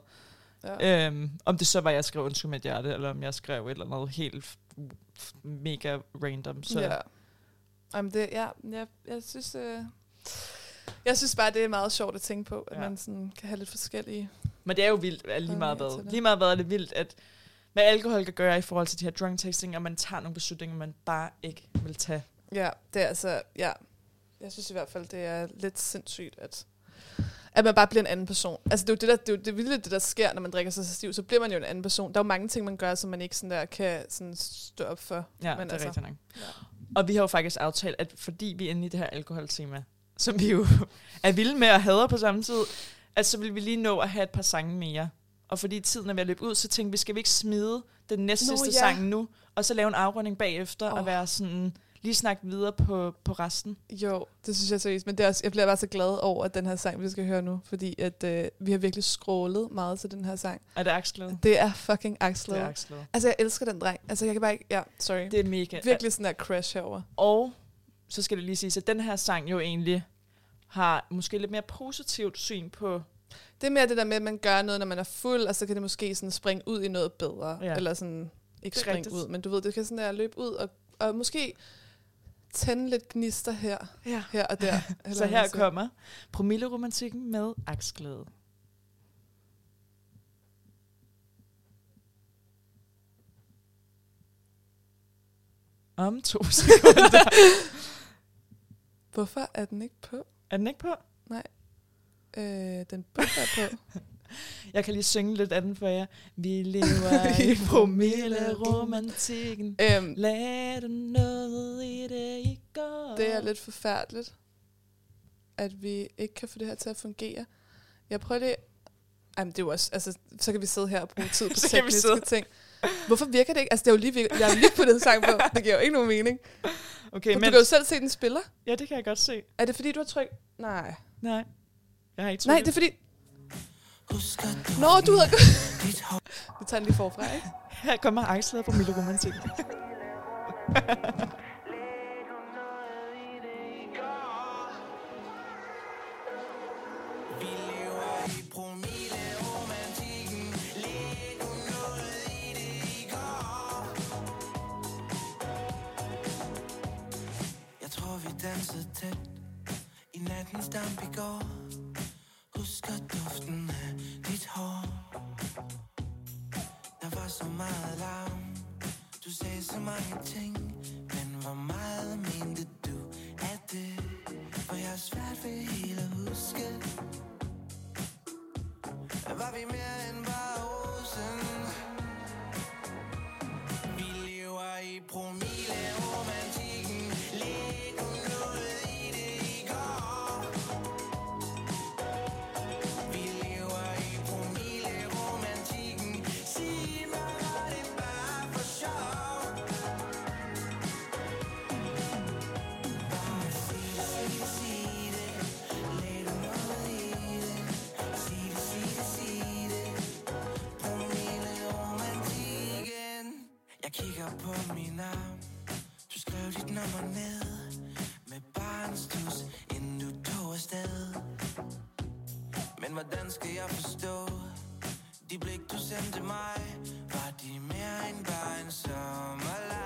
Ja. Øhm, om det så var, jeg skrev undskyld et hjerte, eller om jeg skrev et eller andet helt mega random. Så Ja. Jamen det, ja, jeg, jeg synes, øh, jeg synes bare, det er meget sjovt at tænke på, at Ja. man sådan kan have lidt forskellige... Men det er jo vildt, at lige meget hvad. Lige meget hvad er det vildt, at hvad alkohol kan gøre i forhold til de her drunk texting, og man tager nogle beslutninger, man bare ikke vil tage. Ja, det er altså, ja. Jeg synes i hvert fald, det er lidt sindssygt, at, at man bare bliver en anden person. Altså det er jo det, der, det, er det vilde, det der sker, når man drikker sig så stiv, så bliver man jo en anden person. Der er jo mange ting, man gør, som man ikke sådan der kan sådan stå op for. Ja, Men Men det er altså, rigtigt nok. ja. Og vi har jo faktisk aftalt, at fordi vi er inde i det her alkoholtema, som vi jo er vilde med og hader på samme tid, at så vil vi lige nå at have et par sange mere. Og fordi tiden er ved at løbe ud, så tænkte vi, skal vi ikke smide den næste Nå, sidste ja. sang nu, og så lave en afrunding bagefter, oh. og være sådan, lige snakke videre på, på resten. Jo, det synes jeg seriøst. Men det er også, jeg bliver bare så glad over, at den her sang, vi skal høre nu, fordi at, øh, vi har virkelig scrollet meget til den her sang. Er det Axel? Det er fucking Axel. Det er Axel. Altså, jeg elsker den dreng. Altså, jeg kan bare ikke... Ja, sorry. Det er mega. Virkelig sådan der crash herover. Og så skal det lige sige, at den her sang jo egentlig har måske lidt mere positivt syn på... Det er mere det der med, at man gør noget, når man er fuld, og så kan det måske sådan springe ud i noget bedre. Ja. Eller sådan, ikke springe rigtigt. ud, men du ved, det kan sådan der løbe ud, og, og måske tænde lidt gnister her, Ja. her og der. eller Så her siger. kommer promilleromantikken med Axglæde. Om to sekunder. Hvorfor er den ikke på? er den ikke på? Øh, den burde på. Jeg kan lige synge lidt af den for jer. Vi lever i promilleromantikken. øhm, Lad du noget i det i går. det er lidt forfærdeligt, at vi ikke kan få det her til at fungere. Jeg prøver det... Jamen, det er jo også... Altså, så kan vi sidde her og bruge tid på tekniske ting. Hvorfor virker det ikke? Altså, det er jo lige, jeg har lige puttet en sang på. Det giver jo ikke nogen mening. Okay, Du men... kan jo selv se, den spiller. Ja, det kan jeg godt se. Er det fordi, du har trykt? Nej. Nej. Jeg har ikke Nej, det er fordi... Nå, du havde... Vi tager den lige forfra, ikke? Her kommer Axel på tror vi dansede tæt I nattens damp i går Husker duften af dit hår Der var så meget larm. Du sagde så mange ting Men hvor meget mente du af det? For jeg har svært ved hele at huske. Var vi mere end bare rosen Vi lever i promille. Du dit nummer ned Med. Barnstus Inden du tog afsted. Men hvordan skal jeg forstå? De blik du sendte mig Var de mere end bare en sommerleg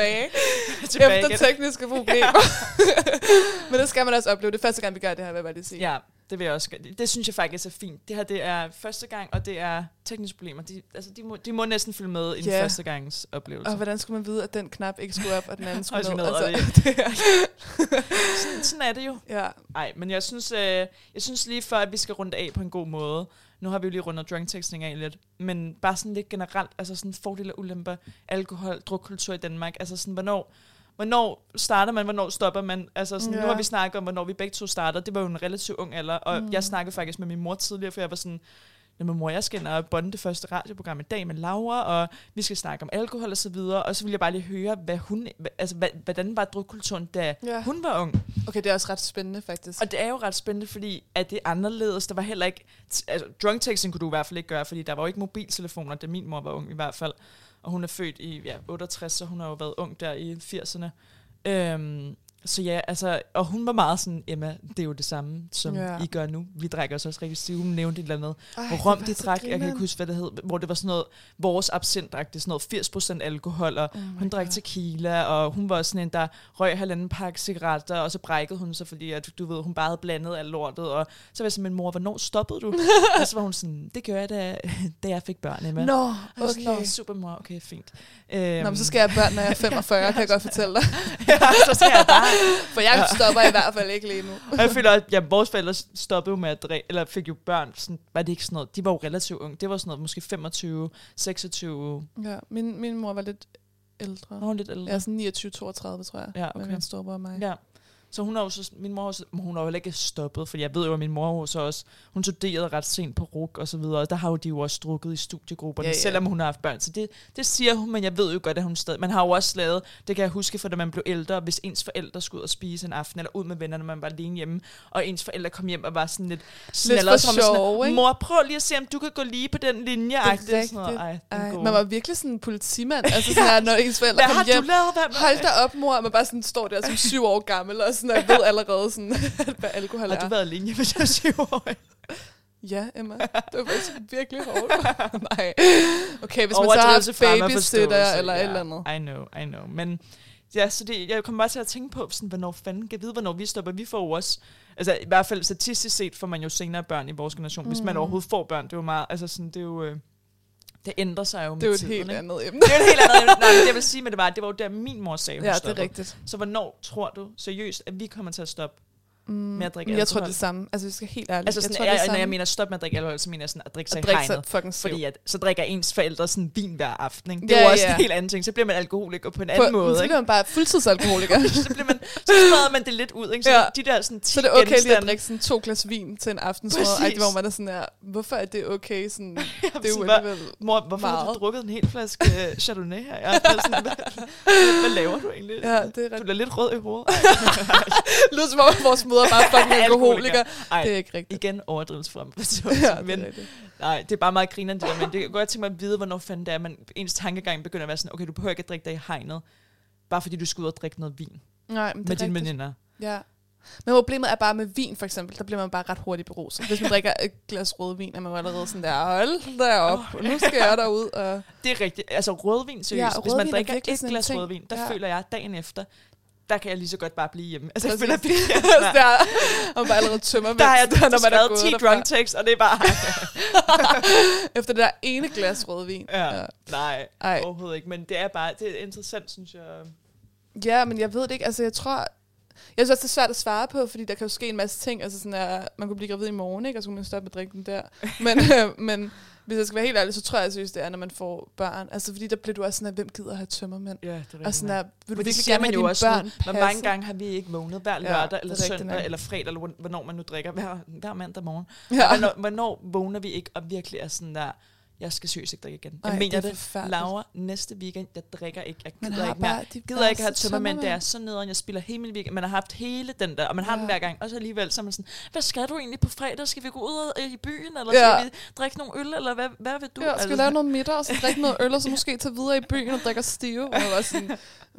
tilbage, Tilbage efter igen. tekniske problemer. Men det skal man også opleve. Det er første gang, vi gør det her, vil jeg bare lige sige. Ja, det vil jeg også gøre. Det, synes jeg faktisk er fint. Det her, det er første gang, og det er tekniske problemer. De, altså, de, må, de må næsten følge med i en Ja. første gangs oplevelse. Og hvordan skulle man vide, at den knap ikke skulle op, og den anden skulle ned? Altså, det er, sådan, sådan er det jo. ja. Nej, men jeg synes, øh, jeg synes lige før, at vi skal runde af på en god måde. Nu har vi jo lige rundet drunk af lidt. Men bare sådan lidt generelt, altså sådan fordele og ulemper, alkohol, drukkultur i Danmark. Altså sådan, hvornår, hvornår starter man, hvornår stopper man? Altså sådan. Ja. nu har vi snakket om, hvornår vi begge to starter. Det var jo en relativt ung alder, og mm. jeg snakkede faktisk med min mor tidligere, for jeg var sådan, Jamen mor, jeg skal ind og bonde det første radioprogram i dag med Laura, og vi skal snakke om alkohol og så videre, og så vil jeg bare lige høre, hvad hun, altså, hvordan var drukkulturen, da Ja. hun var ung? Okay, det er også ret spændende, faktisk. Og det er jo ret spændende, fordi at det er anderledes. Der var heller ikke... Altså, drunk texting kunne du i hvert fald ikke gøre, fordi der var jo ikke mobiltelefoner, da min mor var ung i hvert fald. Og hun er født i ja, 68, så hun har jo været ung der i 80'erne. Øhm, så ja, altså, og hun var meget sådan, Emma, det er jo det samme, som Ja. ja. I gør nu. Vi drikker os også rigtig stive. Hun nævnte et eller andet. Ej, hvor det rom de drak, jeg kan ikke huske, hvad det hed, hvor det var sådan noget, vores absintagtigt, sådan noget 80% alkohol, og Oh hun drak God. tequila, og hun var sådan en, der røg halvanden pakke cigaretter, og så brækkede hun sig, fordi at, du ved, hun bare havde blandet alt lortet, og så var jeg sådan, min mor, hvornår stoppede du? og så var hun sådan, det gør jeg, da, da jeg fik børn, Emma. Nå, sådan, okay. Nå, super mor, okay, fint. Øhm, Nå, men så skal jeg have børn, når jeg er 45, kan jeg godt fortælle dig. ja, så skal jeg bare. For jeg stopper i hvert fald ikke lige nu. Og jeg føler, at ja, vores forældre stoppede jo med at drikke, eller fik jo børn, sådan, var det ikke sådan noget, de var jo relativt unge, det var sådan noget, måske 25, 26, Ja, min, min mor var lidt ældre. Nå, lidt ældre. Er sådan 29-32, tror jeg. Ja, Med okay. min storebror og mig. Ja. Så hun har jo så, min mor, har jo så- hun har jo heller ikke stoppet, for jeg ved jo, at min mor så også, hun studerede ret sent på RUK og så videre, og der har jo de jo også drukket i studiegrupperne, Ja, ja, ja. ja. selvom hun har haft børn. Så det, det siger hun, men jeg ved jo godt, at hun stadig, man har jo også lavet, det kan jeg huske, for da man blev ældre, hvis ens forældre skulle ud og spise en aften, eller ud med vennerne, man var alene hjemme, og ens forældre kom hjem og var sådan lidt, snaller, for så var man sådan, sjov, ikke? mor, prøv lige at se, om du kan gå lige på den linje. Det er Ej, det er sådan noget, ej, Ej, man var virkelig sådan en politimand. Altså sådan her, når ens forældre kom hjem. du lavet? Hvad, Hold da op, mor. Og man bare sådan står der som syv år gammel, og sådan, og ved allerede sådan, hvad alkohol har er. du været alene hvis jeg er syv år? Ja, Emma. Det var faktisk virkelig hårdt. Nej. Okay, hvis man så har babysitter eller ja. et eller andet. I know, I know. Men ja, så det, jeg kommer bare til at tænke på, sådan, hvornår fanden kan jeg vide, hvornår vi stopper. Vi får jo også, altså i hvert fald statistisk set, får man jo senere børn i vores generation, mm. hvis man overhovedet får børn. Det er jo meget, altså sådan, det er jo, øh, det ændrer sig jo Det er jo med et tiden, helt ikke? andet emne. Det er jo et helt andet. emne. Nej, det jeg vil sige med det var, det var jo der min mor sagde, hun Ja, det er stoppede. rigtigt. Så hvornår tror du seriøst, at vi kommer til at stoppe Mm, med at drikke jeg tror, alkohol? det er det samme. Altså, vi skal helt ærligt. Altså sådan, jeg tror, jeg, det er jeg, når jeg mener stop med at drikke alkohol, så mener jeg sådan at drikke sig at i drikke sig hegnet. fucking. Fordi at, så drikker ens forældre sådan vin hver aften. Ikke? Det er Ja, jo også ja. en helt anden ting. Så bliver man alkoholiker på en På- anden måde. Så bliver man bare fuldtidsalkoholiker. så, bliver man, så spreder man det lidt ud. Ikke? Så Ja. de der sådan 10 så er det okay lige at genstande- drikke sådan to glas vin til en. Ej, hvor man er sådan her, hvorfor er det okay? Sådan, det er jo alligevel Mor, hvorfor har du meget. drukket en hel flaske øh, Chardonnay her? Jeg er sådan, hvad, hvad, laver du egentlig? Ja, det er Du bliver lidt rød i hovedet. lyder som om vores mødre bare fucking alkoholiker. Ej, Det er ikke rigtigt. igen overdrivelse frem. Ja, men, nej, det er bare meget grinerne det der, men det kan godt tænke mig at vide, hvornår fanden det er, man, ens tankegang begynder at være sådan, okay, du behøver ikke at drikke dig i hegnet, bare fordi du skal ud og drikke noget vin Nej, men med dine veninder. Ja. Men problemet er bare med vin, for eksempel, der bliver man bare ret hurtigt beruset. Hvis man drikker et glas rødvin, er man jo allerede sådan der, hold da op, oh, nu skal jeg derud. Og Det er rigtigt. Altså rødvin, seriøst. Ja, Ja, Hvis rødvin man er drikker et glas ting. rødvin, der Ja. føler jeg, dagen efter, der kan jeg lige så godt bare blive hjemme. Altså, jeg føler, at så der, og bare allerede tømmer der har jeg når man er gået 10 derfra. drunk takes, og det er bare... Efter det der ene glas rødvin. ja. Nej, Ej. overhovedet ikke. Men det er bare det er interessant, synes jeg. Ja, men jeg ved det ikke. Altså, jeg tror... Jeg synes også, det er svært at svare på, fordi der kan jo ske en masse ting. Altså sådan, at man kunne blive gravid i morgen, ikke? Og så kunne man stoppe med den der. Men, øh, men hvis jeg skal være helt ærlig, så tror jeg seriøst, det er, når man får børn. Altså, fordi der bliver du også sådan, at hvem gider have tømmermænd? Ja, det er Og sådan, at, vil du virkelig gerne have jo dine også børn nu. Hvor mange gange har vi ikke vågnet hver Ja, lørdag, det eller er søndag, nok. eller fredag, eller hvorn- hvornår man nu drikker, hver, hver mandag morgen. Ja. Ja. Hvornår, hvornår vågner vi ikke og virkelig er sådan der, jeg skal seriøst ikke drikke igen. Jeg Ej, mener det er. Laura, næste weekend, jeg drikker ikke, jeg gider ikke mere. gider ikke have tømmermænd, det er tømmermænd. så nederen, jeg spiller hele min weekend. Man har haft hele den der, og man har Ja. den hver gang. Og så alligevel, så er man sådan, hvad skal du egentlig på fredag? Skal vi gå ud øh, i byen, eller Ja. skal vi drikke nogle øl, eller hvad, hvad vil du? Ja, skal vi Altså, lave noget middag, og så drikke noget øl, og så måske tage videre i byen og drikke stive. Var sådan,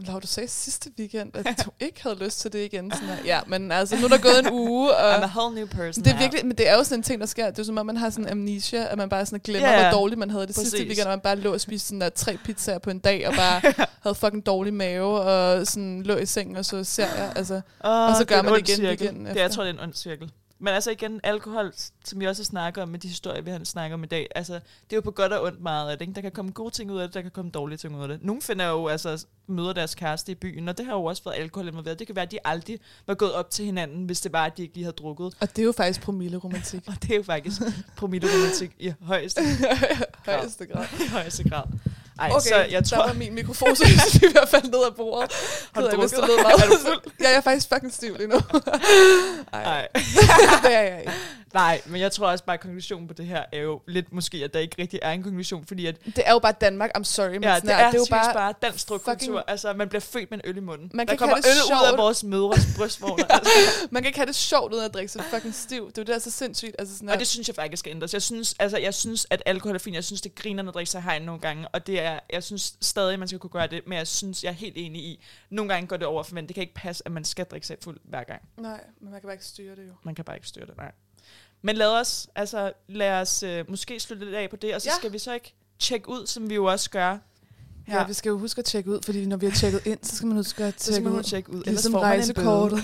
Laura, du sagde sidste weekend, at du ikke havde lyst til det igen. Sådan. Ja, men altså, nu er der gået en uge, og I'm a whole new person det er virkelig, men det er jo sådan en ting, der sker. Det er som om, man har sådan amnesia, at man bare sådan glemmer, Ja, hvor dårligt man havde det sidste præcis. weekend, og man bare lå og spiste sådan der tre pizzaer på en dag, og bare havde fucking dårlig mave, og sådan lå i sengen og så serier. Altså, Oh, og så gør en man det igen cirkel. weekenden Det, jeg efter. tror, det er en ond cirkel. Men altså igen, alkohol, som vi også snakker om med de historier, vi har snakket om i dag, altså, det er jo på godt og ondt meget af det. Ikke? Der kan komme gode ting ud af det, der kan komme dårlige ting ud af det. Nogle finder jo, altså, møder deres kæreste i byen, og det har jo også været alkohol involveret. Det kan være, at de aldrig var gået op til hinanden, hvis det var, at de ikke lige havde drukket. og det er jo faktisk promille-romantik. Og det er jo faktisk promilleromantik i højeste, Højeste grad. i højeste grad. Ej, Okay, så jeg tror... der var min mikrofon, så jeg i hvert fald ned af bordet. Har du af, hvis det lød meget. Er du fuld? ja, jeg er faktisk fucking stiv lige nu. Ej, Nej. det er jeg ikke. Nej, men jeg tror også bare, at konklusionen på det her er jo lidt måske, at der ikke rigtig er en konklusion, fordi at Det er jo bare Danmark, I'm sorry. Men Ja, sådan det er, det er jo bare, bare... dansk struktur. Altså, man bliver født med en øl i munden. Man der kan kommer ikke have øl det ud af sjovt. vores mødres brystvorter. altså. Man kan ikke have det sjovt uden at drikke sig fucking stiv. Det er jo det, der er så sindssygt. Altså sådan Og her, det synes jeg faktisk skal ændres. Jeg synes, altså, jeg synes, at alkohol er fint. Jeg synes, det griner at drikke sig hegn nogle gange. Og det er, jeg synes stadig, man skal kunne gøre det. Men jeg synes, jeg er helt enig i, nogle gange går det over for mænd. Det kan ikke passe, at man skal drikke sig fuld hver gang. Nej, men man kan bare ikke styre det jo. Man kan bare ikke styre det, nej. Men lad os, altså, lad os øh, måske slutte lidt af på det, og så Ja. skal vi så ikke tjekke ud, som vi jo også gør. Ja. ja, vi skal jo huske at tjekke ud, fordi når vi har tjekket ind, så skal man huske at Så skal tjekke ud. jo tjekke ud. Ligesom får man en bøde. rejsekortet.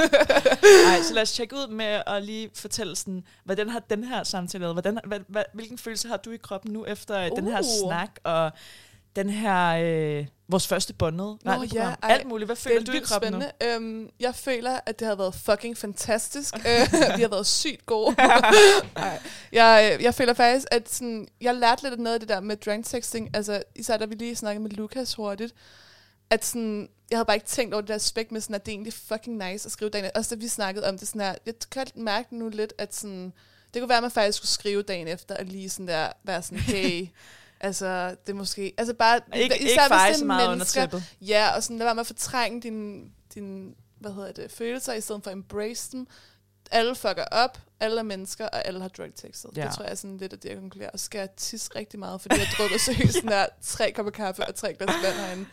Nej, så lad os tjekke ud med at lige fortælle sådan, hvordan har den her samtale været? Hvordan, hvad, hvad, hvilken følelse har du i kroppen nu efter uh. den her Uh. snak og den her, øh, vores første båndede Nå, ja, ej, Alt muligt. Hvad Det føler er du i kroppen nu? spændende. Øhm, jeg føler, at det har været fucking fantastisk. Øh, vi har været sygt gode. Jeg, øh, jeg føler faktisk, at sådan, jeg lærte lidt af noget af det der med drunk texting. Altså, især da vi lige snakkede med Lukas hurtigt. At sådan, jeg havde bare ikke tænkt over det der aspekt med, sådan, at det er egentlig fucking nice at skrive dagen. Også da vi snakkede om det sådan her, jeg kan mærke nu lidt, at sådan, det kunne være, at man faktisk skulle skrive dagen efter, og lige sådan der, være sådan, hey, altså, det er måske, altså bare, Ikke, især ikke feje så meget under tæppet. Ja, og sådan lad være med at fortrænge dine din, hvad hedder det, følelser, i stedet for at embrace dem. Alle fucker op, alle er mennesker, og alle har drug textet. Ja. Det tror jeg er sådan lidt af det, jeg konkluderer. Og skal jeg tisse rigtig meget, fordi jeg drukker seriøst sådan der tre kopper kaffe og tre glas vand herinde.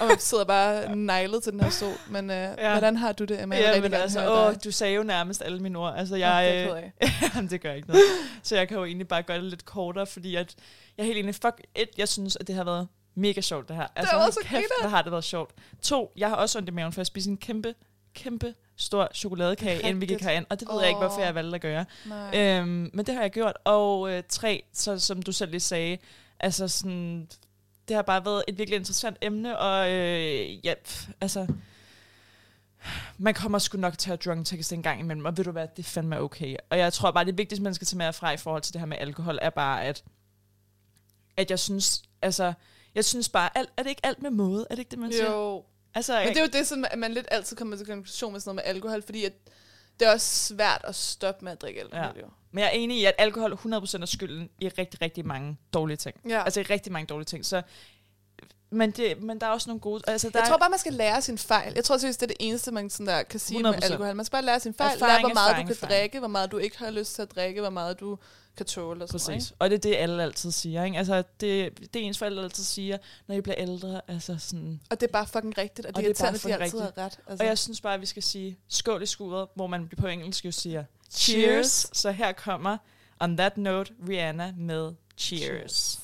Og man sidder bare neglet til den her sol. Men øh, ja. hvordan har du det, Emma? Ja, men altså, åh, dig. du sagde jo nærmest alle mine ord. Altså, det er jeg, jeg øh, ked af. Jamen, det gør ikke noget. Så jeg kan jo egentlig bare gøre det lidt kortere, fordi at jeg er helt enig. Fuck, et, jeg synes, at det har været mega sjovt, det her. Altså, har været hold så kæft, hvor har det været sjovt. To, jeg har også ondt i maven, for jeg spiser en kæmpe, kæmpe stor chokoladekage, inden vi gik herind. Og det ved jeg ikke, hvorfor jeg valgte at gøre. Nej. Øhm, men det har jeg gjort. Og øh, tre, så, som du selv lige sagde, altså sådan, det har bare været et virkelig interessant emne, og øh, ja, pff, altså, man kommer sgu nok til at drunk text en gang imellem, og ved du hvad, det er fandme okay. Og jeg tror bare, det vigtigste, man skal tage med fra i forhold til det her med alkohol, er bare, at, at jeg synes, altså, jeg synes bare, alt, er det ikke alt med måde? Er det ikke det, man siger? Jo. Altså, Men det er jo det, som at man lidt altid kommer til konklusion med sådan noget med alkohol, fordi at det er også svært at stoppe med at drikke alkohol. Ja. Jo. Men jeg er enig i, at alkohol 100% er skylden i rigtig, rigtig mange dårlige ting. Ja. Altså i rigtig mange dårlige ting. Så, men, det, men der er også nogle gode... Altså, der Jeg er, tror bare, man skal lære sin fejl. Jeg tror seriøst, det er det eneste, man sådan der kan sige 100%. med 100%. alkohol. Man skal bare lære sin fejl. Erfaring, lære, hvor meget erfaring, du kan erfaring. drikke, hvor meget du ikke har lyst til at drikke, hvor meget du kan tåle. Og sådan noget, Præcis. ikke? Og det er det, alle altid siger. Ikke? Altså, det, det ens forældre altid siger, når I bliver ældre. Altså sådan, Og det er bare fucking rigtigt, og det, Og er det er bare at de altid har ret. Altså. Og jeg synes bare, at vi skal sige skål i skuret, hvor man på engelsk jo siger cheers. Så her kommer, on that note, Rihanna med cheers. cheers. Cheers